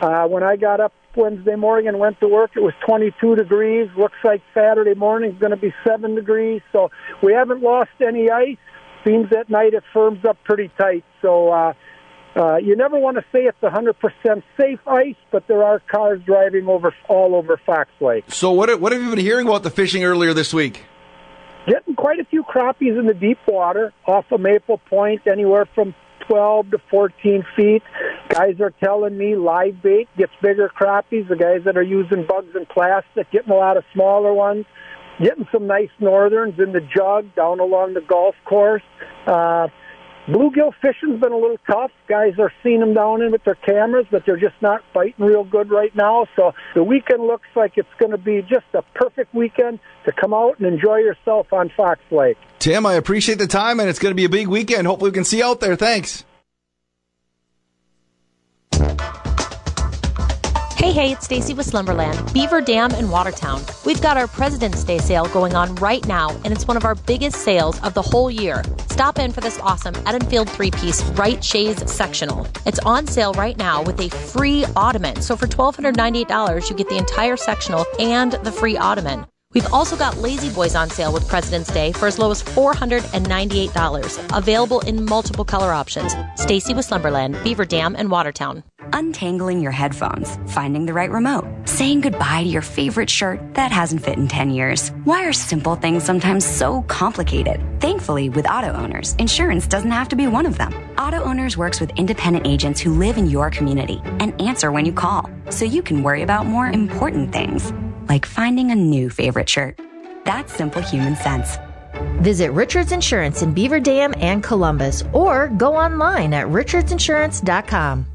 Uh, when I got up Wednesday morning and went to work, it was 22 degrees. Looks like Saturday morning is going to be 7 degrees. So we haven't lost any ice. Seems at night it firms up pretty tight. So uh, uh, you never want to say it's 100% safe ice, but there are cars driving over all over Fox Lake. So, what what have you been hearing about the fishing earlier this week? Getting quite a few crappies in the deep water off of Maple Point, anywhere from 12 to 14 feet. Guys are telling me live bait gets bigger crappies. The guys that are using bugs and plastic getting a lot of smaller ones. Getting some nice northerns in the jug down along the golf course. Uh, Bluegill fishing's been a little tough. Guys are seeing them down in with their cameras, but they're just not biting real good right now. So the weekend looks like it's going to be just a perfect weekend to come out and enjoy yourself on Fox Lake. Tim, I appreciate the time, and it's going to be a big weekend. Hopefully, we can see you out there. Thanks. Hey, hey, it's Stacy with Slumberland, Beaver Dam in Watertown. We've got our President's Day sale going on right now, and it's one of our biggest sales of the whole year. Stop in for this awesome Edenfield three piece Right Chaise sectional. It's on sale right now with a free ottoman. So for $1,298, you get the entire sectional and the free ottoman. We've also got La-Z-Boys on sale with President's Day for as low as $498. Available in multiple color options. Stacy with Slumberland, Beaver Dam, and Watertown. Untangling your headphones, finding the right remote, saying goodbye to your favorite shirt that hasn't fit in 10 years. Why are simple things sometimes so complicated? Thankfully, with auto owners, insurance doesn't have to be one of them. Auto Owners works with independent agents who live in your community and answer when you call, so you can worry about more important things, like finding a new favorite shirt. That's simple human sense. Visit Richards Insurance in Beaver Dam and Columbus or go online at richardsinsurance.com.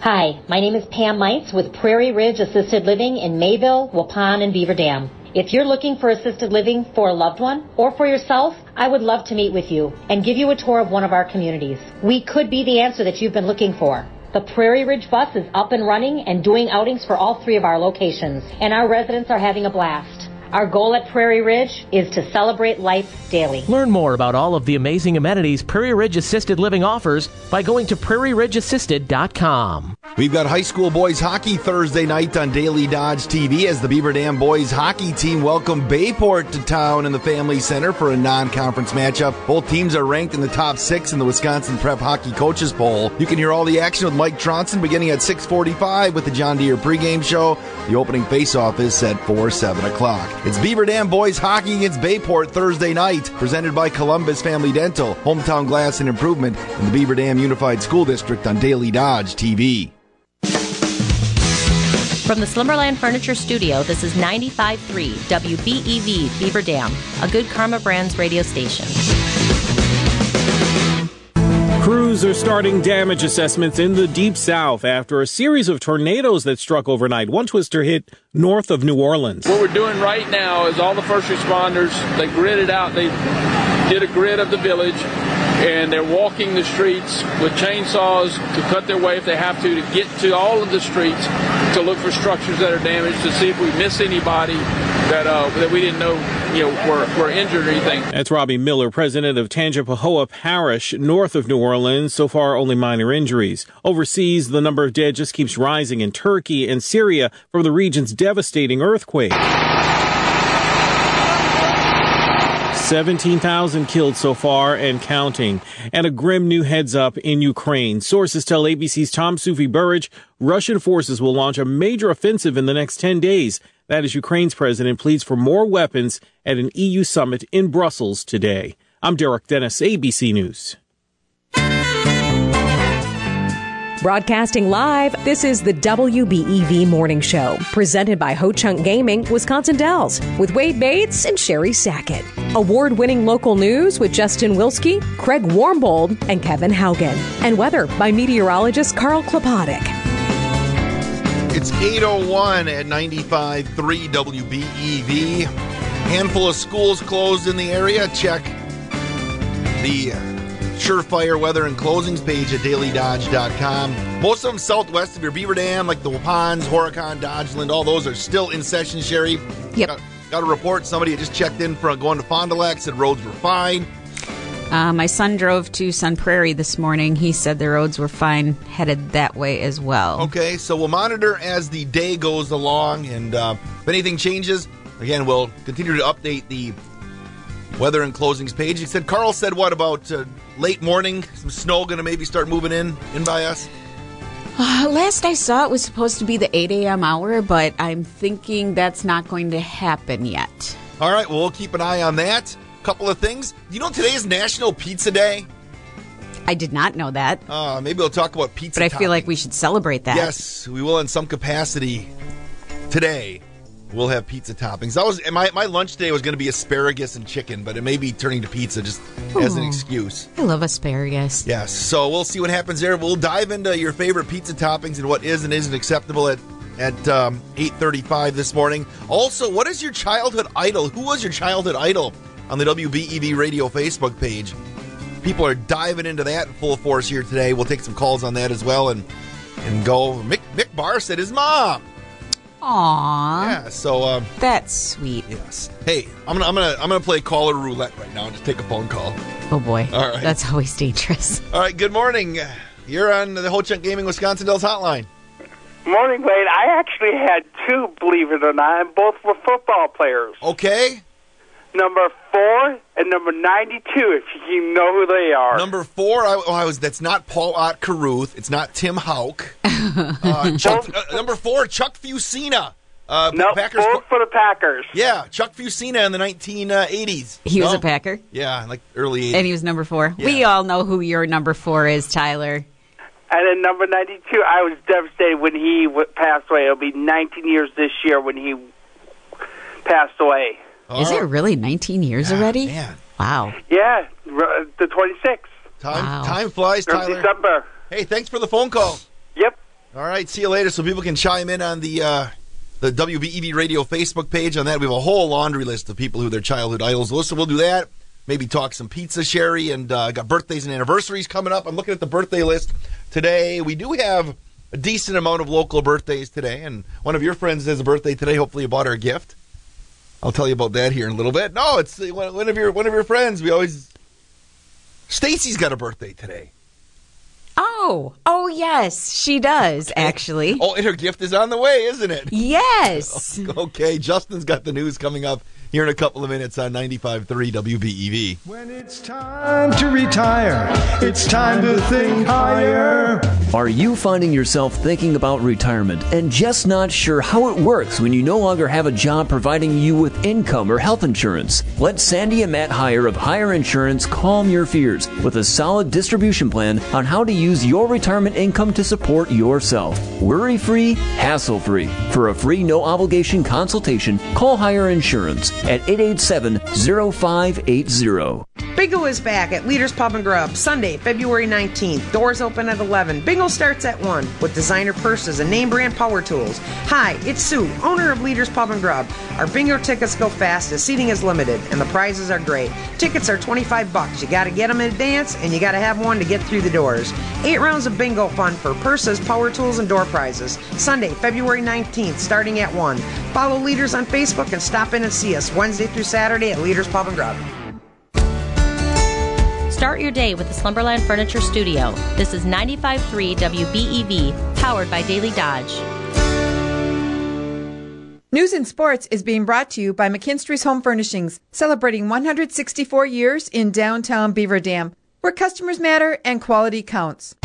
Hi, my name is Pam Meitz with Prairie Ridge Assisted Living in Mayville, Waupun, and Beaver Dam. If you're looking for assisted living for a loved one or for yourself, I would love to meet with you and give you a tour of one of our communities. We could be the answer that you've been looking for. The Prairie Ridge bus is up and running and doing outings for all three of our locations, and our residents are having a blast. Our goal at Prairie Ridge is to celebrate life daily. Learn more about all of the amazing amenities Prairie Ridge Assisted Living offers by going to prairieridgeassisted.com. We've got high school boys hockey Thursday night on Daily Dodge TV as the Beaver Dam boys hockey team welcome Bay Port to town in the Family Center for a non-conference matchup. Both teams are ranked in the top six in the Wisconsin Prep Hockey Coaches Poll. You can hear all the action with Mike Tronson beginning at 6:45 with the John Deere pregame show. The opening face-off is set for 7 o'clock. It's Beaver Dam boys hockey against Bay Port Thursday night, presented by Columbus Family Dental, Hometown Glass and Improvement, and the Beaver Dam Unified School District on Daily Dodge TV. From the Slumberland Furniture Studio, this is 95.3 WBEV Beaver Dam, a good Karma Brands radio station. Crews are starting damage assessments in the deep south after a series of tornadoes that struck overnight. One twister hit north of New Orleans. What we're doing right now is all the first responders, they gridded out, they did a grid of the village, and they're walking the streets with chainsaws to cut their way if they have to, to get to all of the streets to look for structures that are damaged, to see if we miss anybody that uh, that we didn't know, you know, were, were injured or anything. That's Robbie Miller, president of Tangipahoa Parish, north of New Orleans. So far, only minor injuries. Overseas, the number of dead just keeps rising in Turkey and Syria from the region's devastating earthquake. 17,000 killed so far and counting. And a grim new heads up in Ukraine. Sources tell ABC's Tom Soufi Burridge Russian forces will launch a major offensive in the next 10 days. That is Ukraine's president pleads for more weapons at an EU summit in Brussels today. I'm Derek Dennis, ABC News. Broadcasting live, this is the WBEV Morning Show, presented by Ho Chunk Gaming, Wisconsin Dells, with Wade Bates and Sherry Sackett. Award winning local news with Justin Wilski, Craig Warmbold, and Kevin Haugen. And weather by meteorologist Carl Klopotik. It's 801 at 95.3 WBEV. Handful of schools closed in the area. Check the Surefire weather and closings page at dailydodge.com. Most of them southwest of your Beaver Dam, like the Waupuns, Horicon, Dodgeland, all those are still in session, Sherry. Yep. Got, got a report. Somebody had just checked in from going to Fond du Lac, said roads were fine. Uh, my son drove to Sun Prairie this morning. He said the roads were fine, headed that way as well. Okay, so we'll monitor as the day goes along, and uh, if anything changes, again, we'll continue to update the weather and closings page. He said Carl said what about uh, late morning? Some snow going to maybe start moving in in by us. Uh, last I saw, it was supposed to be the 8 a.m. hour, but I'm thinking that's not going to happen yet. All right, well, we'll keep an eye on that. Couple of things. You know, today is National Pizza Day. I did not know that. Uh, maybe we'll talk about pizza. But I feel like we should celebrate that. Yes, we will in some capacity today. We'll have pizza toppings. I was my, my lunch today was going to be asparagus and chicken, but it may be turning to pizza just as an excuse. I love asparagus. Yes, so we'll see what happens there. We'll dive into your favorite pizza toppings and what is and isn't acceptable at at um, 8:35 this morning. Also, what is your childhood idol? Who was your childhood idol on the WBEV Radio Facebook page? People are diving into that in full force here today. We'll take some calls on that as well and and go. Mick Mick Barr said his mom. Aww. Yeah, so um, That's sweet. Yes. Hey, I'm gonna I'm gonna I'm gonna play caller roulette right now and just take a phone call. Oh boy. All right. That's always dangerous. All right. Good morning. You're on the Ho Chunk Gaming Wisconsin Dells hotline. Morning, Wade. I actually had two, believe it or not, and both were football players. Okay. Number four and number 92, if you know who they are. Number four, I, oh, I was. That's not Paul Ott Carruth. It's not Tim Hauk. Uh, Chuck, uh, number four, Chuck Fusina. Uh, no, Packers. both for the Packers. Yeah, Chuck Fusina in the 1980s. He was No. a Packer, Yeah, like early 80s. and he was number four. We all know who your number four is, Tyler. And then number 92, I was devastated when he w- passed away. It'll be 19 years this year when he passed away. Is it really 19 years already? Oh. man. Wow. Yeah, r- the 26th. Time Wow. time flies, Of Tyler. December. Hey, thanks for the phone call. Yep. All right, see you later. So people can chime in on the uh, the WBEV Radio Facebook page. On that, we have a whole laundry list of people who their childhood idols were. So we'll do that. Maybe talk some pizza, Sherry, and uh, got birthdays and anniversaries coming up. I'm looking at the birthday list today. We do have a decent amount of local birthdays today, and one of your friends has a birthday today. Hopefully, you bought her a gift. I'll tell you about that here in a little bit. No, it's uh, one one of your one of your friends. We always Stacy's got a birthday today. Oh, oh yes, she does actually. Oh, and her gift is on the way, isn't it? Yes. okay, Justin's got the news coming up here in a couple of minutes on 95.3 WBEV. When it's time to retire, it's time to think higher. Are you finding yourself thinking about retirement and just not sure how it works when you no longer have a job providing you with income or health insurance? Let Sandy and Matt Heyer of Higher Insurance calm your fears with a solid distribution plan on how to use your retirement income to support yourself. Worry free, hassle free. For a free, no obligation consultation, call Higher Insurance at 887 0580. Bingo is back at Leaders Pub and Grub Sunday, February 19th. Doors open at 11. Bingo starts at 1 with designer purses and name brand power tools. Hi, it's Sue, owner of Leaders Pub and Grub. Our bingo tickets go fast as seating is limited and the prizes are great. Tickets are 25 bucks. You got to get them in advance and you got to have one to get through the doors. 8 rounds of bingo fun for purses, power tools and door prizes. Sunday, February 19th starting at 1. Follow Leaders on Facebook and stop in and see us Wednesday through Saturday at Leaders Pub and Grub. Start your day with the Slumberland Furniture Studio. This is 95.3 WBEV, powered by Daily Dodge. News and Sports is being brought to you by McKinstry's Home Furnishings, celebrating 164 years in downtown Beaver Dam, where customers matter and quality counts.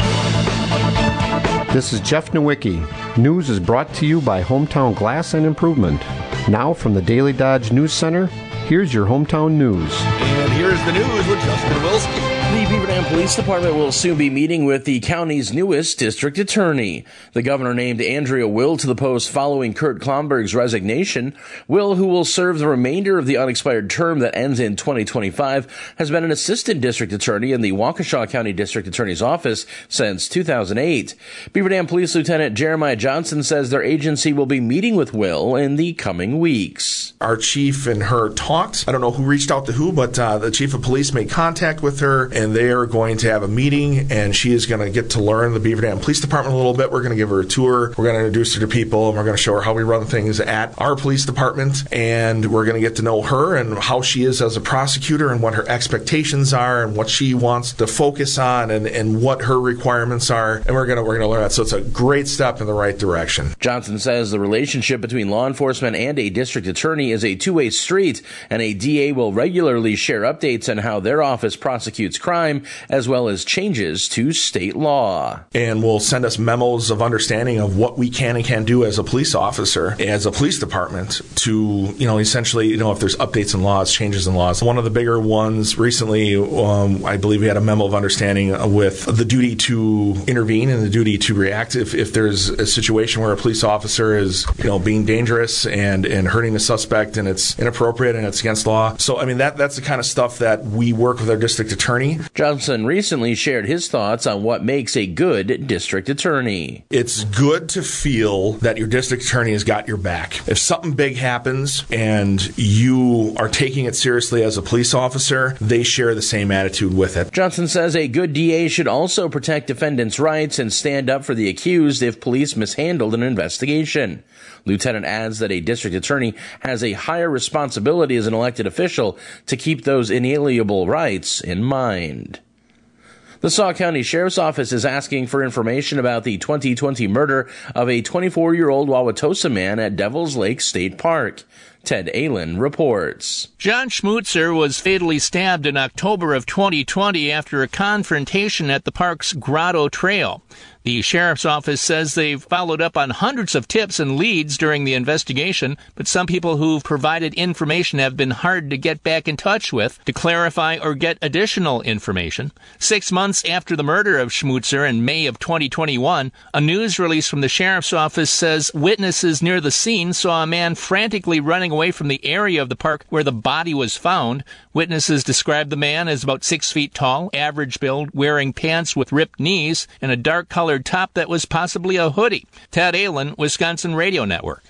This is Jeff Nowicki. News is brought to you by Hometown Glass and Improvement. Now from the Daily Dodge News Center, here's your hometown news. And here's the news with Justin Wilski. The Dam Police Department will soon be meeting with the county's newest district attorney. The governor named Andrea Will to the post following Kurt Klomberg's resignation. Will, who will serve the remainder of the unexpired term that ends in 2025, has been an assistant district attorney in the Waukesha County District Attorney's Office since 2008. Beaver Dam Police Lieutenant Jeremiah Johnson says their agency will be meeting with Will in the coming weeks. Our chief and her talked. I don't know who reached out to who, but uh, the chief of police made contact with her and they are going to have a meeting, and she is going to get to learn the Beaver Dam Police Department a little bit. We're going to give her a tour. We're going to introduce her to people, and we're going to show her how we run things at our police department, and we're going to get to know her and how she is as a prosecutor and what her expectations are and what she wants to focus on and, and what her requirements are. And we're going to we're going to learn that. So it's a great step in the right direction. Johnson says the relationship between law enforcement and a district attorney is a two-way street, and a DA will regularly share updates on how their office prosecutes crime as well as changes to state law. And will send us memos of understanding of what we can and can't do as a police officer, as a police department, to, you know, essentially, you know, if there's updates in laws, changes in laws. One of the bigger ones recently, um, I believe we had a memo of understanding with the duty to intervene and the duty to react if, if there's a situation where a police officer is, you know, being dangerous and, and hurting the suspect and it's inappropriate and it's against law. So, I mean, that, that's the kind of stuff that we work with our district attorney Johnson recently shared his thoughts on what makes a good district attorney. It's good to feel that your district attorney has got your back. If something big happens and you are taking it seriously as a police officer, they share the same attitude with it. Johnson says a good DA should also protect defendants' rights and stand up for the accused if police mishandled an investigation. Lieutenant adds that a district attorney has a higher responsibility as an elected official to keep those inalienable rights in mind. The Sauk County Sheriff's Office is asking for information about the 2020 murder of a 24 year old Wauwatosa man at Devil's Lake State Park. Ted Allen reports. John Schmutzer was fatally stabbed in October of 2020 after a confrontation at the park's Grotto Trail. The sheriff's office says they've followed up on hundreds of tips and leads during the investigation, but some people who've provided information have been hard to get back in touch with to clarify or get additional information. Six months after the murder of Schmutzer in May of 2021, a news release from the sheriff's office says witnesses near the scene saw a man frantically running away from the area of the park where the body was found. Witnesses described the man as about six feet tall, average build, wearing pants with ripped knees, and a dark colored top that was possibly a hoodie. Ted Allen, Wisconsin Radio Network.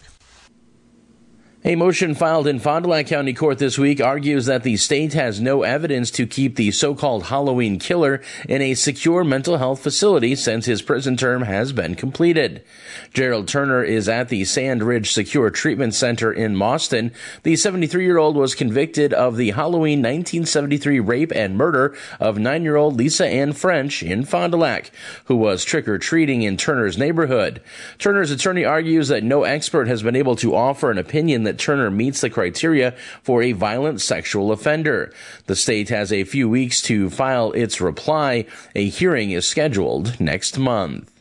A motion filed in Fond du Lac County Court this week argues that the state has no evidence to keep the so-called Halloween killer in a secure mental health facility since his prison term has been completed. Gerald Turner is at the Sand Ridge Secure Treatment Center in Mauston. The 73-year-old was convicted of the Halloween 1973 rape and murder of 9-year-old Lisa Ann French in Fond du Lac, who was trick-or-treating in Turner's neighborhood. Turner's attorney argues that no expert has been able to offer an opinion that that Turner meets the criteria for a violent sexual offender. The state has a few weeks to file its reply. A hearing is scheduled next month.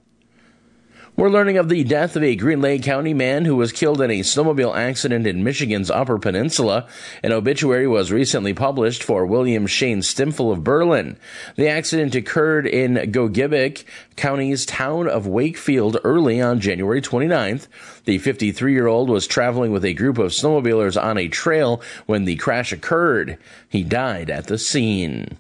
We're learning of the death of a Green Lake County man who was killed in a snowmobile accident in Michigan's Upper Peninsula. An obituary was recently published for William Shane Stimfel of Berlin. The accident occurred in Gogebic County's town of Wakefield early on January 29th. The 53 year old was traveling with a group of snowmobilers on a trail when the crash occurred. He died at the scene.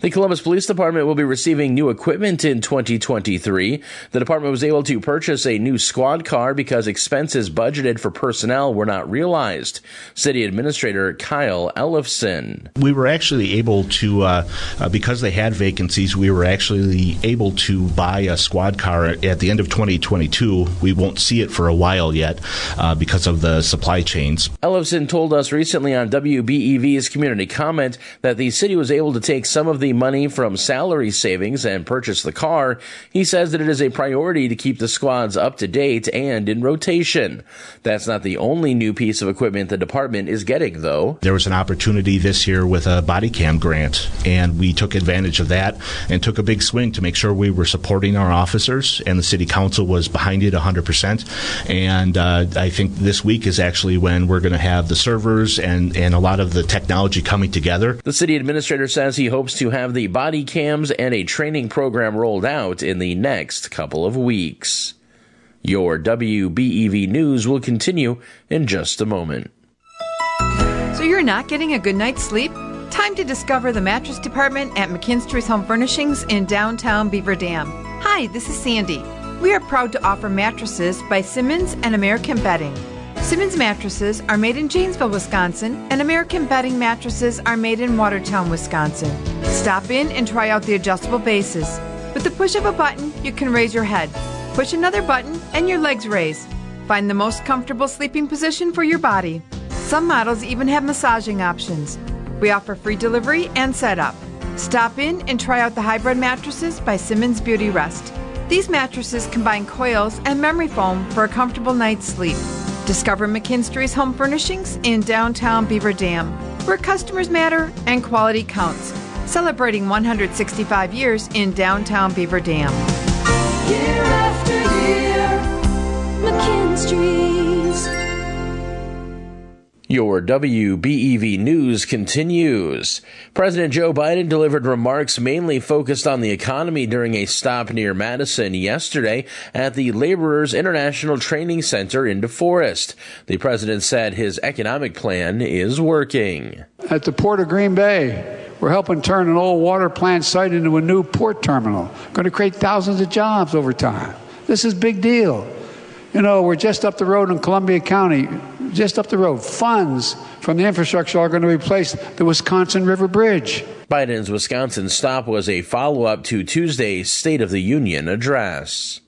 The Columbus Police Department will be receiving new equipment in 2023. The department was able to purchase a new squad car because expenses budgeted for personnel were not realized. City Administrator Kyle Ellefson. We were actually able to, uh, uh, because they had vacancies, we were actually able to buy a squad car at the end of 2022. We won't see it for a while yet uh, because of the supply chains. Ellefson told us recently on WBEV's community comment that the city was able to take some of the money from salary savings and purchase the car, he says that it is a priority to keep the squads up to date and in rotation. That's not the only new piece of equipment the department is getting, though. There was an opportunity this year with a body cam grant, and we took advantage of that and took a big swing to make sure we were supporting our officers, and the city council was behind it 100%. And uh, I think this week is actually when we're going to have the servers and, and a lot of the technology coming together. The city administrator says he hopes to have have the body cams and a training program rolled out in the next couple of weeks. Your WBEV news will continue in just a moment. So you're not getting a good night's sleep? Time to discover the mattress department at McKinstry's Home Furnishings in downtown Beaver Dam. Hi, this is Sandy. We are proud to offer mattresses by Simmons and American Bedding. Simmons mattresses are made in Janesville, Wisconsin, and American bedding mattresses are made in Watertown, Wisconsin. Stop in and try out the adjustable bases. With the push of a button, you can raise your head. Push another button, and your legs raise. Find the most comfortable sleeping position for your body. Some models even have massaging options. We offer free delivery and setup. Stop in and try out the hybrid mattresses by Simmons Beauty Rest. These mattresses combine coils and memory foam for a comfortable night's sleep. Discover McKinstry's Home Furnishings in downtown Beaver Dam, where customers matter and quality counts. Celebrating 165 years in downtown Beaver Dam. Year after year, McKinstry's. Your WBEV news continues. President Joe Biden delivered remarks mainly focused on the economy during a stop near Madison yesterday at the Laborers International Training Center in DeForest. The president said his economic plan is working. At the Port of Green Bay, we're helping turn an old water plant site into a new port terminal. Going to create thousands of jobs over time. This is big deal. You know, we're just up the road in Columbia County, just up the road. Funds from the infrastructure are going to replace the Wisconsin River Bridge. Biden's Wisconsin stop was a follow up to Tuesday's State of the Union address.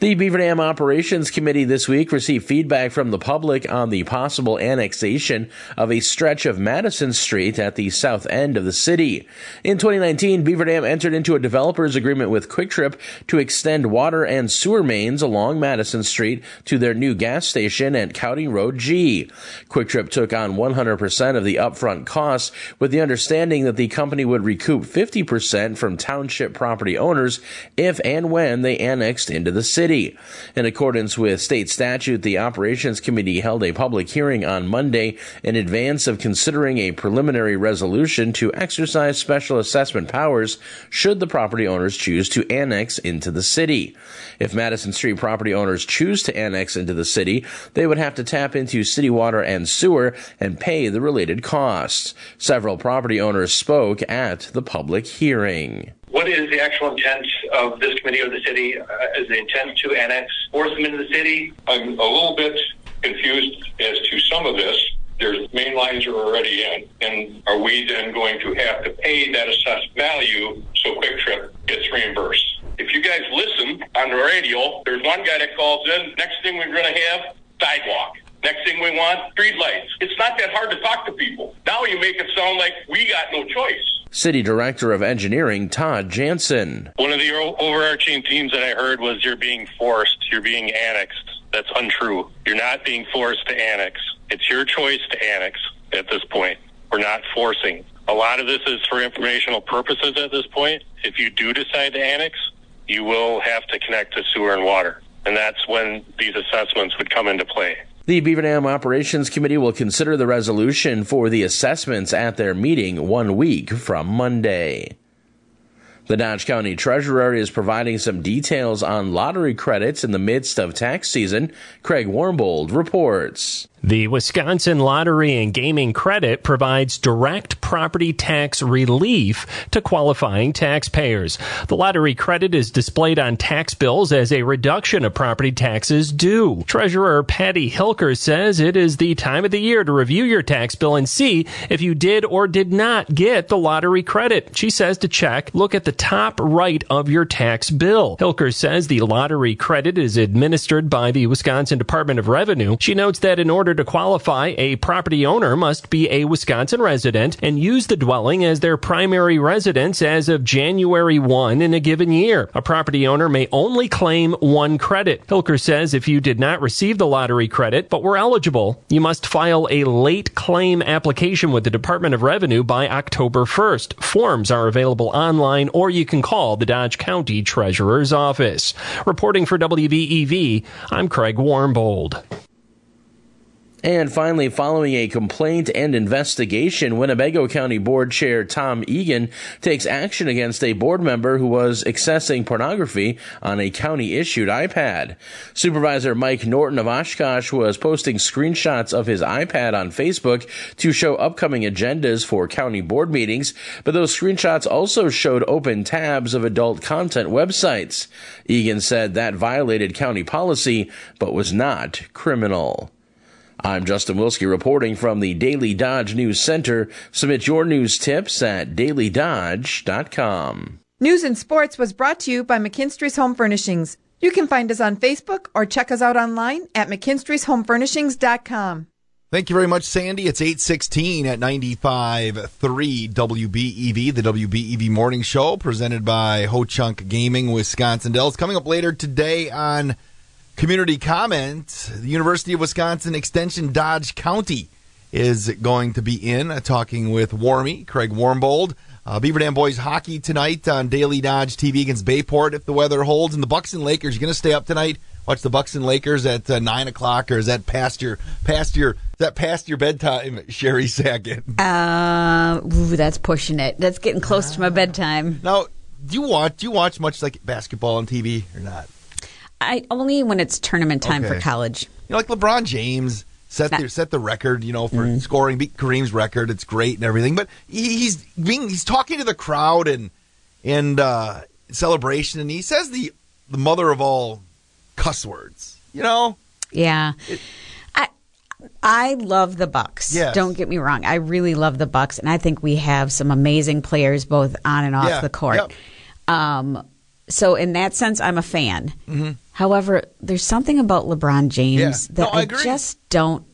The Beaver Dam Operations Committee this week received feedback from the public on the possible annexation of a stretch of Madison Street at the south end of the city. In 2019, Beaver Dam entered into a developer's agreement with Kwik Trip to extend water and sewer mains along Madison Street to their new gas station at County Road G. Kwik Trip took on 100% of the upfront costs with the understanding that the company would recoup 50% from township property owners if and when they annexed into the city. City. In accordance with state statute, the Operations Committee held a public hearing on Monday in advance of considering a preliminary resolution to exercise special assessment powers should the property owners choose to annex into the city. If Madison Street property owners choose to annex into the city, they would have to tap into city water and sewer and pay the related costs. Several property owners spoke at the public hearing. What is the actual intent of this committee of the city? Uh, is the intent to annex, force them into the city? I'm a little bit confused as to some of this. There's main lines are already in, and are we then going to have to pay that assessed value so Kwik Trip gets reimbursed? If you guys listen on the radio, there's one guy that calls in. Next thing we're going to have sidewalk. Next thing we want, streetlights. It's not that hard to talk to people. Now you make it sound like we got no choice. City Director of Engineering Todd Jansen. One of the overarching themes that I heard was you're being forced, you're being annexed. That's untrue. You're not being forced to annex. It's your choice to annex at this point. We're not forcing. A lot of this is for informational purposes at this point. If you do decide to annex, you will have to connect to sewer and water. And that's when these assessments would come into play. The Beaver Dam Operations Committee will consider the resolution for the assessments at their meeting one week from Monday. The Dodge County Treasurer is providing some details on lottery credits in the midst of tax season. Craig Warmbold reports. The Wisconsin Lottery and Gaming Credit provides direct property tax relief to qualifying taxpayers. The lottery credit is displayed on tax bills as a reduction of property taxes due. Treasurer Patty Hilker says it is the time of the year to review your tax bill and see if you did or did not get the lottery credit. She says to check, look at the top right of your tax bill. Hilker says the lottery credit is administered by the Wisconsin Department of Revenue. She notes that in order to qualify, a property owner must be a Wisconsin resident and use the dwelling as their primary residence as of January 1 in a given year. A property owner may only claim one credit. Hilker says if you did not receive the lottery credit but were eligible, you must file a late claim application with the Department of Revenue by October 1st. Forms are available online or you can call the Dodge County Treasurer's Office. Reporting for WBEV, I'm Craig Warmbold. And finally, following a complaint and investigation, Winnebago County Board Chair Tom Egan takes action against a board member who was accessing pornography on a county issued iPad. Supervisor Mike Norton of Oshkosh was posting screenshots of his iPad on Facebook to show upcoming agendas for county board meetings, but those screenshots also showed open tabs of adult content websites. Egan said that violated county policy, but was not criminal. I'm Justin Wilski reporting from the Daily Dodge News Center. Submit your news tips at dailydodge.com. News and Sports was brought to you by McKinstry's Home Furnishings. You can find us on Facebook or check us out online at mckinstrysHomeFurnishings.com. Thank you very much, Sandy. It's 816 at 95.3 WBEV, the WBEV Morning Show, presented by Ho Chunk Gaming, Wisconsin Dells. Coming up later today on Community Comment, the University of Wisconsin Extension Dodge County is going to be in, uh, talking with Warmy, Craig Warmbold. Uh, Beaver Dam Boys hockey tonight on Daily Dodge TV against Bay Port if the weather holds. And the Bucks and Lakers, you going to stay up tonight? Watch the Bucks and Lakers at uh, nine o'clock, or is that past your past your is that past your bedtime, Sherry Sackett? Uh, ooh, that's pushing it. That's getting close to my bedtime. Now, do you watch do you watch much like basketball on TV or not? I only when it's tournament time Okay. for college. You know, like LeBron James set the set the record, you know, for Mm-hmm. scoring, beat Kareem's record. It's great and everything, but he's being he's talking to the crowd and and uh, celebration, and he says the the mother of all cuss words. You know, Yeah. I I love the Bucks. Yes. Don't get me wrong. I really love the Bucks and I think we have some amazing players both on and off Yeah. the court. Yep. Um so in that sense I'm a fan. Mhm. However, there's something about LeBron James Yeah. that No, I I, just don't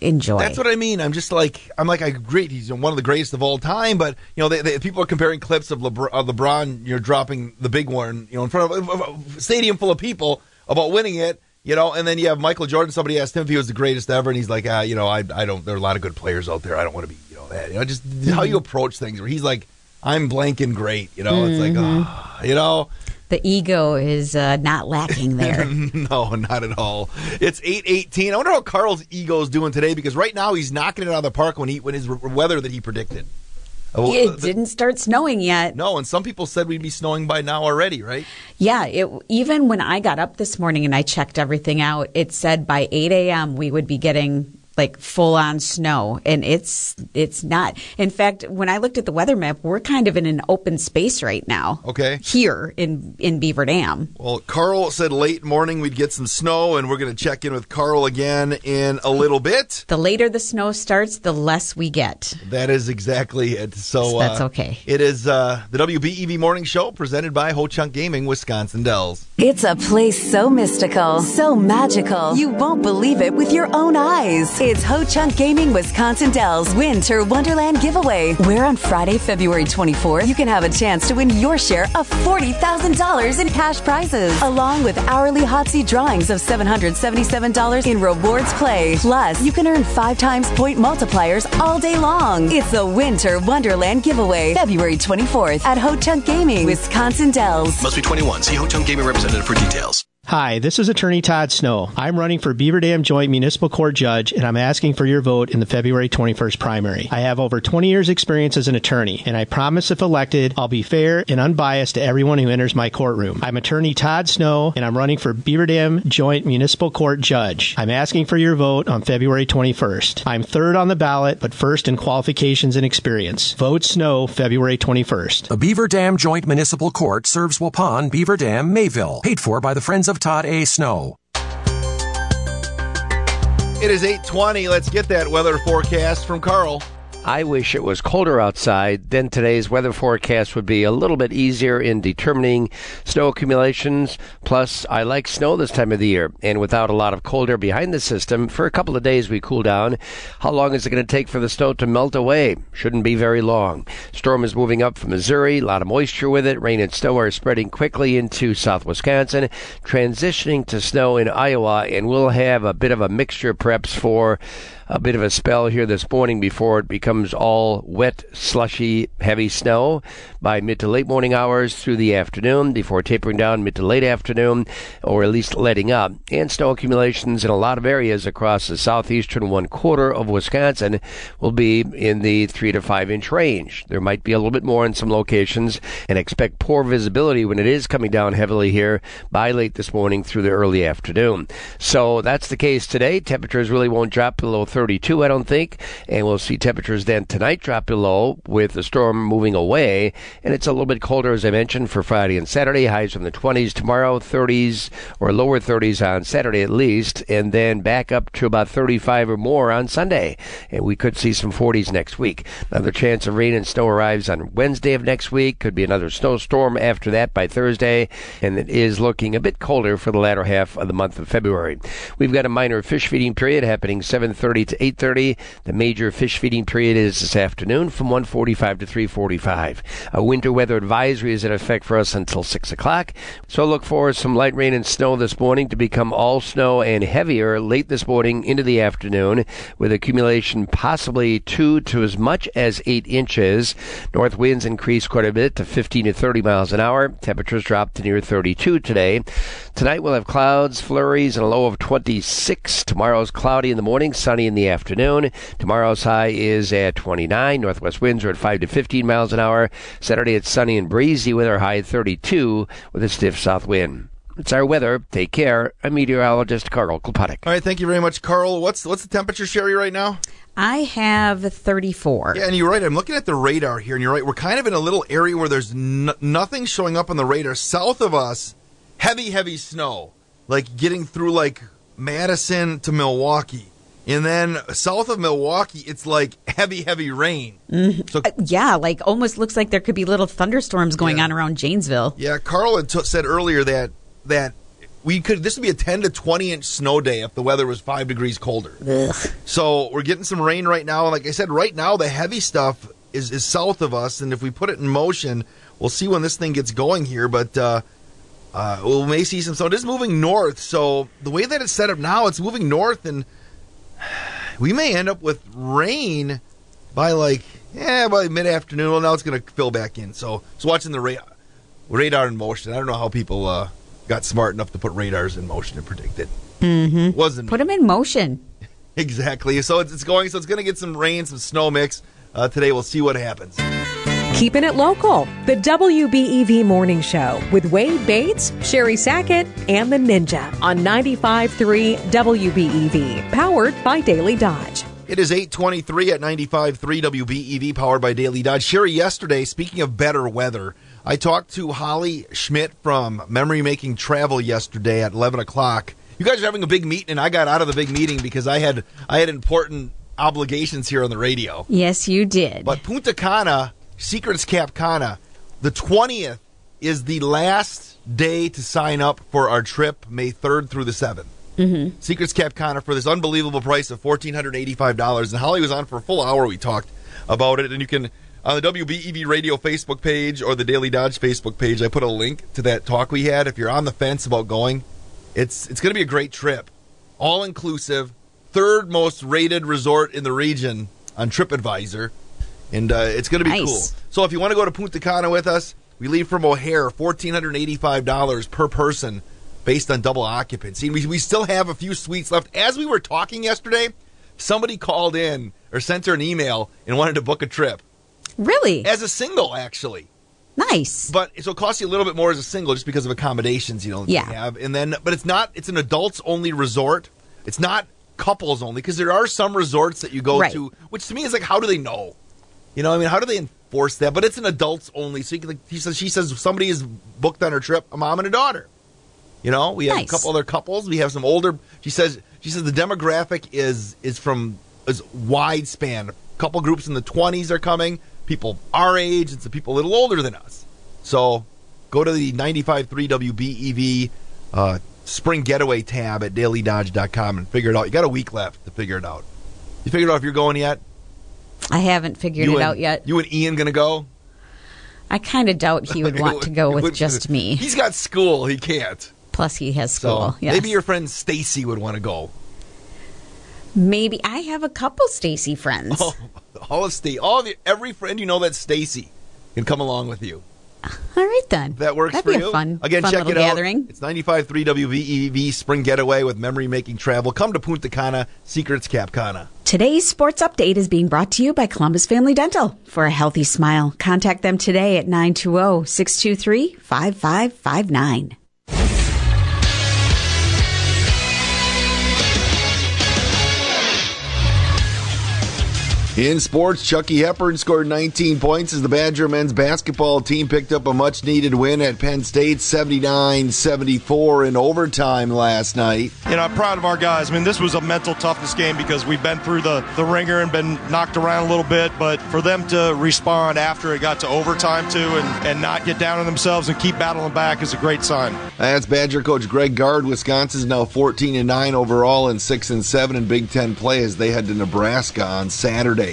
enjoy. That's what I mean. I'm just like I'm like I agree. He's one of the greatest of all time, but you know, they, they, people are comparing clips of, Lebr- of LeBron, you know, dropping the big one, you know, in front of a, stadium full of people about winning it. You know, and then you have Michael Jordan. Somebody asked him if he was the greatest ever, and he's like, ah, you know, I, I don't. There are a lot of good players out there. I don't want to be, you know, that. You know, just how you approach things. Where he's like, I'm blank and great. You know, it's like, Mhm. ah, you know, the ego is uh, not lacking there. no, not at all. It's eight eighteen. I wonder how Carl's ego is doing today because right now he's knocking it out of the park when he when his weather that he predicted. It didn't start snowing yet. No, and some people said we'd be snowing by now already, right? Yeah, it, even when I got up this morning and I checked everything out, it said by 8 a.m. we would be getting like full on snow, and it's it's not. In fact, when I looked at the weather map, we're kind of in an open space right now. Okay. Here in in Beaver Dam. Well, Carl said late morning we'd get some snow, and we're going to check in with Carl again in a little bit. The later the snow starts, the less we get. That is exactly it. So So that's uh, okay. It is uh, the WBEV Morning Show presented by Ho Chunk Gaming, Wisconsin Dells. It's a place so mystical, so magical, you won't believe it with your own eyes. It's Ho Chunk Gaming Wisconsin Dells Winter Wonderland giveaway, where on Friday, February 24th, you can have a chance to win your share of $40,000 in cash prizes, along with hourly hot seat drawings of $777 in rewards play. Plus, you can earn five times point multipliers all day long. It's the Winter Wonderland giveaway, February 24th at Ho Chunk Gaming Wisconsin Dells. Must be 21. See Ho Chunk Gaming representative for details. Hi, this is Attorney Todd Snow. I'm running for Beaver Dam Joint Municipal Court Judge, and I'm asking for your vote in the February 21st primary. I have over 20 years' experience as an attorney, and I promise if elected, I'll be fair and unbiased to everyone who enters my courtroom. I'm Attorney Todd Snow, and I'm running for Beaver Dam Joint Municipal Court Judge. I'm asking for your vote on February 21st. I'm third on the ballot, but first in qualifications and experience. Vote Snow February 21st. The Beaver Dam Joint Municipal Court serves Waupun, Beaver Dam, Mayville. Paid for by the Friends of Todd A. Snow. It is 820. Let's get that weather forecast from Carl. I wish it was colder outside. Then today's weather forecast would be a little bit easier in determining snow accumulations. Plus, I like snow this time of the year. And without a lot of cold air behind the system, for a couple of days we cool down. How long is it going to take for the snow to melt away? Shouldn't be very long. Storm is moving up from Missouri. A lot of moisture with it. Rain and snow are spreading quickly into south Wisconsin, transitioning to snow in Iowa. And we'll have a bit of a mixture perhaps for a bit of a spell here this morning before it becomes all wet, slushy, heavy snow by mid to late morning hours through the afternoon before tapering down mid to late afternoon or at least letting up. And snow accumulations in a lot of areas across the southeastern one quarter of Wisconsin will be in the three to five inch range. There might be a little bit more in some locations and expect poor visibility when it is coming down heavily here by late this morning through the early afternoon. So that's the case today. Temperatures really won't drop below 32, I don't think. And we'll see temperatures then tonight drop below with the storm moving away. And it's a little bit colder, as I mentioned, for Friday and Saturday. Highs from the 20s tomorrow, 30s or lower 30s on Saturday at least. And then back up to about 35 or more on Sunday. And we could see some 40s next week. Another chance of rain and snow arrives on Wednesday of next week. Could be another snowstorm after that by Thursday. And it is looking a bit colder for the latter half of the month of February. We've got a minor fish feeding period happening 7:30 to 8:30. The major fish feeding period is this afternoon from 1:45 to 3:45. A winter weather advisory is in effect for us until 6 o'clock. So look for some light rain and snow this morning to become all snow and heavier late this morning into the afternoon, with accumulation possibly two to as much as eight inches. North winds increase quite a bit to 15 to 30 miles an hour. Temperatures drop to near 32 today. Tonight we'll have clouds, flurries, and a low of 26. Tomorrow's cloudy in the morning, sunny in the afternoon. Tomorrow's high is at 29. Northwest winds are at 5 to 15 miles an hour. Saturday it's sunny and breezy with our high at 32 with a stiff south wind. It's our weather. Take care. I'm meteorologist Carl Klopotik. All right, thank you very much, Carl. What's what's the temperature, Sherry, right now? I have 34. Yeah, and you're right. I'm looking at the radar here, and you're right. We're kind of in a little area where there's n- nothing showing up on the radar. South of us, heavy, heavy snow, like getting through like Madison to Milwaukee. And then south of Milwaukee, it's like heavy, heavy rain. Mhm. Uh, yeah, like almost looks like there could be little thunderstorms going on around Janesville. Yeah, Carl had t- said earlier that that we could this would be a 10 to 20 inch snow day if the weather was five degrees colder. So we're getting some rain right now, and like I said, right now the heavy stuff is is south of us, and if we put it in motion, we'll see when this thing gets going here. But uh, uh, we may see some. snow. it is moving north. So the way that it's set up now, it's moving north, and we may end up with rain by like yeah by mid afternoon. Well, now it's going to fill back in. So so watching the ra- radar in motion. I don't know how people uh, got smart enough to put radars in motion and predict it. Mm-hmm. Wasn't Put them in motion. Exactly. So it's, it's going. So it's going to get some rain, some snow mix uh, today. We'll see what happens. Keeping it local. The WBEV Morning Show with Wade Bates, Sherry Sackett, and the Ninja on 95.3 WBEV, powered by Daily Dodge. It is 823 at 95.3 WBEV, powered by Daily Dodge. Sherry, yesterday, speaking of better weather, I talked to Holly Schmidt from Memory Making Travel yesterday at 11 o'clock. You guys are having a big meeting, and I got out of the big meeting because I had I had important obligations here on the radio. Yes, you did. But Punta Cana, Secrets Cap Cana, the 20th is the last day to sign up for our trip, May 3rd through the 7th. Mm-hmm. Secrets Cap Cana for this unbelievable price of fourteen hundred eighty-five dollars. And Holly was on for a full hour. We talked about it, and you can on the WBEV Radio Facebook page or the Daily Dodge Facebook page. I put a link to that talk we had. If you're on the fence about going, it's it's going to be a great trip, all inclusive, third most rated resort in the region on TripAdvisor, and uh, it's going to be Nice. cool. So if you want to go to Punta Cana with us, we leave from O'Hare, fourteen hundred eighty-five dollars per person, based on double occupancy. We we still have a few suites left. As we were talking yesterday, somebody called in or sent her an email and wanted to book a trip Really? as a single, actually. Nice. But so it costs you a little bit more as a single just because of accommodations you don't Yeah. have. And then, but it's not. It's an adults only resort. It's not couples only because there are some resorts that you go Right. to, which to me is like, how do they know? You know, I mean, how do they enforce that? But it's an adults only. So you can, like, he says, she says somebody is booked on her trip, a mom and a daughter. You know, we have Nice. a couple other couples. We have some older. She says she says the demographic is is from is wide span. A couple groups in the twenties are coming. People our age and some people a little older than us. So go to the 95.3 WBEV uh, spring getaway tab at dailydodge.com and figure it out. You got a week left to figure it out. You figured out if you're going yet? I haven't figured You it and- out yet. You and Ian going to go? I kind of doubt he would want to go with would- just me. He's got school. He can't. Plus, he has So school. yes. maybe your friend Stacy would want to go. Maybe I have a couple Stacy friends. Oh, all of Stacy, all of you, every friend you know that's Stacy can come along with you. All right then. That works That'd for be you. a fun, Again, fun check little it out. gathering. It's 95.3 WBEV Spring Getaway with memory making travel. Come to Punta Cana, Secrets Cap Cana. Today's sports update is being brought to you by Columbus Family Dental. For a healthy smile, contact them today at 920 623 5559. In sports, Chucky Hepburn scored 19 points as the Badger men's basketball team picked up a much needed win at Penn State 79 74 in overtime last night. You know, I'm proud of our guys. I mean, this was a mental toughness game because we've been through the, the ringer and been knocked around a little bit, but for them to respond after it got to overtime, too, and, and not get down on themselves and keep battling back is a great sign. That's Badger coach Greg Gard. Wisconsin's now 14 and 9 overall and 6 and 7 in Big 10 play as they head to Nebraska on Saturday.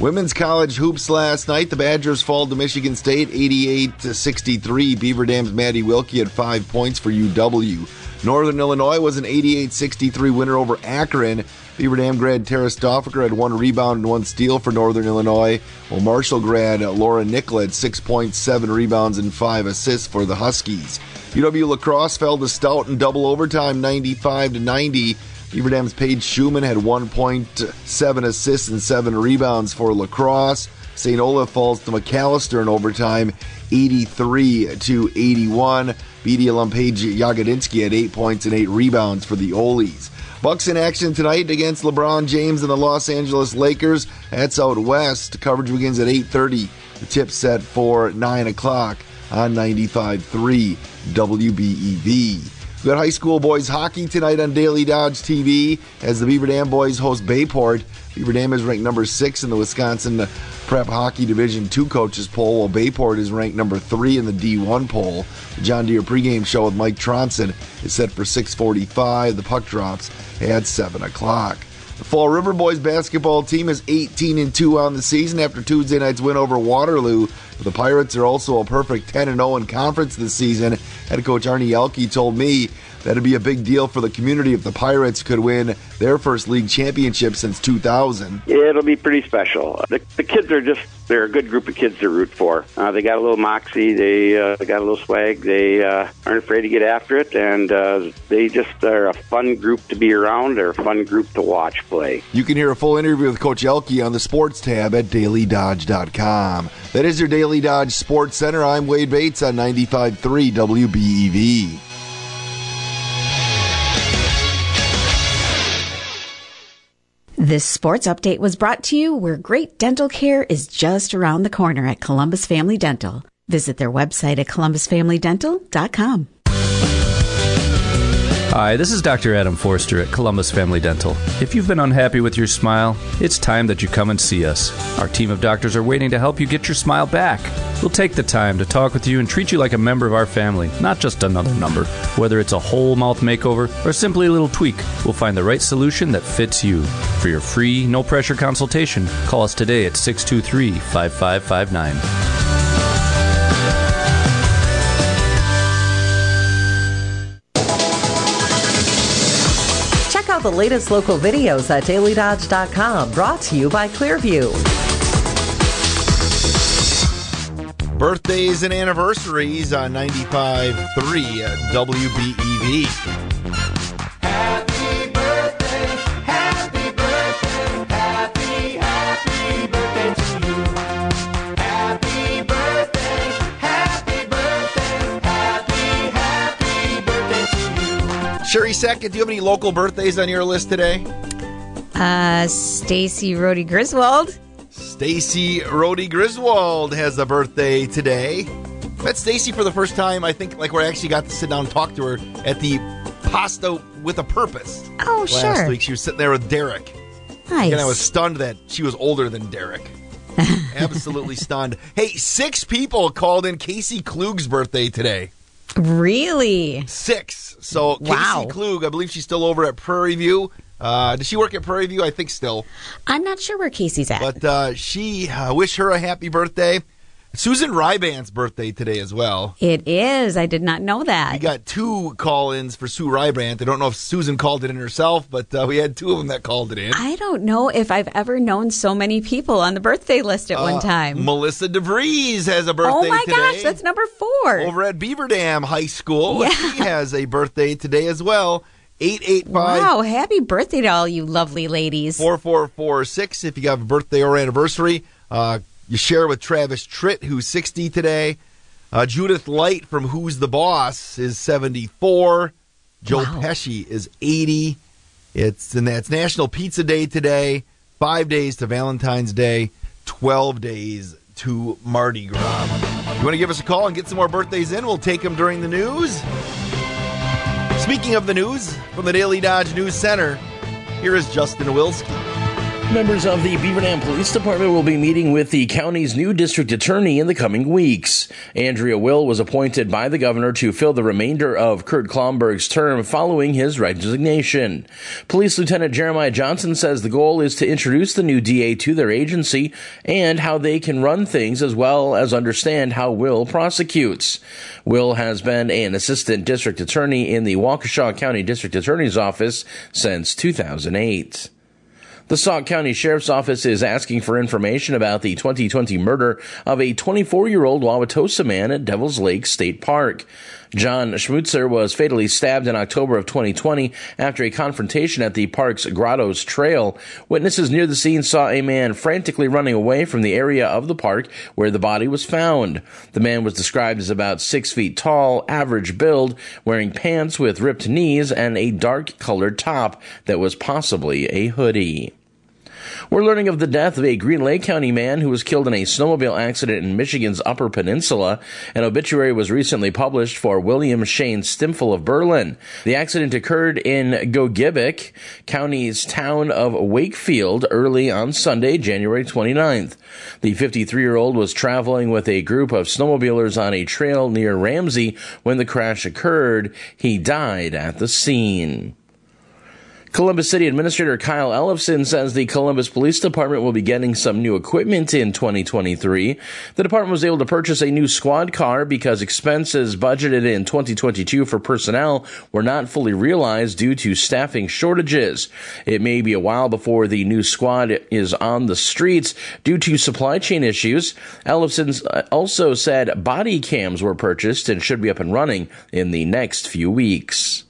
Women's college hoops last night. The Badgers fall to Michigan State 88 to 63. Beaver Dam's Maddie Wilkie had 5 points for UW. Northern Illinois was an 88-63 winner over Akron. Beaver Dam grad Tara Stoffaker had one rebound and one steal for Northern Illinois, while Marshall grad Laura Nickel had 6.7 rebounds and 5 assists for the Huskies. UW La Crosse fell to Stout in double overtime 95 to 90. Dam's Paige Schumann had 1.7 assists and 7 rebounds for La Crosse. St. Olaf falls to Macalester in overtime 83 to 81. BD alum Paige Yagodinsky had 8 points and 8 rebounds for the Oles. Bucks in action tonight against LeBron James and the Los Angeles Lakers. That's out west. Coverage begins at 8.30. The tip set for 9 o'clock on 95.3 WBEV. We got high school boys hockey tonight on Daily Dodge TV as the Beaver Dam boys host Bay Port. Beaver Dam is ranked number six in the Wisconsin Prep Hockey Division Two coaches poll, while Bay Port is ranked number three in the D1 poll. The John Deere pregame show with Mike Tronson is set for 6:45. The puck drops at seven o'clock. The Fall River boys basketball team is 18 and 2 on the season after Tuesday night's win over Waterloo. The Pirates are also a perfect 10 and 0 in conference this season. Head coach Arnie Elke told me that it'd be a big deal for the community if the Pirates could win their first league championship since 2000. It'll be pretty special. The, the kids are just, they're a good group of kids to root for. Uh, they got a little moxie, they, uh, they got a little swag, they uh, aren't afraid to get after it, and uh, they just are a fun group to be around. They're a fun group to watch play. You can hear a full interview with Coach Elke on the sports tab at dailydodge.com. That is your Daily Dodge Sports Center. I'm Wade Bates on 95.3 WBEV. This sports update was brought to you where great dental care is just around the corner at Columbus Family Dental. Visit their website at columbusfamilydental.com. Hi, this is Dr. Adam Forster at Columbus Family Dental. If you've been unhappy with your smile, it's time that you come and see us. Our team of doctors are waiting to help you get your smile back. We'll take the time to talk with you and treat you like a member of our family, not just another number. Whether it's a whole mouth makeover or simply a little tweak, we'll find the right solution that fits you. For your free, no pressure consultation, call us today at 623 5559. The latest local videos at dailydodge.com, brought to you by Clearview. Birthdays and anniversaries on 95.3 at WBEV. Sherry Sackett, do you have any local birthdays on your list today? Uh, Stacy Rhodey Griswold. Stacy Rhodey Griswold has a birthday today. Met Stacy for the first time, I think, like where I actually got to sit down and talk to her at the Pasta with a Purpose. Oh, sure. last sure. week. She was sitting there with Derek. Nice. And I was stunned that she was older than Derek. Absolutely stunned. Hey, six people called in Casey Klug's birthday today. Really? Six. So Wow. Casey Klug, I believe she's still over at Prairie View. Uh, does she work at Prairie View? I think still. I'm not sure where Casey's at. But uh, she uh, wish her a happy birthday. Susan Ryband's birthday today as well. It is. I did not know that. We got two call-ins for Sue Ryband. I don't know if Susan called it in herself, but uh, we had two of them that called it in. I don't know if I've ever known so many people on the birthday list at one Uh, time. Melissa DeVries has a birthday oh my today. gosh, that's number four. over at Beaver Dam High School. Yeah. She has a birthday today as well. 885 Wow, happy birthday to all you lovely ladies. 4446 if you have a birthday or anniversary. Uh, you share with Travis Tritt, who's 60 today. Uh, Judith Light from Who's the Boss is 74. Joe Pesci is 80. It's and that's National Pizza Day today. Five days to Valentine's Day. 12 days to Mardi Gras. You want to give us a call and get some more birthdays in? We'll take them during the news. Speaking of the news, from the Daily Dodge News Center, here is Justin Wilski. Members of the Beaver Dam Police Department will be meeting with the county's new district attorney in the coming weeks. Andrea Will was appointed by the governor to fill the remainder of Kurt Klomberg's term following his resignation. Police Lieutenant Jeremiah Johnson says the goal is to introduce the new DA to their agency and how they can run things as well as understand how Will prosecutes. Will has been an assistant district attorney in the Waukesha County District Attorney's Office since 2008. The Sauk County Sheriff's Office is asking for information about the 2020 murder of a 24 year old Wauwatosa man at Devil's Lake State Park. John Schmutzer was fatally stabbed in October of 2020 after a confrontation at the park's Grottos Trail. Witnesses near the scene saw a man frantically running away from the area of the park where the body was found. The man was described as about six feet tall, average build, wearing pants with ripped knees and a dark colored top that was possibly a hoodie. We're learning of the death of a Green Lake County man who was killed in a snowmobile accident in Michigan's Upper Peninsula. An obituary was recently published for William Shane Stimfel of Berlin. The accident occurred in Gogebic, County's town of Wakefield, early on Sunday, January 29th. The 53 year old was traveling with a group of snowmobilers on a trail near Ramsey when the crash occurred. He died at the scene. Columbus City Administrator Kyle Ellefson says the Columbus Police Department will be getting some new equipment in 2023. The department was able to purchase a new squad car because expenses budgeted in 2022 for personnel were not fully realized due to staffing shortages. It may be a while before the new squad is on the streets due to supply chain issues. Ellefson uh, also said body cams were purchased and should be up and running in the next few weeks.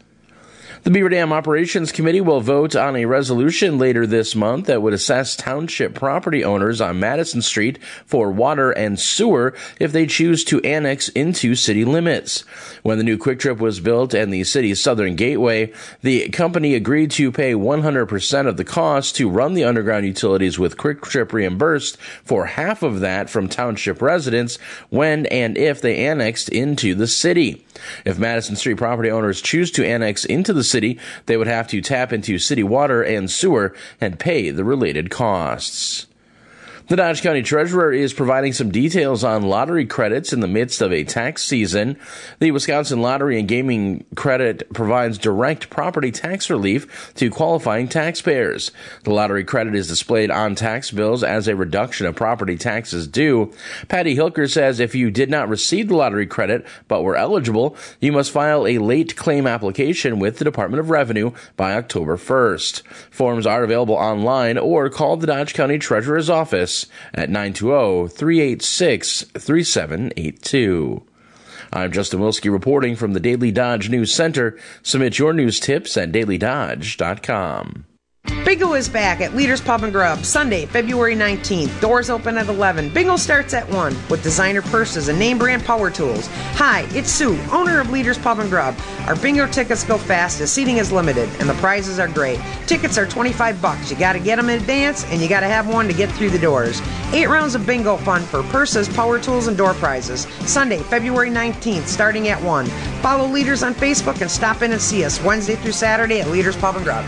The Beaver Dam Operations Committee will vote on a resolution later this month that would assess township property owners on Madison Street for water and sewer if they choose to annex into city limits. When the new Kwik Trip was built and the city's southern gateway, the company agreed to pay 100% of the cost to run the underground utilities with Kwik Trip reimbursed for half of that from township residents when and if they annexed into the city. If Madison Street property owners choose to annex into the city, they would have to tap into city water and sewer and pay the related costs. The Dodge County Treasurer is providing some details on lottery credits in the midst of a tax season. The Wisconsin Lottery and Gaming Credit provides direct property tax relief to qualifying taxpayers. The lottery credit is displayed on tax bills as a reduction of property taxes due. Patty Hilker says if you did not receive the lottery credit but were eligible, you must file a late claim application with the Department of Revenue by October 1st. Forms are available online or call the Dodge County Treasurer's office at 920-386-3782. I'm Justin Wilski reporting from the Daily Dodge News Center. Submit your news tips at dailydodge.com. Bingo is back at Leaders Pub and Grub Sunday, February 19th. Doors open at 11. Bingo starts at 1 with designer purses and name brand power tools. Hi, it's Sue, owner of Leaders Pub and Grub. Our bingo tickets go fast as seating is limited and the prizes are great. Tickets are 25 bucks. You got to get them in advance and you got to have one to get through the doors. 8 rounds of bingo fun for purses, power tools and door prizes. Sunday, February 19th starting at 1. Follow Leaders on Facebook and stop in and see us Wednesday through Saturday at Leaders Pub and Grub.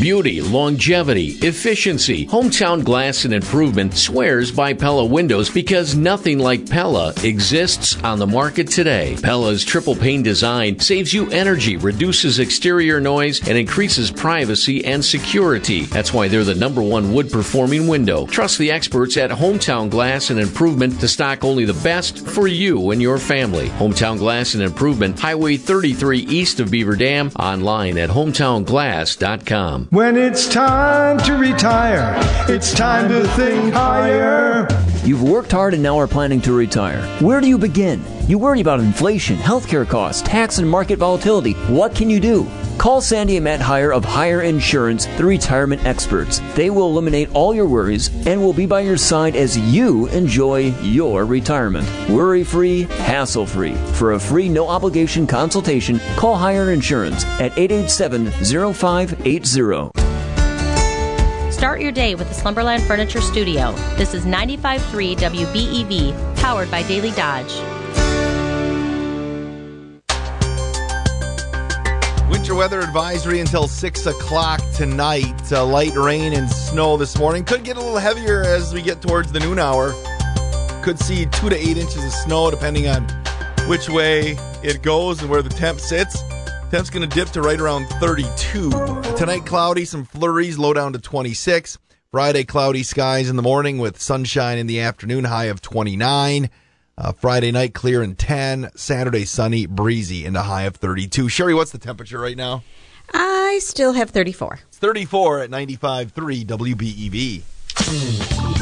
Beauty, longevity, efficiency. Hometown Glass and Improvement swears by Pella windows because nothing like Pella exists on the market today. Pella's triple pane design saves you energy, reduces exterior noise, and increases privacy and security. That's why they're the number one wood performing window. Trust the experts at Hometown Glass and Improvement to stock only the best for you and your family. Hometown Glass and Improvement, Highway 33 east of Beaver Dam, online at hometownglass.com. When it's time to retire, it's time to think higher. You've worked hard and now are planning to retire. Where do you begin? You worry about inflation, healthcare costs, tax, and market volatility. What can you do? Call Sandy and Matt Heyer of Heyer Insurance, the retirement experts. They will eliminate all your worries and will be by your side as you enjoy your retirement. Worry free, hassle free. For a free, no obligation consultation, call Heyer Insurance at 887 0580. Start your day with the Slumberland Furniture Studio. This is 95.3 WBEV, powered by Daily Dodge. Winter weather advisory until 6 o'clock tonight. Uh, light rain and snow this morning. Could get a little heavier as we get towards the noon hour. Could see 2 to 8 inches of snow depending on which way it goes and where the temp sits. Temp's going to dip to right around 32. Tonight, cloudy, some flurries, low down to 26. Friday, cloudy skies in the morning with sunshine in the afternoon, high of 29. Uh, Friday night, clear and 10. Saturday, sunny, breezy, and a high of 32. Sherry, what's the temperature right now? I still have 34. It's 34 at 95.3 WBEV.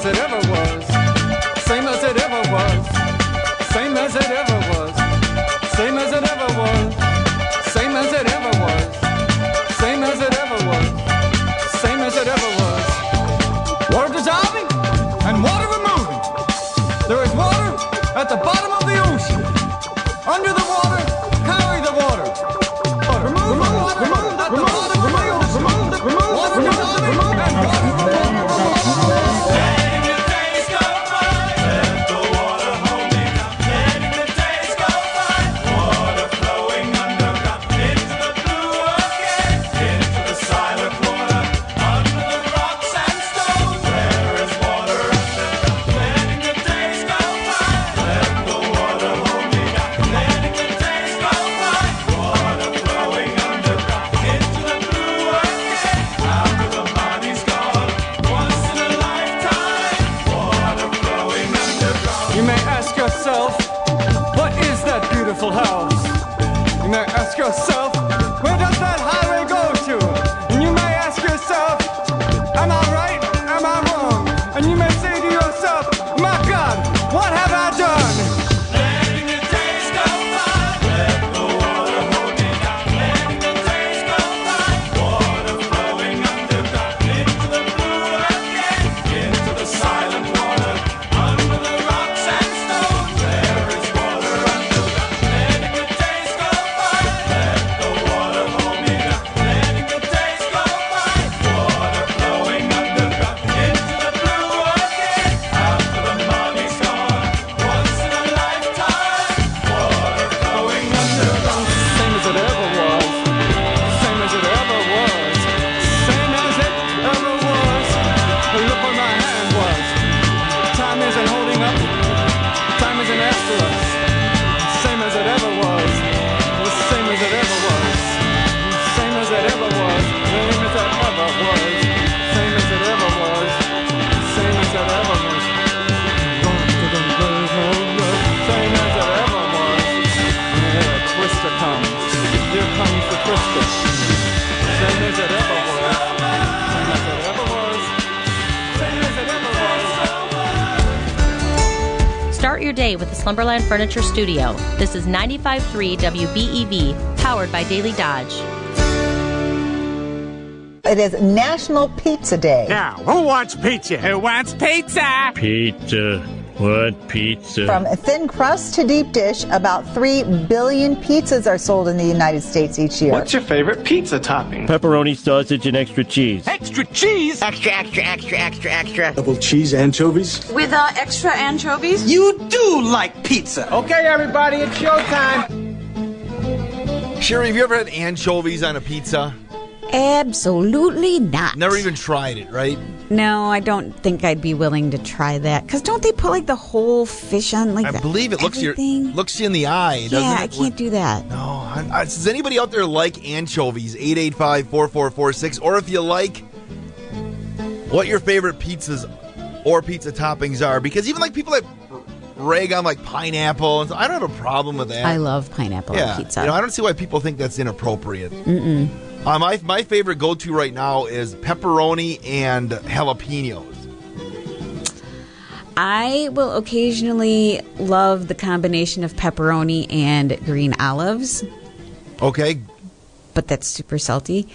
seremos. With the Slumberland Furniture Studio. This is 95.3 WBEV, powered by Daily Dodge. It is National Pizza Day. Now, who wants pizza? Who wants pizza? Pizza. What pizza? From thin crust to deep dish, about 3 billion pizzas are sold in the United States each year. What's your favorite pizza topping? Pepperoni, sausage, and extra cheese. Extra cheese? Extra, extra, extra, extra, extra. Double cheese anchovies? With uh, extra anchovies? You do like pizza. Okay, everybody, it's showtime. Sherry, have you ever had anchovies on a pizza? Absolutely not. Never even tried it, right? No, I don't think I'd be willing to try that. Because don't they put like the whole fish on like I believe it looks you everything? looks you in the eye, doesn't Yeah, it? I can't do that. No, I, I, does anybody out there like anchovies? 885-4446 or if you like what your favorite pizzas or pizza toppings are because even like people that rag on like pineapple and so, I don't have a problem with that. I love pineapple yeah, on pizza. You know, I don't see why people think that's inappropriate. Mm-mm. Uh, my my favorite go to right now is pepperoni and jalapenos. I will occasionally love the combination of pepperoni and green olives, Okay, but that's super salty.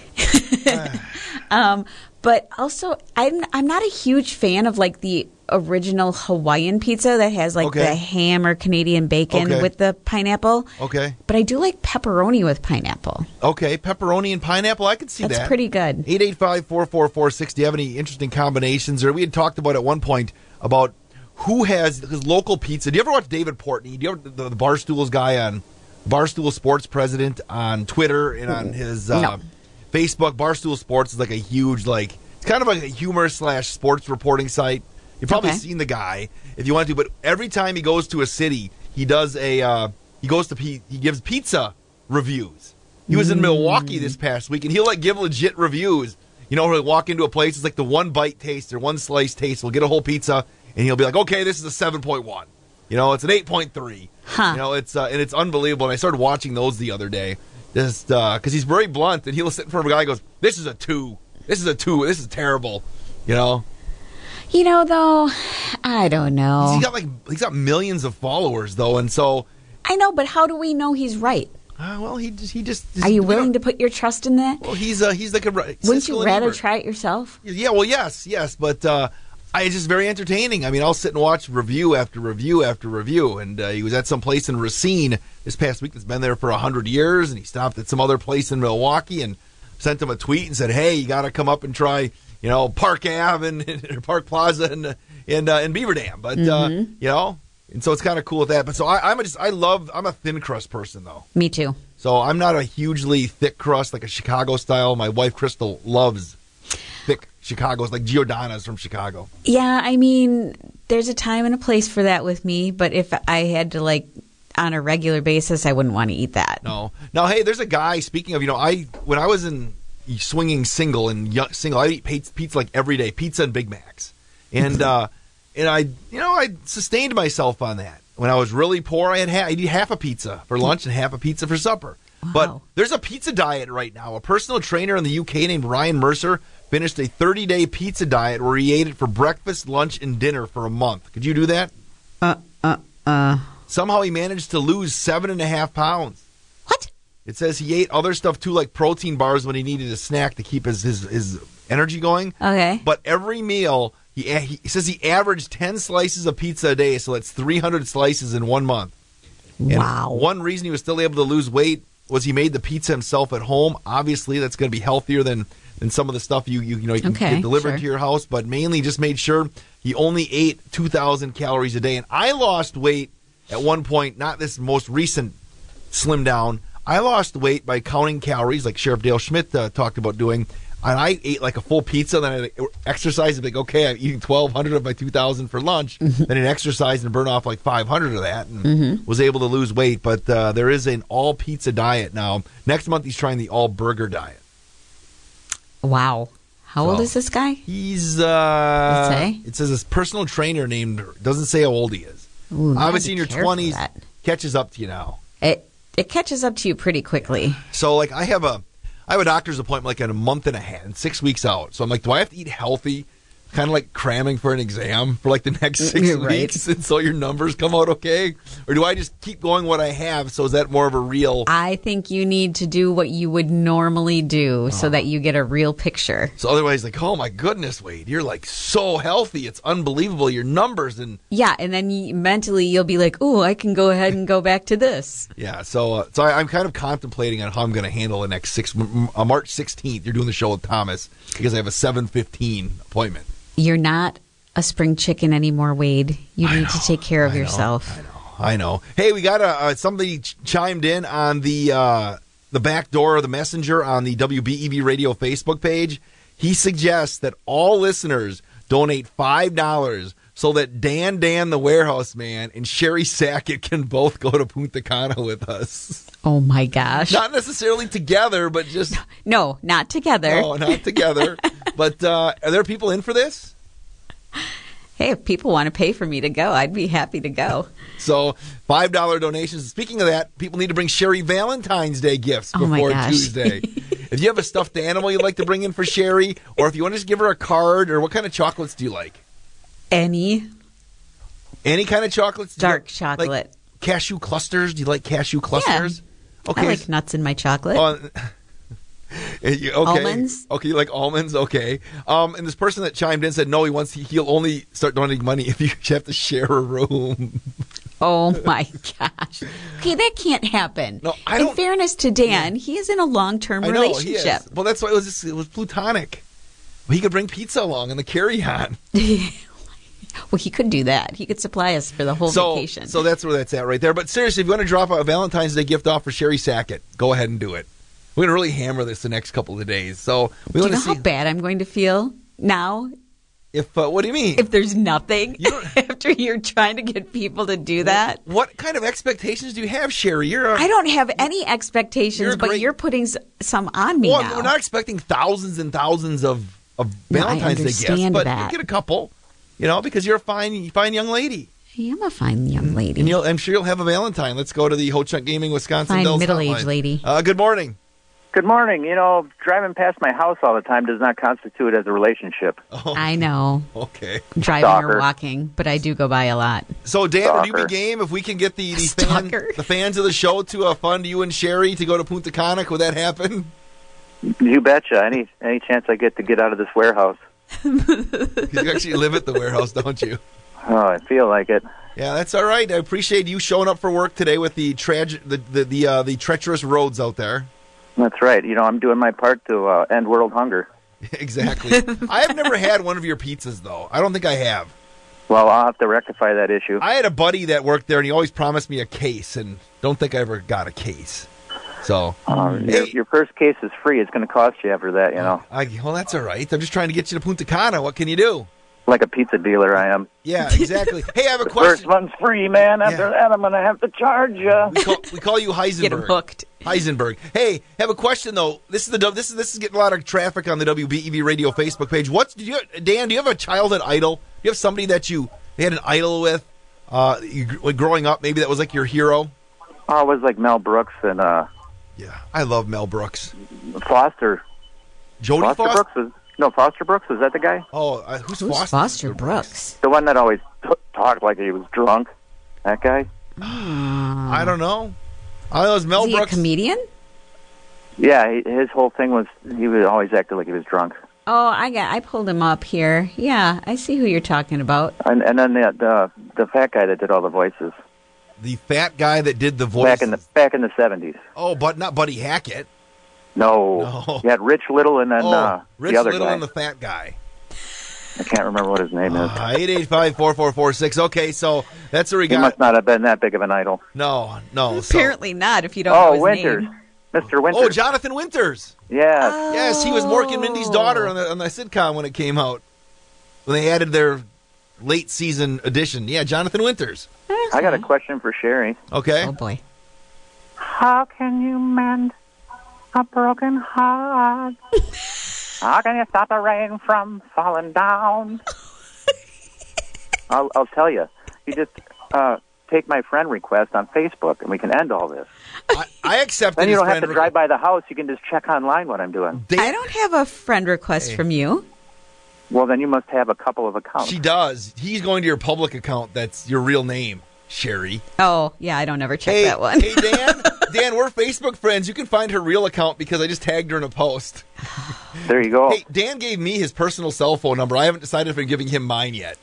um, but also, I'm I'm not a huge fan of like the original Hawaiian pizza that has like Okay. the ham or Canadian bacon Okay. with the pineapple. okay, But I do like pepperoni with pineapple. okay. Pepperoni and pineapple. I can see That's that. pretty good. 885-4446. Do you have any interesting combinations? Or we had talked about at one point about who has his local pizza. Do you ever watch David Portnoy? Do you ever the, the Barstools guy on Barstool Sports President on Twitter and on his uh, No. Facebook? Barstool Sports is like a huge like it's kind of like a humor slash sports reporting site. You've probably Okay. seen the guy if you want to, but every time he goes to a city, he does a uh, he goes to he gives pizza reviews. He was in Milwaukee this past week, and he'll like give legit reviews. You know, he'll walk into a place, it's like the one bite taste or one slice taste. We'll get a whole pizza, and he'll be like, "Okay, this is a seven point one. You know, it's an eight point three. Huh. You know, it's uh, and it's unbelievable. And I started watching those the other day, just because he's very blunt, and he'll sit in front of a guy and goes, "This is a two. This is a two. This is terrible." You know, You know, though, I don't know. he's got like he's got millions of followers though, and so I know, but how do we know he's right? uh, well, he just he just Are you willing to put your trust in that? well, he's uh, he's like a Wouldn't Siskel you rather Ebert. try it yourself? Yeah, well, yes, yes, but uh, I it's just very entertaining. I mean, I'll sit and watch review after review after review, and uh, he was at some place in Racine this past week that's been there for a hundred years, and he stopped at some other place in Milwaukee and sent him a tweet and said, "Hey, you got to come up and try, you know, Park Ave and, Park Plaza and and uh, and Beaver Dam." But uh, Mhm. you know, and so it's kind of cool with that. But so I, I'm a just I love I'm a thin crust person though. Me too. So I'm not a hugely thick crust like a Chicago style. My wife Crystal loves thick Chicago's like Giordano's from Chicago. Yeah, I mean, there's a time and a place for that with me, but if I had to like on a regular basis, I wouldn't want to eat that. No. Now, hey, there's a guy. Speaking of, you know, I when I was in swinging single and young, single, I eat pizza, like every day, pizza and Big Macs, and uh, and I, you know, I sustained myself on that. When I was really poor, I had ha- I'd eat half a pizza for lunch and half a pizza for supper. But there's a pizza diet right now. A personal trainer in the UK named Ryan Mercer finished a 30 day pizza diet where he ate it for breakfast, lunch, and dinner for a month. Could you do that? Uh, uh, uh. Somehow he managed to lose seven and a half pounds. It says he ate other stuff too, like protein bars when he needed a snack to keep his his, his energy going. Okay. But every meal, he, he says he averaged 10 slices of pizza a day, so that's 300 slices in one month. And Wow. One reason he was still able to lose weight was he made the pizza himself at home. Obviously, that's going to be healthier than than some of the stuff you you, you know you can Okay, get delivered sure. to your house. But mainly, just made sure he only ate 2,000 calories a day. And I lost weight at one point, not this most recent slim down. I lost weight by counting calories, like Sheriff Dale Schmidt uh, talked about doing. And I ate like a full pizza, then I exercised and be like, okay, I'm eating 1,200 of my 2,000 for lunch. then I exercised and burn off like 500 of that and Mhm. was able to lose weight. But uh, there is an all pizza diet now. Next month, he's trying the all burger diet. Wow. How old is this guy? He's, uh, it say? it says his personal trainer named, doesn't say how old he is. Ooh, Obviously, in your 20s, catches up to you now. It it catches up to you pretty quickly. So like I have a I have a doctor's appointment like in a month and a half, six weeks out. So I'm like, do I have to eat healthy kind of like cramming for an exam for like the next six You're right. weeks until your numbers come out okay? Or do I just keep going what I have? So is that more of a real? I think you need to do what you would normally do Oh. so that you get a real picture. So otherwise, like, oh my goodness, Wade, you're like so healthy. It's unbelievable. Your numbers and Yeah, and then you, mentally you'll be like, "Oh, I can go ahead and go back to this." yeah. So uh, so I, I'm kind of contemplating on how I'm going to handle the next six. Uh, March 16th, you're doing the show with Thomas because I have a 7:15 appointment. You're not a spring chicken anymore, Wade. You need to take care of yourself. I know. I know. Hey, we got a uh, somebody ch- chimed in on the uh, the back door of the messenger on the WBEV Radio Facebook page. He suggests that all listeners donate five dollars so that Dan Dan the warehouse man and Sherry Sackett can both go to Punta Cana with us. Oh my gosh. Not necessarily together, but just No, not together. no, not together. but uh, are there people in for this? Hey, if people want to pay for me to go, I'd be happy to go. So five dollar donations. Speaking of that, people need to bring Sherry Valentine's Day gifts Oh, before gosh. Tuesday. if you have a stuffed animal you'd like to bring in for Sherry, or if you want to just give her a card, or what kind of chocolates do you like? Any Any kind of chocolates? Dark like- chocolate. like cashew clusters? Do you like cashew clusters? I like nuts in my chocolate. You- okay. Almonds? Okay, you like almonds? Okay. Um, and this person that chimed in said no, he wants he'll only start donating money if you have to share a room. Oh my gosh. Okay, that can't happen. No, I In don't- fairness to Dan, he is in a long-term I know he is. relationship. Well, that's why it was just, it was plutonic. Well, he could bring pizza along in the carry-on. Well, he could do that. He could supply us for the whole so, vacation. so that's where that's at right there. But seriously, if you want to drop a Valentine's Day gift off for Sherry Sackett, go ahead and do it. We're gonna really hammer this the next couple of days. So we do you want know to see how bad I'm going to feel now if. Uh, what do you mean? if there's nothing after you're trying to get people to do that? what kind of expectations do you have, Sherry? You're a, I don't have any expectations, You're but great- you're putting some on me well, now. we're not expecting thousands and thousands of of No, Valentine's Day gifts, but that. you get a couple. You know, because you're a fine fine young lady. I am a fine young lady. And you'll, I'm sure you'll have a Valentine. Let's go to the Ho Chunk Gaming Wisconsin Fine Dells middle-aged hotline. lady. Uh, good morning. Good morning. You know, driving past my house all the time does not constitute as a relationship. I know. Okay. Driving Stalker. or walking, but I do go by a lot. So Dan, would you be game if we can get the the, fan, the fans of the show to uh, fund you and Sherry to go to Punta Cana? Would that happen? You betcha. Any any chance I get to get out of this warehouse? you actually live at the warehouse, don't you? Oh, I feel like it. Yeah, that's all right. I appreciate you showing up for work today with the trage- the the the, uh, the treacherous roads out there. That's right. You know, I'm doing my part to uh, end world hunger. exactly. I have never had one of your pizzas though. I don't think I have. Well, I'll have to rectify that issue. I had a buddy that worked there, and he always promised me a case, and don't think I ever got a case. So, Uh, your, your first case is free. It's going to cost you after that. You know, I, well, that's all right. I'm just trying to get you to Punta Cana. What can you do? like a pizza dealer, I am. Yeah, exactly. hey, I have a The question. First one's free, man. After that, I'm going to have to charge you. We call, we call you Heisenberg. get hooked. Heisenberg. Hey, have a question though. This is the this is this is getting a lot of traffic on the WBEV radio Facebook page. What's do you Dan? Do you have a childhood idol? Do you have somebody that you had an idol with? Uh, you, when growing up, maybe that was like your hero. Oh, it was like Mel Brooks and uh, I love Mel Brooks. Foster. Jody Foster Foster? Brooks was no Foster Brooks. Was that the guy? Oh, uh, who's, Who's Foster? Foster Brooks? The one that always t- talked like he was drunk. That guy. I don't know. I it was Mel Is he a Brooks. comedian? Yeah, he, his whole thing was he was always acted like he was drunk. Oh, I got. I pulled him up here. Yeah, I see who you're talking about. And and then the the the fat guy that did all the voices the fat guy that did the voice. back in the back in the seventies. oh, but not Buddy Hackett. No, No. you had Rich Little and then oh, uh, Rich the other Little guy. and the fat guy. I can't remember what his name is. Eight eight five four four four six. Okay, so that's where we He got. must not have been that big of an idol. No, no. So, Apparently not. If you don't know Oh, his Winters, name. Mr. Winters. oh, Jonathan Winters. Yes. Yes, he was Mork and Mindy's daughter on the on the sitcom when it came out. When they added their late season edition. Yeah, Jonathan Winters. I got a question for Sherry. Okay. Oh boy. How can you mend a broken heart? How can you stop the rain from falling down? I'll, I'll tell you. You just uh, take my friend request on Facebook, and we can end all this. I, I accepted. Then you don't have friend to drive by the house. You can just check online what I'm doing. I don't have a friend request from you. Well, then you must have a couple of accounts. She does. He's going to your public account. That's your real name, Sherry. Oh, yeah, I don't ever check hey, that one. hey, Dan. Dan, we're Facebook friends. You can find her real account because I just tagged her in a post. There you go. Hey, Dan gave me his personal cell phone number. I haven't decided if I'm giving him mine yet.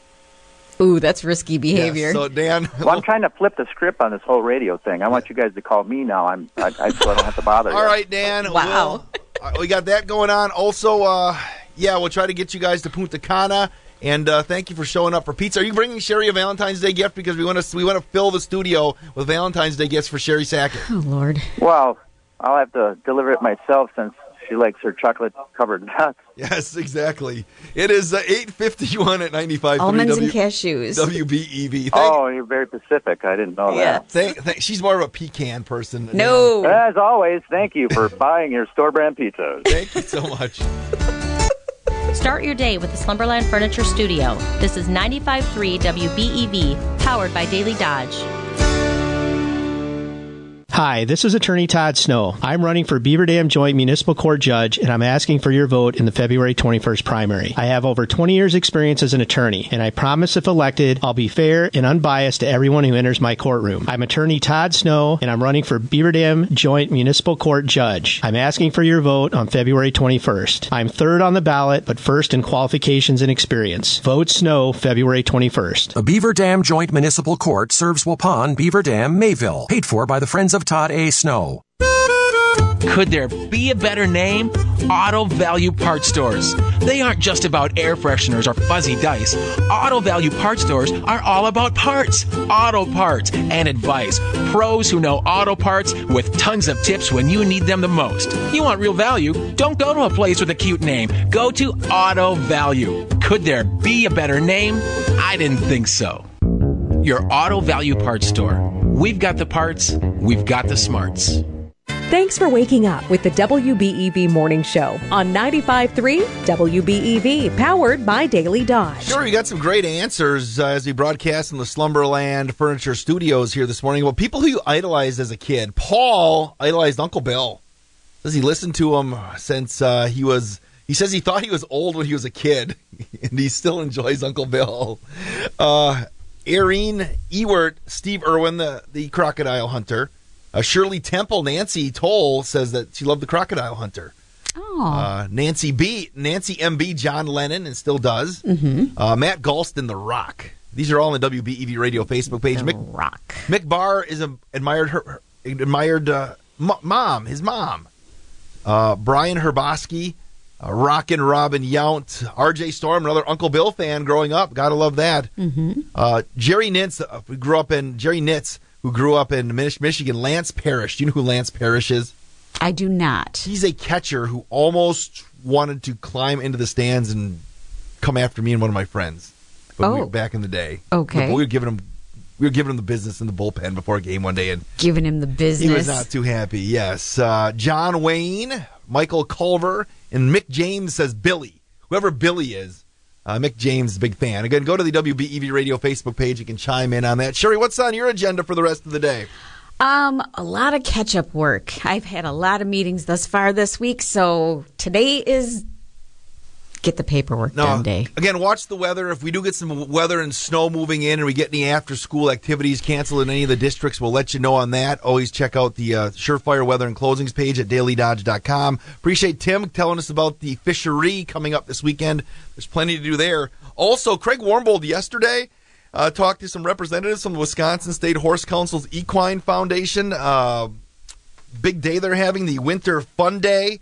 Ooh, that's risky behavior. Yeah, so Dan, Well, I'm trying to flip the script on this whole radio thing. I want you guys to call me now. I'm I, I so I don't have to bother you. All right, Dan. Wow. we'll- uh, we got that going on. Also, uh, yeah, we'll try to get you guys to Punta Cana. And uh, thank you for showing up for pizza. Are you bringing Sherry a Valentine's Day gift because we want to we want to fill the studio with Valentine's Day gifts for Sherry Sackett? Oh, Lord. Well, I'll have to deliver it myself since she likes her chocolate covered nuts. Yes, exactly. It is uh, eight fifty one at ninety five. Almonds and cashews. WBEV. Thank, Oh, you're very Pacific. I didn't know Yeah. that. thank, thank, she's more of a pecan person. No. As always, thank you for buying your store brand pizzas. Thank you so much. Start your day with the Slumberland Furniture Studio. This is 95.3 WBEV, powered by Daily Dodge. Hi, this is Attorney Todd Snow. I'm running for Beaver Dam Joint Municipal Court Judge, and I'm asking for your vote in the February 21st primary. I have over 20 years' experience as an attorney, and I promise if elected, I'll be fair and unbiased to everyone who enters my courtroom. I'm Attorney Todd Snow, and I'm running for Beaver Dam Joint Municipal Court Judge. I'm asking for your vote on February 21st. I'm third on the ballot, but first in qualifications and experience. Vote Snow February 21st. The Beaver Dam Joint Municipal Court serves Waupun, Beaver Dam, Mayville. Paid for by the Friends of Todd A. Snow. Could there be a better name? Auto Value Part Stores. They aren't just about air fresheners or fuzzy dice. Auto Value Part Stores are all about parts, auto parts, and advice. Pros who know auto parts with tons of tips when you need them the most. You want real value? Don't go to a place with a cute name. Go to Auto Value. Could there be a better name? I didn't think so. Your Auto Value Parts Store. We've got the parts, we've got the smarts. Thanks for waking up with the WBEV Morning Show on 95.3 WBEV, powered by Daily Dodge. Sure, we got some great answers uh, as we broadcast in the Slumberland Furniture Studios here this morning. Well, people who you idolized as a kid. Paul idolized Uncle Bill. Says he listened to him since uh, he was. He says he thought he was old when he was a kid, and he still enjoys Uncle Bill. Uh, Irene Ewert, Steve Irwin, the, the crocodile hunter. Uh, Shirley Temple, Nancy Toll says that she loved the crocodile hunter. Uh, Nancy B, Nancy MB, John Lennon, and still does. Mm-hmm. Uh, Matt Galston, The Rock. These are all on the WBEV Radio Facebook page. Mick, Rock. Mick Barr is a, admired her, her- admired uh, mo- mom, his mom. Uh, Brian Herbosky, uh, Rockin' Robin Yount, R.J. Storm, another Uncle Bill fan growing up. Gotta love that. Mm-hmm. Uh, Jerry Nitz, uh, who grew up in Jerry Nitz, who grew up in Mich- Michigan. Lance Parrish. Do you know who Lance Parrish is? I do not. He's a catcher who almost wanted to climb into the stands and come after me and one of my friends. But we, Oh. back in the day, Okay. We were giving him, we were giving him the business in the bullpen before a game one day, and Giving him the business. he was not too happy. Yes, uh, John Wayne, Michael Culver, and Mick James says Billy. Whoever Billy is, uh, Mick James big fan. Again, go to the WBEV Radio Facebook page. You can chime in on that. Sherry, what's on your agenda for the rest of the day? Um, a lot of catch up work. I've had a lot of meetings thus far this week, so today is get the paperwork done day. Again, watch the weather. If we do get some weather and snow moving in, and we get any after school activities canceled in any of the districts, we'll let you know on that. Always check out the uh, Surefire Weather and Closings page at dailydodge.com. Appreciate Tim telling us about the fishery coming up this weekend. There's plenty to do there. Also, Craig Warmbold yesterday uh, talked to some representatives from the Wisconsin State Horse Council's Equine Foundation. Uh, big day they're having, the Winter Fun Day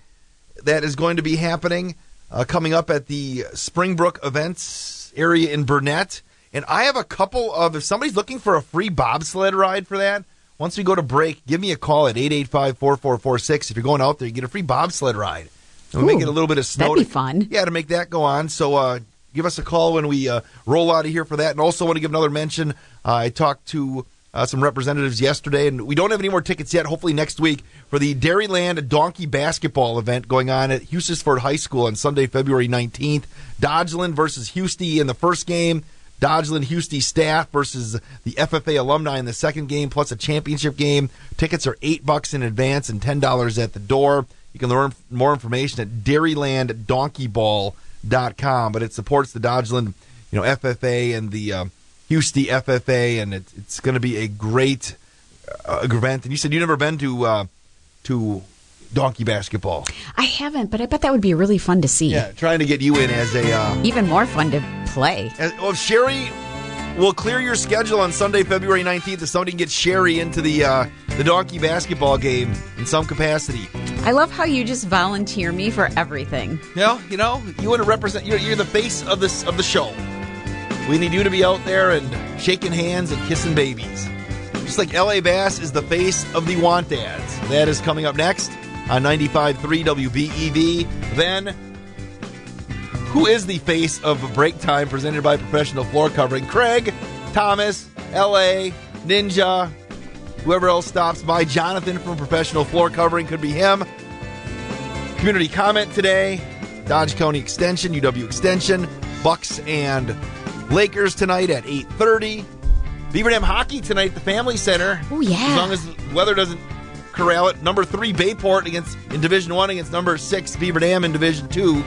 that is going to be happening uh, coming up at the Springbrook Events area in Burnett. And I have a couple of, if somebody's looking for a free bobsled ride for that, once we go to break, give me a call at 885 4446. If you're going out there, you get a free bobsled ride. And we Ooh, make it a little bit of snow. that'd be to- fun. Yeah, to make that go on. So uh, give us a call when we uh, roll out of here for that. And also want to give another mention. Uh, I talked to uh, some representatives yesterday, and we don't have any more tickets yet. Hopefully next week for the Dairyland Donkey Basketball event going on at Hustisford High School on Sunday, February 19th. Dodgeland versus Houston in the first game. Dodgeland Houston staff versus the FFA alumni in the second game, plus a championship game. Tickets are eight bucks in advance and ten dollars at the door. You can learn more information at com. But it supports the Dodgeland, you know, FFA and the uh, Houston FFA, and it, it's going to be a great uh, event. And you said you've never been to uh, to donkey basketball. I haven't, but I bet that would be really fun to see. Yeah, trying to get you in as a. Uh, Even more fun to play. as, well, Sherry will clear your schedule on Sunday, February 19th, if somebody can get Sherry into the uh, the donkey basketball game in some capacity. I love how you just volunteer me for everything. No, you know, you want to represent. You're, you're the face of this of the show. We need you to be out there and shaking hands and kissing babies, just like LA Bass is the face of the Want Ads. That is coming up next on 95.3 WBEV. Then, who is the face of Break Time presented by Professional Floor Covering? Craig, Thomas, LA, Ninja, whoever else stops by. Jonathan from Professional Floor Covering could be him. Community comment today. Dodge County Extension, UW Extension, Bucks and Lakers tonight at 8:30. Beaver Dam hockey tonight at the Family Center. Oh yeah. As long as the weather doesn't corral it. Number three Bay Port against in Division One against number six Beaver Dam in Division Two.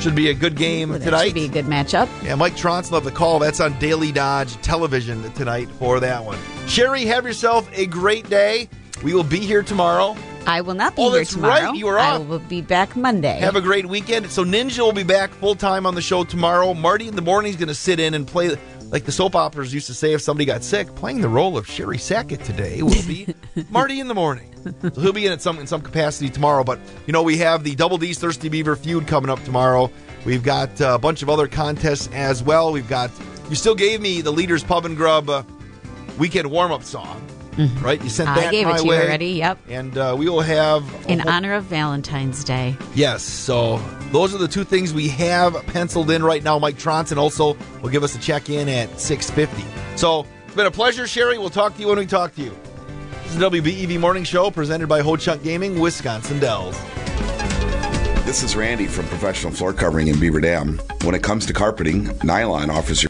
Should be a good game That tonight. should be a good matchup. Yeah, Mike Tronson love the call. That's on Daily Dodge Television tonight for that one. Sherry, have yourself a great day. We will be here tomorrow. I will not be Oh, here that's tomorrow. right. You are I will be back Monday. Have a great weekend. So Ninja will be back full time on the show tomorrow. Marty in the morning is going to sit in and play, like the soap operas used to say, if somebody got sick, playing the role of Sherry Sackett today will be Marty in the morning. So he'll be in at some in some capacity tomorrow. But you know we have the Double D's Thirsty Beaver feud coming up tomorrow. We've got uh, a bunch of other contests as well. We've got you still gave me the Leaders Pub and Grub uh, weekend warm up song, right? You sent Mm-hmm. I that gave it my to you way. already, yep. And uh, we will have In honor of Valentine's Day. Yes, so those are the two things we have penciled in right now. Mike Tronson also will give us a check in at 6:50. So it's been a pleasure, Sherry. We'll talk to you when we talk to you. This is the WBEV Morning Show presented by Ho Chunk Gaming, Wisconsin Dells. This is Randy from Professional Floor Covering in Beaver Dam. When it comes to carpeting, Nylon offers your